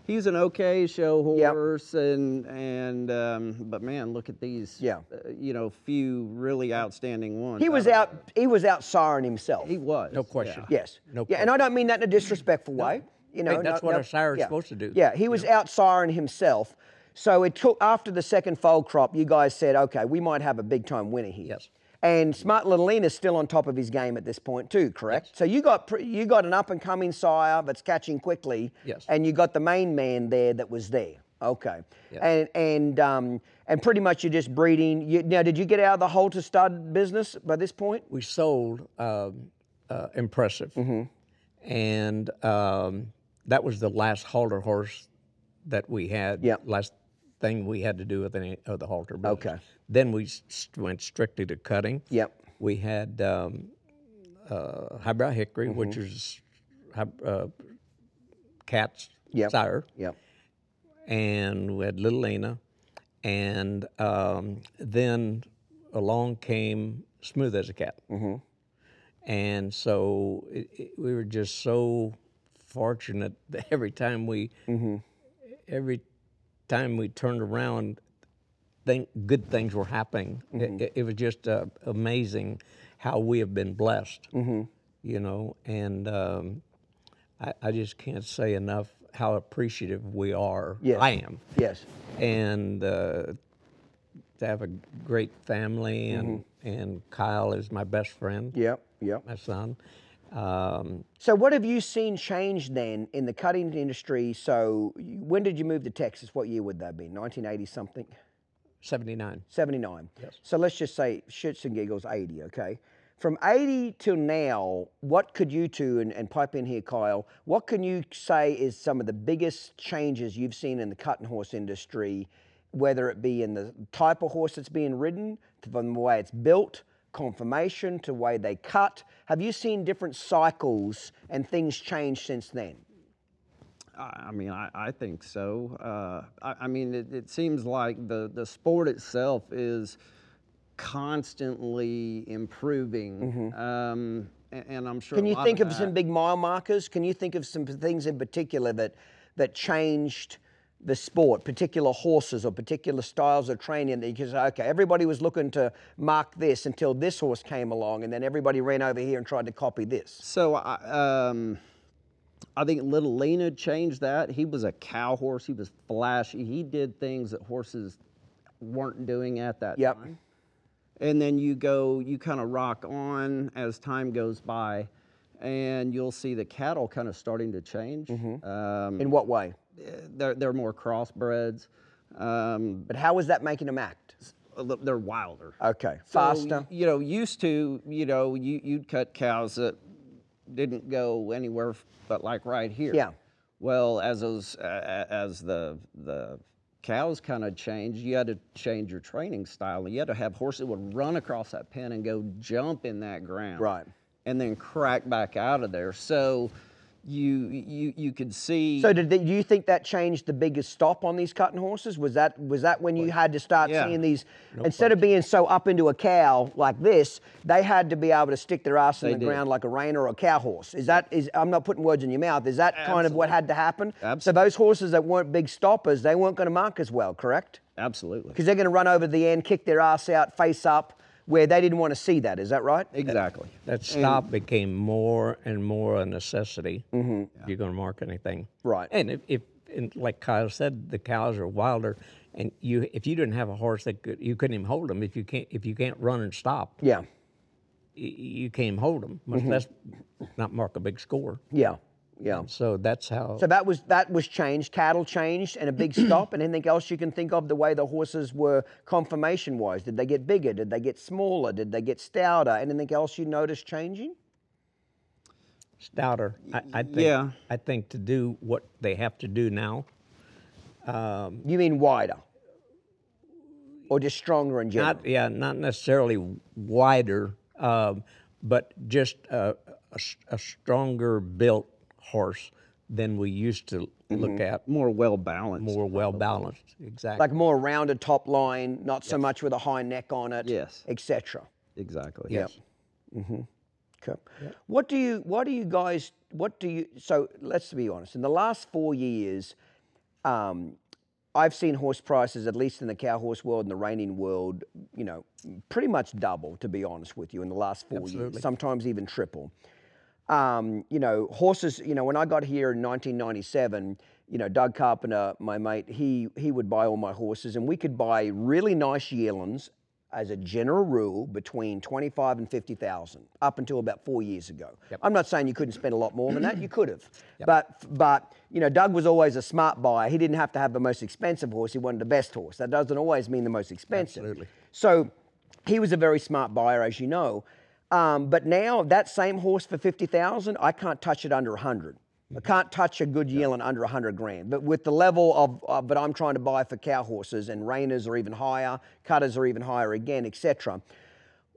he's an okay show
Yep.
horse, and and um, but man, look at these.
Yeah.
uh, you know, few really outstanding ones.
He was
of
out. He was out siring himself.
He was.
no question.
yes.
No
Yeah, and I don't mean that in a disrespectful way. You know,
Hey, that's
no-
what
no-
a sire's
yeah.
supposed to do,
Yeah, he was out siring himself. So it took after the second foal crop, you guys said, okay, we might have a big time winner here.
Yes.
And Smart Little Lena's still on top of his game at this point too, correct? So you got you got an up and coming sire that's catching quickly.
Yes.
And you got the main man there that was there. Okay.
Yeah.
And and um, and pretty much you're just breeding. You, now, did you get out of the halter stud business by this point?
we sold um, uh, Impressive.
Mm-hmm.
And um, that was the last halter horse that we had.
Yep.
Last thing we had to do with any of the halter business.
Okay.
Then we s- went strictly to cutting.
Yep.
We had um, uh, highbrow hickory, which
Mm-hmm.
is high, uh, cat's
Yep.
sire,
Yep.
and we had Little Lena, and um, then along came Smooth as a Cat.
Mm-hmm.
And so it, it, we were just so fortunate that every time we,
Mm-hmm.
every time we turned around, think good things were happening. It-
Mm-hmm.
It, it was just uh, amazing how we have been blessed,
Mm-hmm.
you know. And um, I, I just can't say enough how appreciative we are.
Yes.
I am,
Yes.
and uh, to have a great family, and
Mm-hmm.
and Kyle is my best friend
Yep. Yep.
my son. Um,
So, what have you seen change then in the cutting industry? So, when did you move to Texas? What year would that be? 1980 something?
79.
79.
Yes.
So, let's just say shits and giggles 80, okay? From 80 till now, what could you two, and, and pipe in here, Kyle, what can you say is some of the biggest changes you've seen in the cutting horse industry, whether it be in the type of horse that's being ridden, from the way it's built, conformation to way they cut? Have you seen different cycles and things change since then?
I mean, I, I think so. Uh, I, I mean, it, it seems like the, the sport itself is constantly improving. Um, a- and, I'm sure.
Mm-hmm. Can you think of
that-
some big mile markers? Can you think of some things in particular that that changed the sport, particular horses or particular styles of training that you can say, okay, everybody was looking to mark this until this horse came along, and then everybody ran over here and tried to copy this.
So I, um, I think Little Lena changed that. He was a cow horse. He was flashy. He did things that horses weren't doing at that
Yep.
time. And then you go, you kind of rock on as time goes by, and you'll see the cattle kind of starting to change.
Mm-hmm.
Um,
In what way?
They're, they're more crossbreds. Um,
But how is that making them act?
a li- they're wilder.
Okay,
So,
faster.
You know, used to, you know, you, you'd cut cows that didn't go anywhere f- but like right here.
Yeah.
Well, as those, uh, as the the cows kind of changed. You had to change your training style. You had to have horses that would run across that pen and go jump in that ground,
Right.
and then crack back out of there. So you you you could see.
So did, did you think that changed the biggest stop on these cutting horses? Was that was that when you had to start
Yeah.
seeing these instead of being so up into a cow like this, they had to be able to stick their ass in
They
the
did.
ground like a rein or a cow horse. Is that is I'm not putting words in your mouth. Is that kind of what had to happen?
Absolutely.
So those horses that weren't big stoppers, they weren't going to mark as well, correct?
absolutely
Because they're going to run over the end, kick their ass out, face up, where they didn't want to see that. Is that right?
exactly.
That stop became more and more a necessity. Mm-hmm. if You're going to mark anything,
Right.
And if, if and like Kyle said, the cows are wilder, and you if you didn't have a horse that could, you couldn't even hold them. If you can't if you can't run and stop,
Yeah.
y- you can't hold them. Much mm-hmm. less not mark a big score.
Yeah. Yeah.
So that's how.
So that was that was changed. Cattle changed, and a big stop. And anything else you can think of the way the horses were conformation wise? Did they get bigger? Did they get smaller? Did they get stouter? Anything else you noticed changing?
stouter. I, I think,
yeah.
I think to do what they have to do now,
You mean wider, or just stronger in general?
not yeah, not necessarily wider, um, but just a stronger built horse than we used to look at.
More well balanced.
More well balanced, exactly.
like more rounded top line, not so much with a high neck on it.
Yes.
Etc.
Exactly. Yep.
Yes.
Okay. What do you what do you guys what do you so let's be honest. In the last four years, um, I've seen horse prices, at least in the cow horse world and the reining world, you know, pretty much double, to be honest with you, in the last four
Absolutely.
years, sometimes even triple. Um, you know, horses, you know, when I got here in 1997, you know, Doug Carpenter, my mate, he he would buy all my horses and we could buy really nice yearlings as a general rule between 25 and 50,000 up until about 4 years ago. I'm not saying you couldn't spend a lot more than that, you could have. But but you know, Doug was always a smart buyer. He didn't have to have the most expensive horse, he wanted the best horse. That doesn't always mean the most expensive.
Absolutely.
So he was a very smart buyer, as you know. Um, but now that same horse for fifty thousand, I can't touch it under a hundred. I mm-hmm. can't touch a good yearling under a hundred grand. But with the level of, of that I'm trying to buy for cow horses, and reiners are even higher, cutters are even higher again, etc.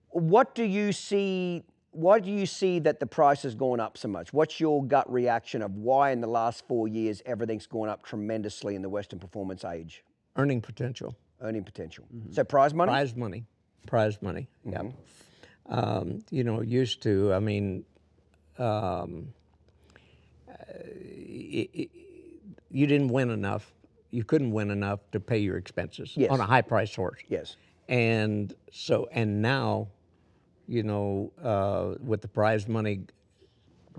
What do you see? Why do you see that the price has gone up so much? What's your gut reaction of why in the last four years everything's gone up tremendously in the Western Performance age?
Earning potential.
Earning potential. Mm-hmm. So prize money.
Prize money. Prize money. Yeah. Mm-hmm. Um, you know, used to, I mean, um, uh, i- i- you didn't win enough. You couldn't win enough to pay your expenses
Yes.
on a high priced horse.
Yes.
And so, and now, you know, uh, with the prize money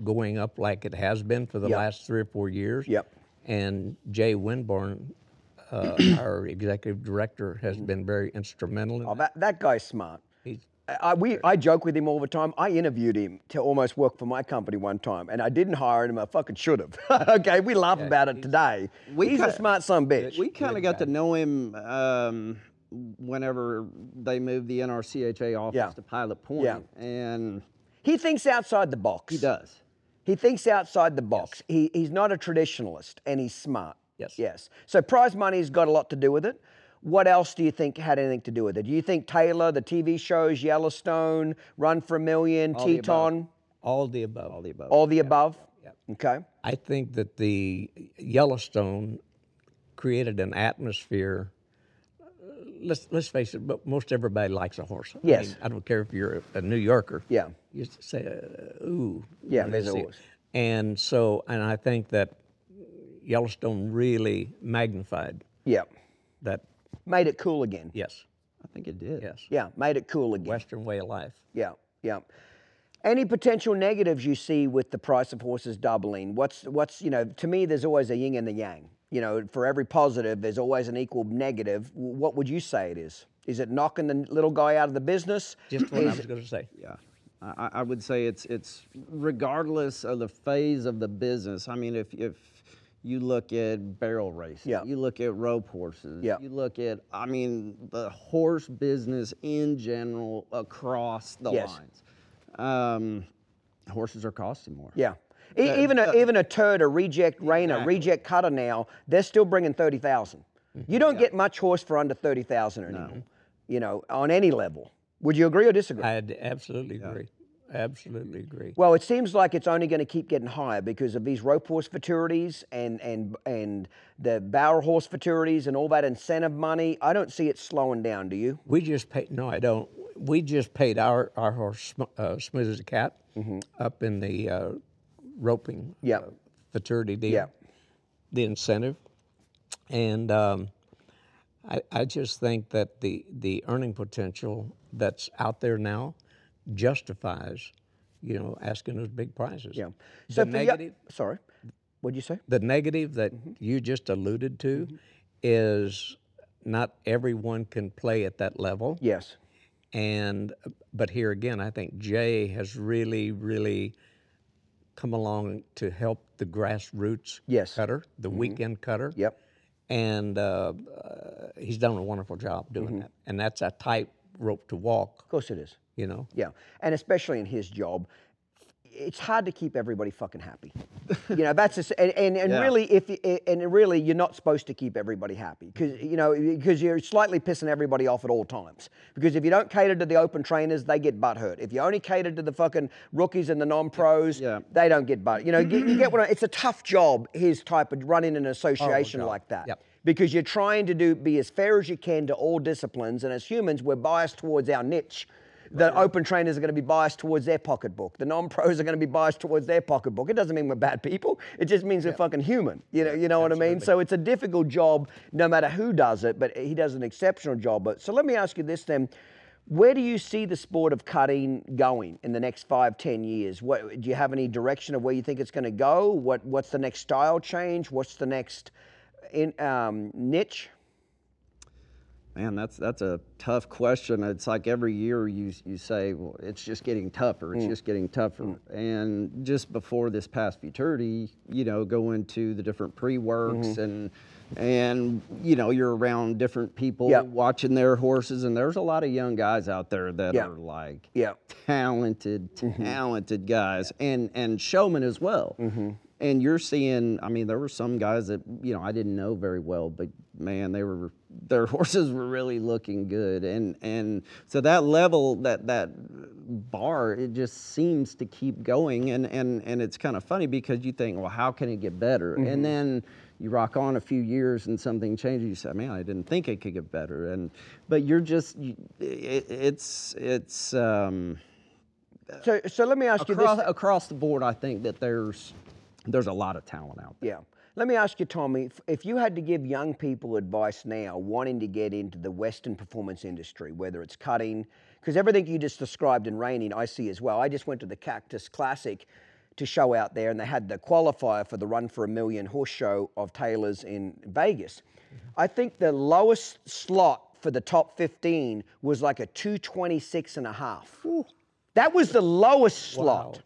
going up like it has been for the
Yep.
last three or four years.
Yep.
And Jay Winborn, uh, our executive director,
Mm-hmm.
has been very instrumental in
Oh,
that.
that, that guy's smart.
He's,
I, we, I joke with him all the time. I interviewed him to almost work for my company one time, and I didn't hire him. I fucking should have. okay, we laugh about it today.
We
He's a
kinda-
smart son of a bitch.
We kind of got to know him um, whenever they moved the NRCHA office
Yeah.
to Pilot Point,
Yeah.
and
he thinks outside the box.
he does.
He thinks outside the box. He, he's not a traditionalist, and he's smart.
Yes.
Yes. So prize money's got a lot to do with it. What else do you think had anything to do with it? Do you think Taylor, the TV shows, Yellowstone, Run for a Million,
All the.
Teton,
all the above.
All the above.
all the above? Okay.
I think that the Yellowstone created an atmosphere. uh, Let's let's face it, but most everybody likes a horse. I
Yes.
mean, I don't care if you're a New Yorker.
Yeah.
You say, uh, "Ooh."
Yeah, there's
you
a horse.
And so, and I think that Yellowstone really magnified
Yeah.
that.
Made it cool again.
Yes,
I think it did.
yes.
Yeah, made it cool again.
Western way of life.
Yeah, yeah. Any potential negatives you see with the price of horses doubling? What's what's you know to me there's always a yin and the yang. You know, for every positive there's always an equal negative. What would you say it is? Is it knocking the little guy out of the business?
Just what I was going to say.
Yeah. I, I- I would say it's it's regardless of the phase of the business. I mean, if if you look at barrel racing,
Yeah.
you look at rope horses,
Yeah.
you look at I mean the horse business in general across the
Yes.
lines. Um, horses are costing more.
Yeah. E- even a even a turd, a reject reiner,
Exactly.
reject cutter now, they're still bringing thirty thousand. You don't get much horse for under thirty thousand anymore. You know, on any level. Would you agree or disagree?
I'd absolutely agree. Absolutely agree.
Well, it seems like it's only going to keep getting higher because of these rope horse futurities and and and the bower horse futurities and all that incentive money. I don't see it slowing down. Do you?
We just paid. No, I don't. We just paid our our horse uh, smooth as a cat up in the uh, roping
Mm-hmm. Yep.
uh, futurity deal.
Yep.
The incentive, and um, I, I just think that the the earning potential that's out there now justifies, you know, asking those big prices.
Yeah. So the
negative,
sorry, what'd you say?
the negative that
Mm-hmm.
you just alluded to is not everyone can play at that level.
Yes.
And but here again, I think Jay has really, really come along to help the grassroots
Yes.
cutter, the weekend cutter.
Yep.
And uh, uh, he's done a wonderful job doing that. And that's a tight rope to walk,
Of course it is.
You know.
Yeah, and especially in his job, it's hard to keep everybody fucking happy. you know, that's just, and, and, and
Yeah.
really, if and really, you're not supposed to keep everybody happy because you know because you're slightly pissing everybody off at all times. Because if you don't cater to the open trainers, they get butt hurt. If you only cater to the fucking rookies and the non-pros,
Yeah.
they don't get butt. You know, you, you get what I, it's a tough job. His type of running an association
job.
like that
Yep.
because you're trying to do be as fair as you can to all disciplines and as humans we're biased towards our niche the open trainers are going to be biased towards their pocketbook. The non-pros are going to be biased towards their pocketbook. It doesn't mean we're bad people. It just means we're fucking human. You know you know what i mean? so it's a difficult job no matter who does it but he does an exceptional job. But so let me ask you this then. Where do you see the sport of cutting going in the next five, ten years? What, do you have any direction of where you think it's going to go? What, what's the next style change? What's the next in, um, niche?
Man, that's that's a tough question. It's like every year you you say, well, it's just getting tougher. It's mm. just getting tougher. Mm. And just before this past futurity, you know, going to the different pre-works mm-hmm. and and you know you're around different people
Yep.
watching their horses, and there's a lot of young guys out there that
Yeah.
are like
Yeah.
talented, mm-hmm. talented guys, and and showmen as well. Mm-hmm. And you're seeing, I mean, there were some guys that you know I didn't know very well, but man, they were their horses were really looking good, and and so that level, that that bar, it just seems to keep going, and and and it's kind of funny because you think, well, how can it get better? And then you rock on a few years and something changes. You say, man, I didn't think it could get better, and but you're just, it, it's it's. Um,
So, so let me ask you
across,
this.
across the board, I think that there's there's a lot of talent out there.
Yeah. Let me ask you, Tommy, if, if you had to give young people advice now wanting to get into the Western performance industry, whether it's cutting, because everything you just described in reining, I see as well. I just went to the Cactus Classic to show out there, and they had the qualifier for the Run for a Million horse show of Taylor's in Vegas. Mm-hmm. I think the lowest slot for the top 15 was like a 226 and a half. That was the lowest slot.
Wow.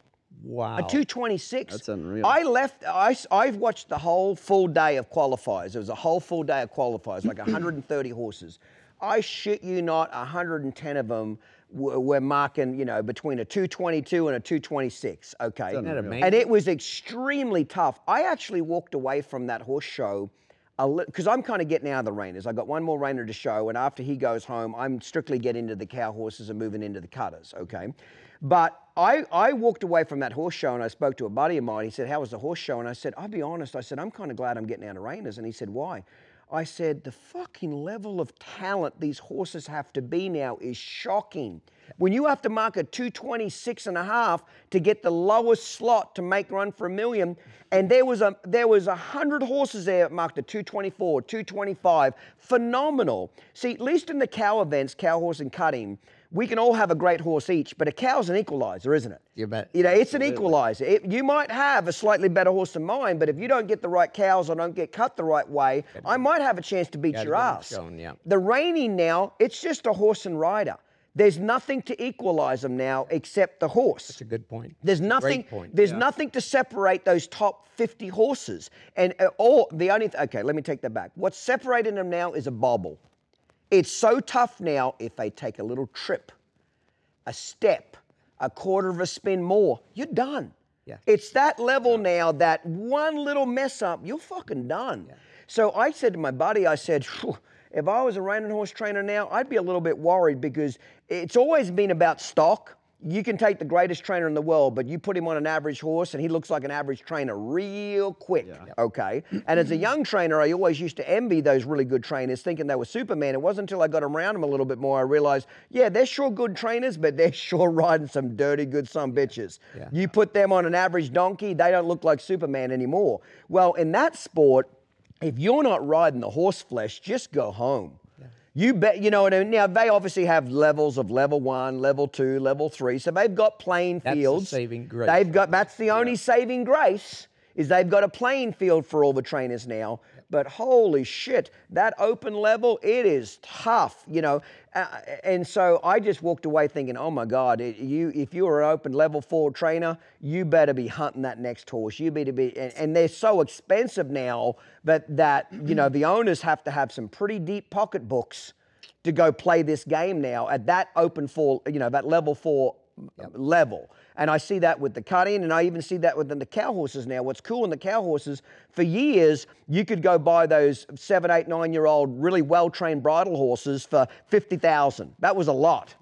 A 226.
That's unreal.
I left, I, I've watched the whole full day of qualifiers. It was a whole full day of qualifiers, like 130 horses. I shit you not, 110 of them were, were marking, you know, between a 222 and a 226. Okay.
that amazing?
And it was extremely tough. I actually walked away from that horse show because I'm kind of getting out of the reiners. I got one more reiner to show, and after he goes home, I'm strictly getting into the cow horses and moving into the cutters. Okay, but I I walked away from that horse show and I spoke to a buddy of mine. He said, "How was the horse show?" And I said, "I'll be honest." I said, "I'm kind of glad I'm getting out of reiners." And he said, "Why?" I said, "The fucking level of talent these horses have to be now is shocking." When you have to mark a 226 and a half to get the lowest slot to make run for a million, and there was a there was a hundred horses there that marked a 224, 225, phenomenal. See, at least in the cow events, cow horse and cutting, we can all have a great horse each, but a cow's an equalizer, isn't it?
You bet.
You know, it's an equalizer. It, you might have a slightly better horse than mine, but if you don't get the right cows or don't get cut the right way, I might have a chance to beat your ass.
shown, yeah.
The reining now, it's just a horse and rider. There's nothing to equalize them now except the horse.
That's a good point.
There's nothing.
Point.
There's nothing to separate those top 50 horses. And uh, all the only. Th- okay, let me take that back. What's separating them now is a bobble. It's so tough now. If they take a little trip, a step, a quarter of a spin more, you're done.
Yeah.
It's that level now that one little mess up, you're fucking done. Yeah. So I said to my buddy, I said, if I was a reining horse trainer now, I'd be a little bit worried because it's always been about stock. You can take the greatest trainer in the world, but you put him on an average horse and he looks like an average trainer real quick. Okay. And as a mm-hmm. young trainer, I always used to envy those really good trainers, thinking they were Superman. It wasn't until I got around them a little bit more I realized, yeah, they're sure good trainers, but they're sure riding some dirty good some bitches.
Yeah.
You put them on an average donkey, they don't look like Superman anymore. Well, in that sport, if you're not riding the horse flesh, just go home. You bet, you know, and now they obviously have levels of level one, level two, level three. So they've got playing
That's the saving grace.
They've got that's the only saving grace is they've got a playing field for all the trainers now. But holy shit, that open level, it is tough, you know. Uh, and so I just walked away thinking, oh my God, it- you if you're an open level four trainer, you better be hunting that next horse. You better be, and, and they're so expensive now that that you know the owners have to have some pretty deep pocketbooks to go play this game now at that open four, you know, that level four Um, level. And I see that with the cutting, and I even see that within the cow horses now. What's cool in the cow horses, for years, you could go buy those seven, eight, nine year old, really well trained bridle horses for 50,000. That was a lot.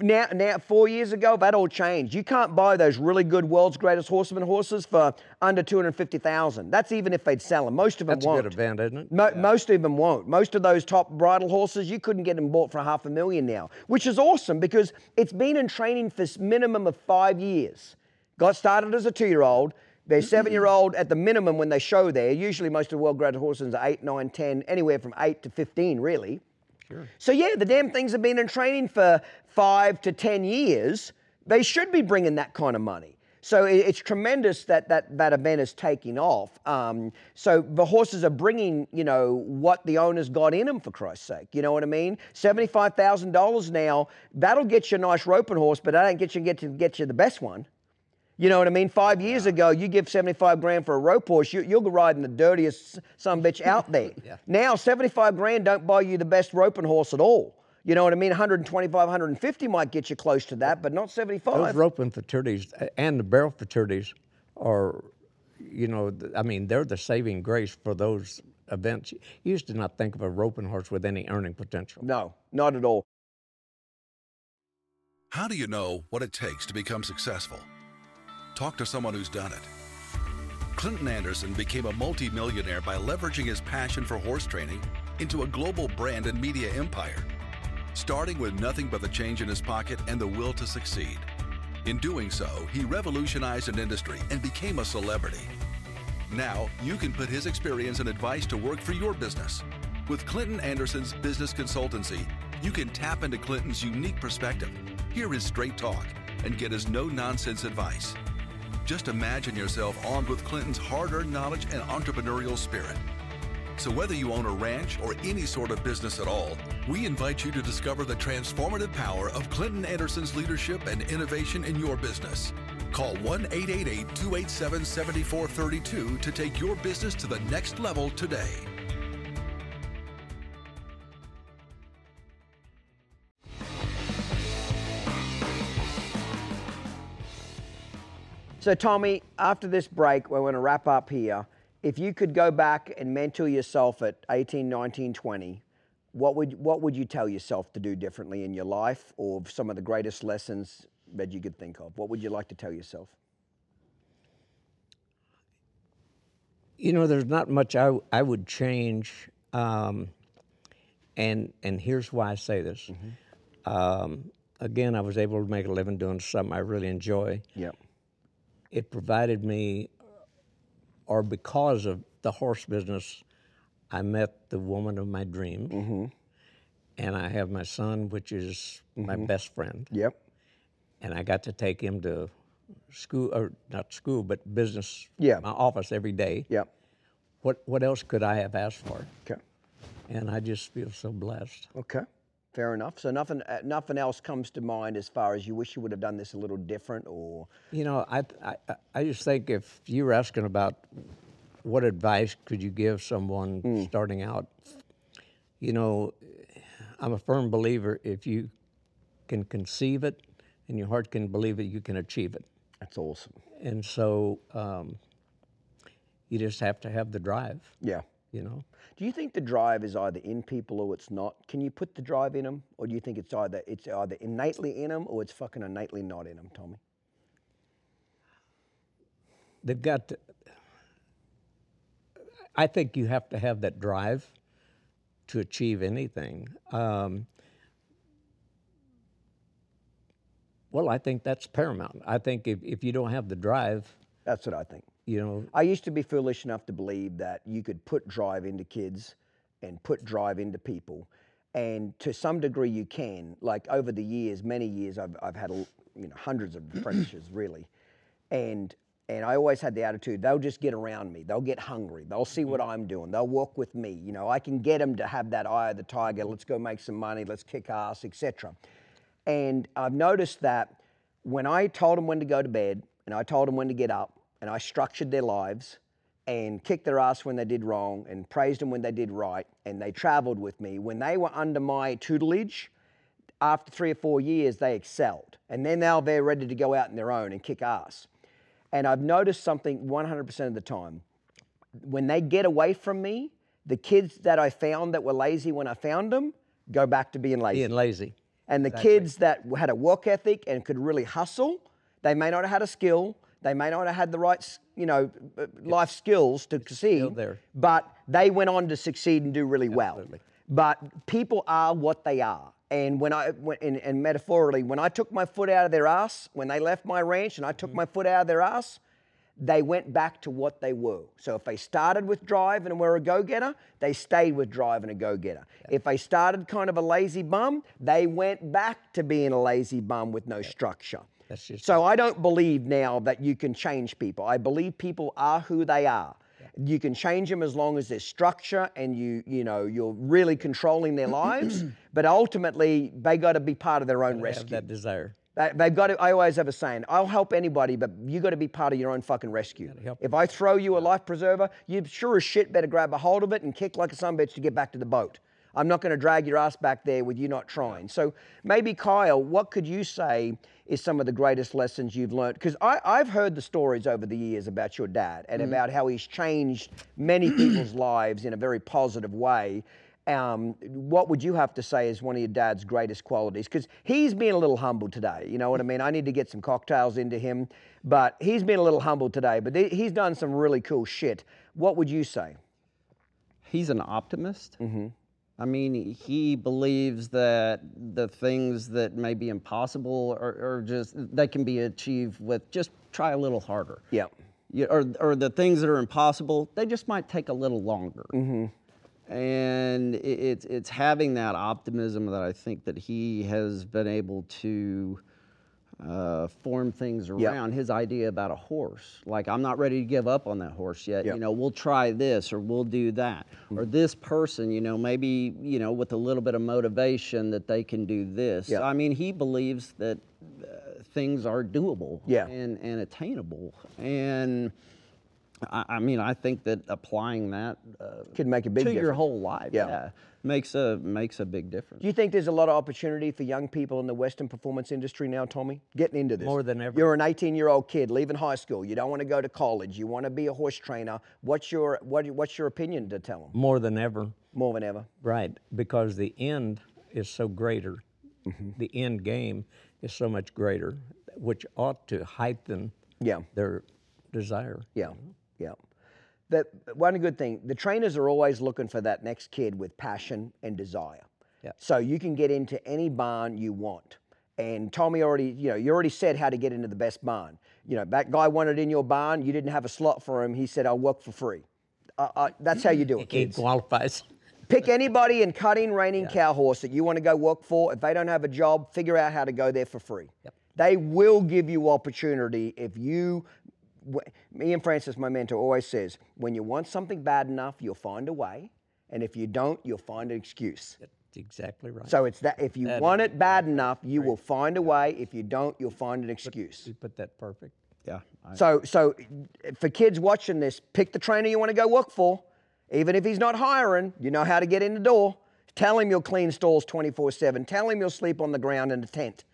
Now, now, four years ago, that all changed. You can't buy those really good world's greatest horseman horses for under 250,000. That's even if they'd sell them. Most of them
That's
won't.
That's good event, isn't it?
Mo- Most of them won't. Most of those top bridle horses, you couldn't get them bought for half a million now, which is awesome because it's been in training for minimum of five years. Got started as a two-year-old. They're mm-hmm. seven-year-old at the minimum when they show there. Usually, most of the well-bred horses are eight, nine, ten, anywhere from eight to fifteen, really. So yeah, the damn things have been in training for five to ten years. They should be bringing that kind of money. So it's tremendous that that, that event is taking off. Um, so the horses are bringing, you know, what the owners got in them for Christ's sake. You know what I mean? Seventy-five thousand dollars now. That'll get you a nice roping horse, but that ain't get you get to get you the best one. You know what I mean? Five years ago, you give 75 grand for a rope horse, you, you'll be riding the dirtiest some bitch out there. Now, 75 grand don't buy you the best roping horse at all. You know what I mean? 125, 150 might get you close to that, but not 75.
Those roping futurities uh, and the barrel futurities are, you know, I mean, they're the saving grace for those events. You used to not think of a roping horse with any earning potential.
no, not at all.
How do you know what it takes to become successful? Talk to someone who's done it. Clinton Anderson became a multimillionaire by leveraging his passion for horse training into a global brand and media empire, starting with nothing but the change in his pocket and the will to succeed. In doing so, he revolutionized an industry and became a celebrity. Now, you can put his experience and advice to work for your business. With Clinton Anderson's business consultancy, you can tap into Clinton's unique perspective, hear his straight talk, and get his no nonsense advice. Just imagine yourself armed with Clinton's hard earned knowledge and entrepreneurial spirit. So, whether you own a ranch or any sort of business at all, we invite you to discover the transformative power of Clinton Anderson's leadership and innovation in your business. Call 1 888 287 7432 to take your business to the next level today.
So, Tommy, after this break, we're going to wrap up here. If you could go back and mentor yourself at 18, 19, 20, what would, what would you tell yourself to do differently in your life or some of the greatest lessons that you could think of? What would you like to tell yourself?
You know, there's not much I, I would change, um, and and here's why I say this. Um, again, I was able to make a living doing something I really enjoy.
Yep.
It provided me, or because of the horse business, I met the woman of my dreams, mm-hmm. and I have my son, which is my mm-hmm. best friend,
Yep.
and I got to take him to school, or not school, but business,
Yeah.
my office every day.
Yep.
What what else could I have asked for?
Okay.
And I just feel so blessed.
Okay. Fair enough. So nothing, uh, nothing else comes to mind as far as you wish you would have done this a little different, or
You know, I I, I just think if you were asking about what advice could you give someone starting out, you know, I'm a firm believer if you can conceive it and your heart can believe it, you can achieve it.
that's awesome.
And so um, you just have to have the drive.
Yeah.
You know,
Do you think the drive is either in people or it's not? Can you put the drive in them, or do you think it's either it's either innately in them or it's fucking innately not in them, Tommy?
they've got. To, I think you have to have that drive to achieve anything. Um, well, I think that's paramount. I think if, if you don't have the drive,
That's what I think.
You know,
I used to be foolish enough to believe that you could put drive into kids and put drive into people. And to some degree, you can. Like over the years, many years, I've, I've had a- you know hundreds of apprentices really. And and I always had the attitude they'll just get around me. They'll get hungry. They'll see what mm-hmm. I'm doing. They'll walk with me. You know, I can get them to have that eye of the tiger. Let's go make some money. Let's kick ass, etc. And I've noticed that when I told them when to go to bed and I told them when to get up and I structured their lives and kicked their ass when they did wrong and praised them when they did right and they traveled with me, when they were under my tutelage, after three or four years, they excelled. And then now they're ready to go out on their own and kick ass. And I've noticed something 100% of the time. When they get away from me, the kids that I found that were lazy when I found them go back to being lazy.
being lazy.
And the kids that had a work ethic and could really hustle, they may not have had a skill, they may not have had the right, you know, uh, life skills to succeed,
there.
but they went on to succeed and do really well. But people are what they are. And when I, when, and, and metaphorically, when I took my foot out of their ass, when they left my ranch and I took my foot out of their ass, they went back to what they were. So if they started with drive and were a go-getter, they stayed with drive and a go-getter. If they started kind of a lazy bum, they went back to being a lazy bum with no structure.
That's just
So I don't believe now that you can change people. I believe people are who they are. You can change them as long as there's structure and you you know you're really controlling their lives. but ultimately, they got to be part of their own
have
rescue.
that desire.
They- They've got to, I always have a saying, I'll help anybody, but you got to be part of your own fucking rescue. If I throw you a life preserver, you sure as shit better grab a hold of it and kick like a son bitch to get back to the boat. I'm not going to drag your ass back there with you not trying. So maybe, Kyle, what could you say is some of the greatest lessons you've learned? Because I've heard the stories over the years about your dad and about how he's changed many people's lives in a very positive way. Um, what would you have to say is one of your dad's greatest qualities? Because he's been a little humble today. You know what I mean? I need to get some cocktails into him, but he's been a little humble today. But he- he's done some really cool shit. What would you say?
he's an optimist. I mean, he believes that the things that may be impossible are, are just they can be achieved with just try a little harder.
Yeah.
You, or, or the things that are impossible, they just might take a little longer. Mm-hmm. And it, it's it's having that optimism that I think that he has been able to uh, form things
Yep.
around his idea about a horse. Like I'm not ready to give up on that horse yet.
Yep.
You know, we'll try this or we'll do that. Or this person, you know, maybe you know with a little bit of motivation that they can do this.
Yep.
I mean, he believes that uh, things are doable
Yeah.
and and attainable. And I, I mean, I think that applying that uh,
Could make a big
to your whole life,
Yeah.
yeah. makes a makes a big difference.
Do you think there's a lot of opportunity for young people in the Western performance industry now, Tommy? Getting into this.
More than ever.
You're an 18 year old kid leaving high school. You don't want to go to college. You want to be a horse trainer. What's your, what, what's your opinion to tell them?
More than ever.
More than ever.
Right, because the end is so greater.
Mm-hmm.
The end game is so much greater, which ought to heighten
Yeah.
their desire.
Yeah, yeah. The one good thing, the trainers are always looking for that next kid with passion and desire.
Yeah.
So you can get into any barn you want. And Tommy already, you know, you already said how to get into the best barn. You know, that guy wanted in your barn. You didn't have a slot for him. He said, "I'll work for free." Uh, uh, that's how you do it,
He qualifies.
Pick anybody in cutting, reining cow horse that you want to go work for. If they don't have a job, figure out how to go there for free. Yep. They will give you opportunity if you. Wh- Me and Francis, my mentor, always says, when you want something bad enough, you'll find a way, and if you don't, you'll find an excuse.
That's exactly right.
So it's that if you
That
want it bad enough, you will find a way. If you don't, you'll find an excuse.
you put that perfect.
yeah, I,
So, so for kids watching this, pick the trainer you want to go work for. Even if he's not hiring, you know how to get in the door. Tell him you'll clean stalls 24 7. Tell him you'll sleep on the ground in a tent.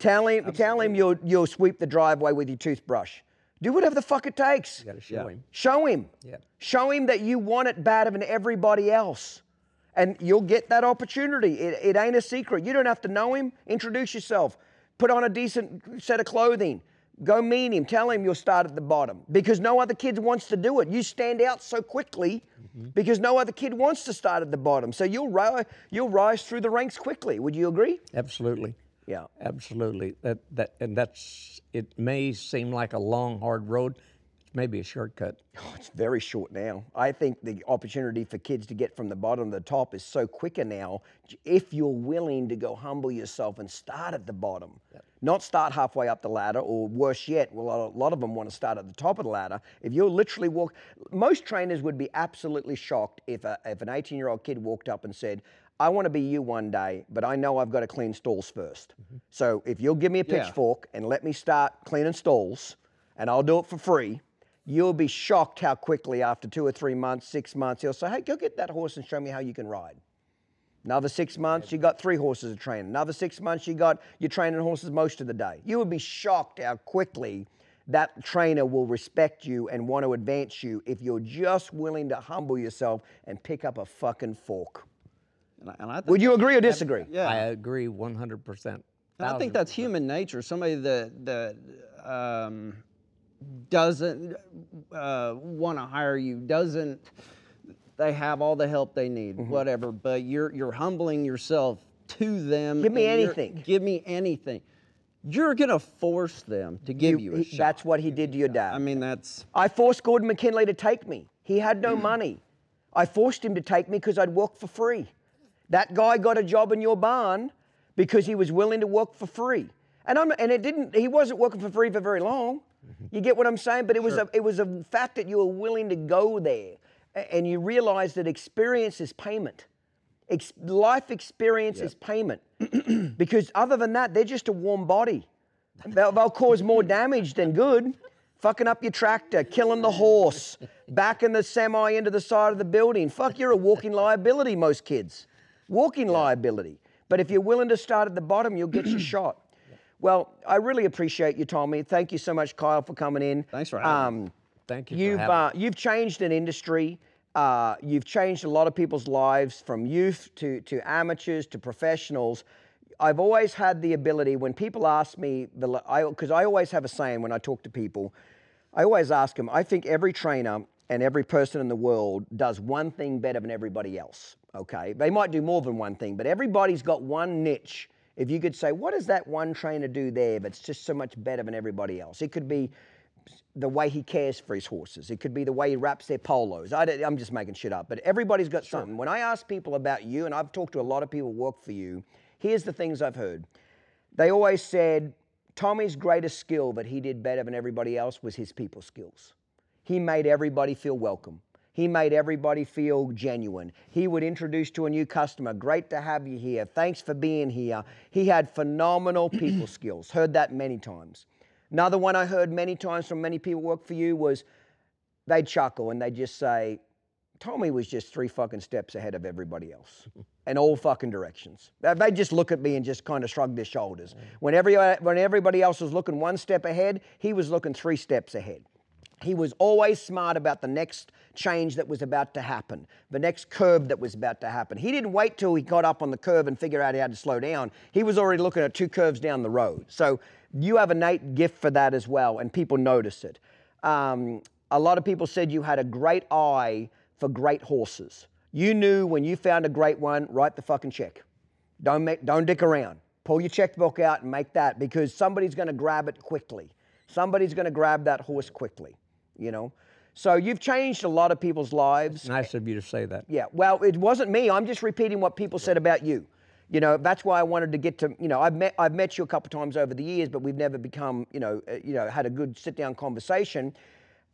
Tell him, tell him you'll, you'll sweep the driveway with your toothbrush. Do whatever the fuck it takes.
You got to show
Yeah.
him.
Show him.
Yeah.
Show him that you want it better than everybody else. And you'll get that opportunity. It, it ain't a secret. You don't have to know him. Introduce yourself. Put on a decent set of clothing. Go meet him. Tell him you'll start at the bottom because no other kid wants to do it. You stand out so quickly mm-hmm. because no other kid wants to start at the bottom. So you'll rise, you'll rise through the ranks quickly. Would you agree?
Absolutely.
Yeah.
Absolutely. That that and that's it may seem like a long, hard road. It's maybe a shortcut.
Oh, it's very short now. I think the opportunity for kids to get from the bottom to the top is so quicker now if you're willing to go humble yourself and start at the bottom. Not start halfway up the ladder, or worse yet, well, a lot of them want to start at the top of the ladder. If you're literally walk, most trainers would be absolutely shocked if, a, if an 18 year old kid walked up and said, I want to be you one day, but I know I've got to clean stalls 1st mm-hmm. So if you'll give me a
Yeah.
pitchfork and let me start cleaning stalls, and I'll do it for free, you'll be shocked how quickly after two or three months, six months, he'll say, hey, go get that horse and show me how you can ride. Another six months, you got three horses to train. Another six months, you got you're training horses most of the day. You would be shocked how quickly that trainer will respect you and want to advance you if you're just willing to humble yourself and pick up a fucking fork.
And I, and I think,
Would you agree or disagree?
Yeah.
I agree 100%.
And I think that's human nature. Somebody that that um, doesn't uh, want to hire you doesn't. They have all the help they need,
Mm-hmm.
whatever. But you're you're humbling yourself to them.
Give me anything.
Give me anything. You're gonna force them to give you, a
He-
shot.
that's what he did to your dad.
I mean, that's
I forced Gordon McKinley to take me. He had no money. I forced him to take me because I'd work for free. That guy got a job in your barn because he was willing to work for free. And I'm and it didn't he wasn't working for free for very long. You get what I'm saying? But it was a it was a fact that you were willing to go there. And you realize that experience is payment. Ex- life experience is payment. because other than that, they're just a warm body. They'll, they'll cause more damage than good. Fucking up your tractor, killing the horse, backing the semi into the side of the building. Fuck, you're a walking liability, most kids. Walking liability. But if you're willing to start at the bottom, you'll get your shot. Well, I really appreciate you, Tommy. Thank you so much, Kyle, for coming in.
Thanks for having me.
um,
Thank you.
You've
for having
uh, you've changed an industry. Uh, you've changed a lot of people's lives, from youth to to amateurs to professionals. I've always had the ability when people ask me, the because I, always have a saying when I talk to people, I always ask them. I think every trainer and every person in the world does one thing better than everybody else. Okay, they might do more than one thing, but everybody's got one niche. If you could say, what does that one trainer do there that's just so much better than everybody else? It could be the way he cares for his horses. It could be the way he wraps their polos. I am just making shit up, but everybody's got something. When I ask people about you, and I've talked to a lot of people who work for you, here's the things I've heard. They always said Tommy's greatest skill that he did better than everybody else was his people skills. He made everybody feel welcome. He made everybody feel genuine. He would introduce to a new customer, great to have you here. Thanks for being here. He had phenomenal people skills. Heard that many times. Another one I heard many times from many people who work for you was they'd chuckle and they'd just say, Tommy was just three fucking steps ahead of everybody else in all fucking directions. They- They'd just look at me and just kind of shrug their shoulders. Mm. When, every, uh, when everybody else was looking one step ahead, he was looking three steps ahead. He was always smart about the next change that was about to happen, the next curve that was about to happen. He didn't wait till he got up on the curve and figure out how to slow down. He was already looking at two curves down the road. So you have a innate gift for that as well, and people notice it. Um, a lot of people said you had a great eye for great horses. You knew when you found a great one, write the fucking check. Don't make, don't dick around. Pull your checkbook out and make that because somebody's going to grab it quickly. Somebody's going to grab that horse quickly. You know, so you've changed a lot of people's lives.
Nice of you to say that.
Yeah. Well, it wasn't me. I'm just repeating what people said about you. You know, that's why I wanted to get to. You know, I've met I've met you a couple times over the years, but we've never become. You know, uh, you know, had a good sit down conversation.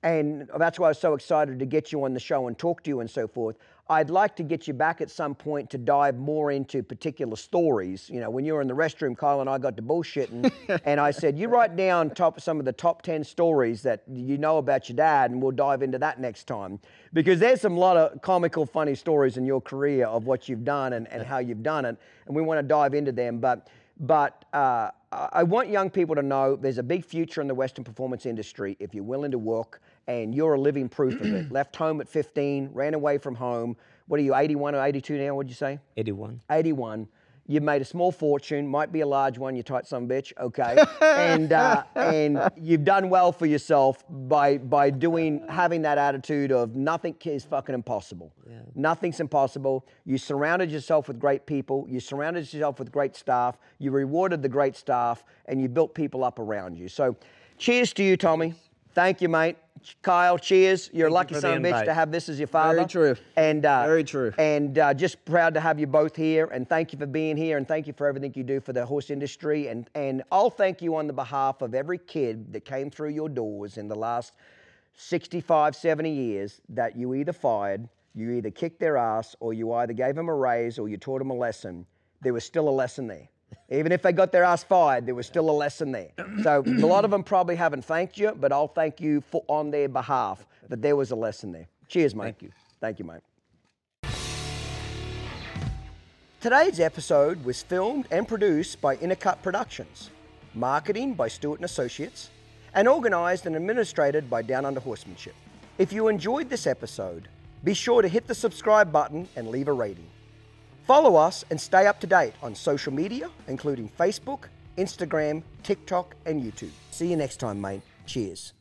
And that's why I was so excited to get you on the show and talk to you and so forth. I'd like to get you back at some point to dive more into particular stories. You know, when you were in the restroom, Kyle and I got to bullshitting, and I said, "You write down top some of the top ten stories that you know about your dad, and we'll dive into that next time." Because there's some lot of comical, funny stories in your career of what you've done and, and how you've done it, and we want to dive into them. But But uh, I want young people to know there's a big future in the Western performance industry if you're willing to work, and you're a living proof of it. Left home at 15, ran away from home. What are you, 81 or 82 now? What'd you say?
81.
81. You've made a small fortune, might be a large one, you tight some bitch, okay? and uh, and you've done well for yourself by by doing having that attitude of nothing is fucking impossible. Nothing's impossible. You surrounded yourself with great people, you surrounded yourself with great staff, you rewarded the great staff, and you built people up around you. So cheers to you, Tommy. Thank you, mate. Kyle, cheers. You're a lucky
for
son of bitch to have this as your father.
Very true.
And uh,
Very true.
and uh, just proud to have you both here. And thank you for being here. And thank you for everything you do for the horse industry. And and I'll thank you on the behalf of every kid that came through your doors in the last 65, 70 years that you either fired, you either kicked their ass, or you either gave them a raise, or you taught them a lesson. There was still a lesson there. Even if they got their ass fired, there was still a lesson there. So a lot of them probably haven't thanked you, but I'll thank you for, on their behalf that there was a lesson there. Cheers, mate.
Thank you.
Thank you, mate. Today's episode was filmed and produced by Intercut Productions, marketing by Stewart and Associates, and organized and administrated by Down Under Horsemanship. If you enjoyed this episode, be sure to hit the subscribe button and leave a rating. Follow us and stay up to date on social media, including Facebook, Instagram, TikTok, and YouTube. See you next time, mate. Cheers.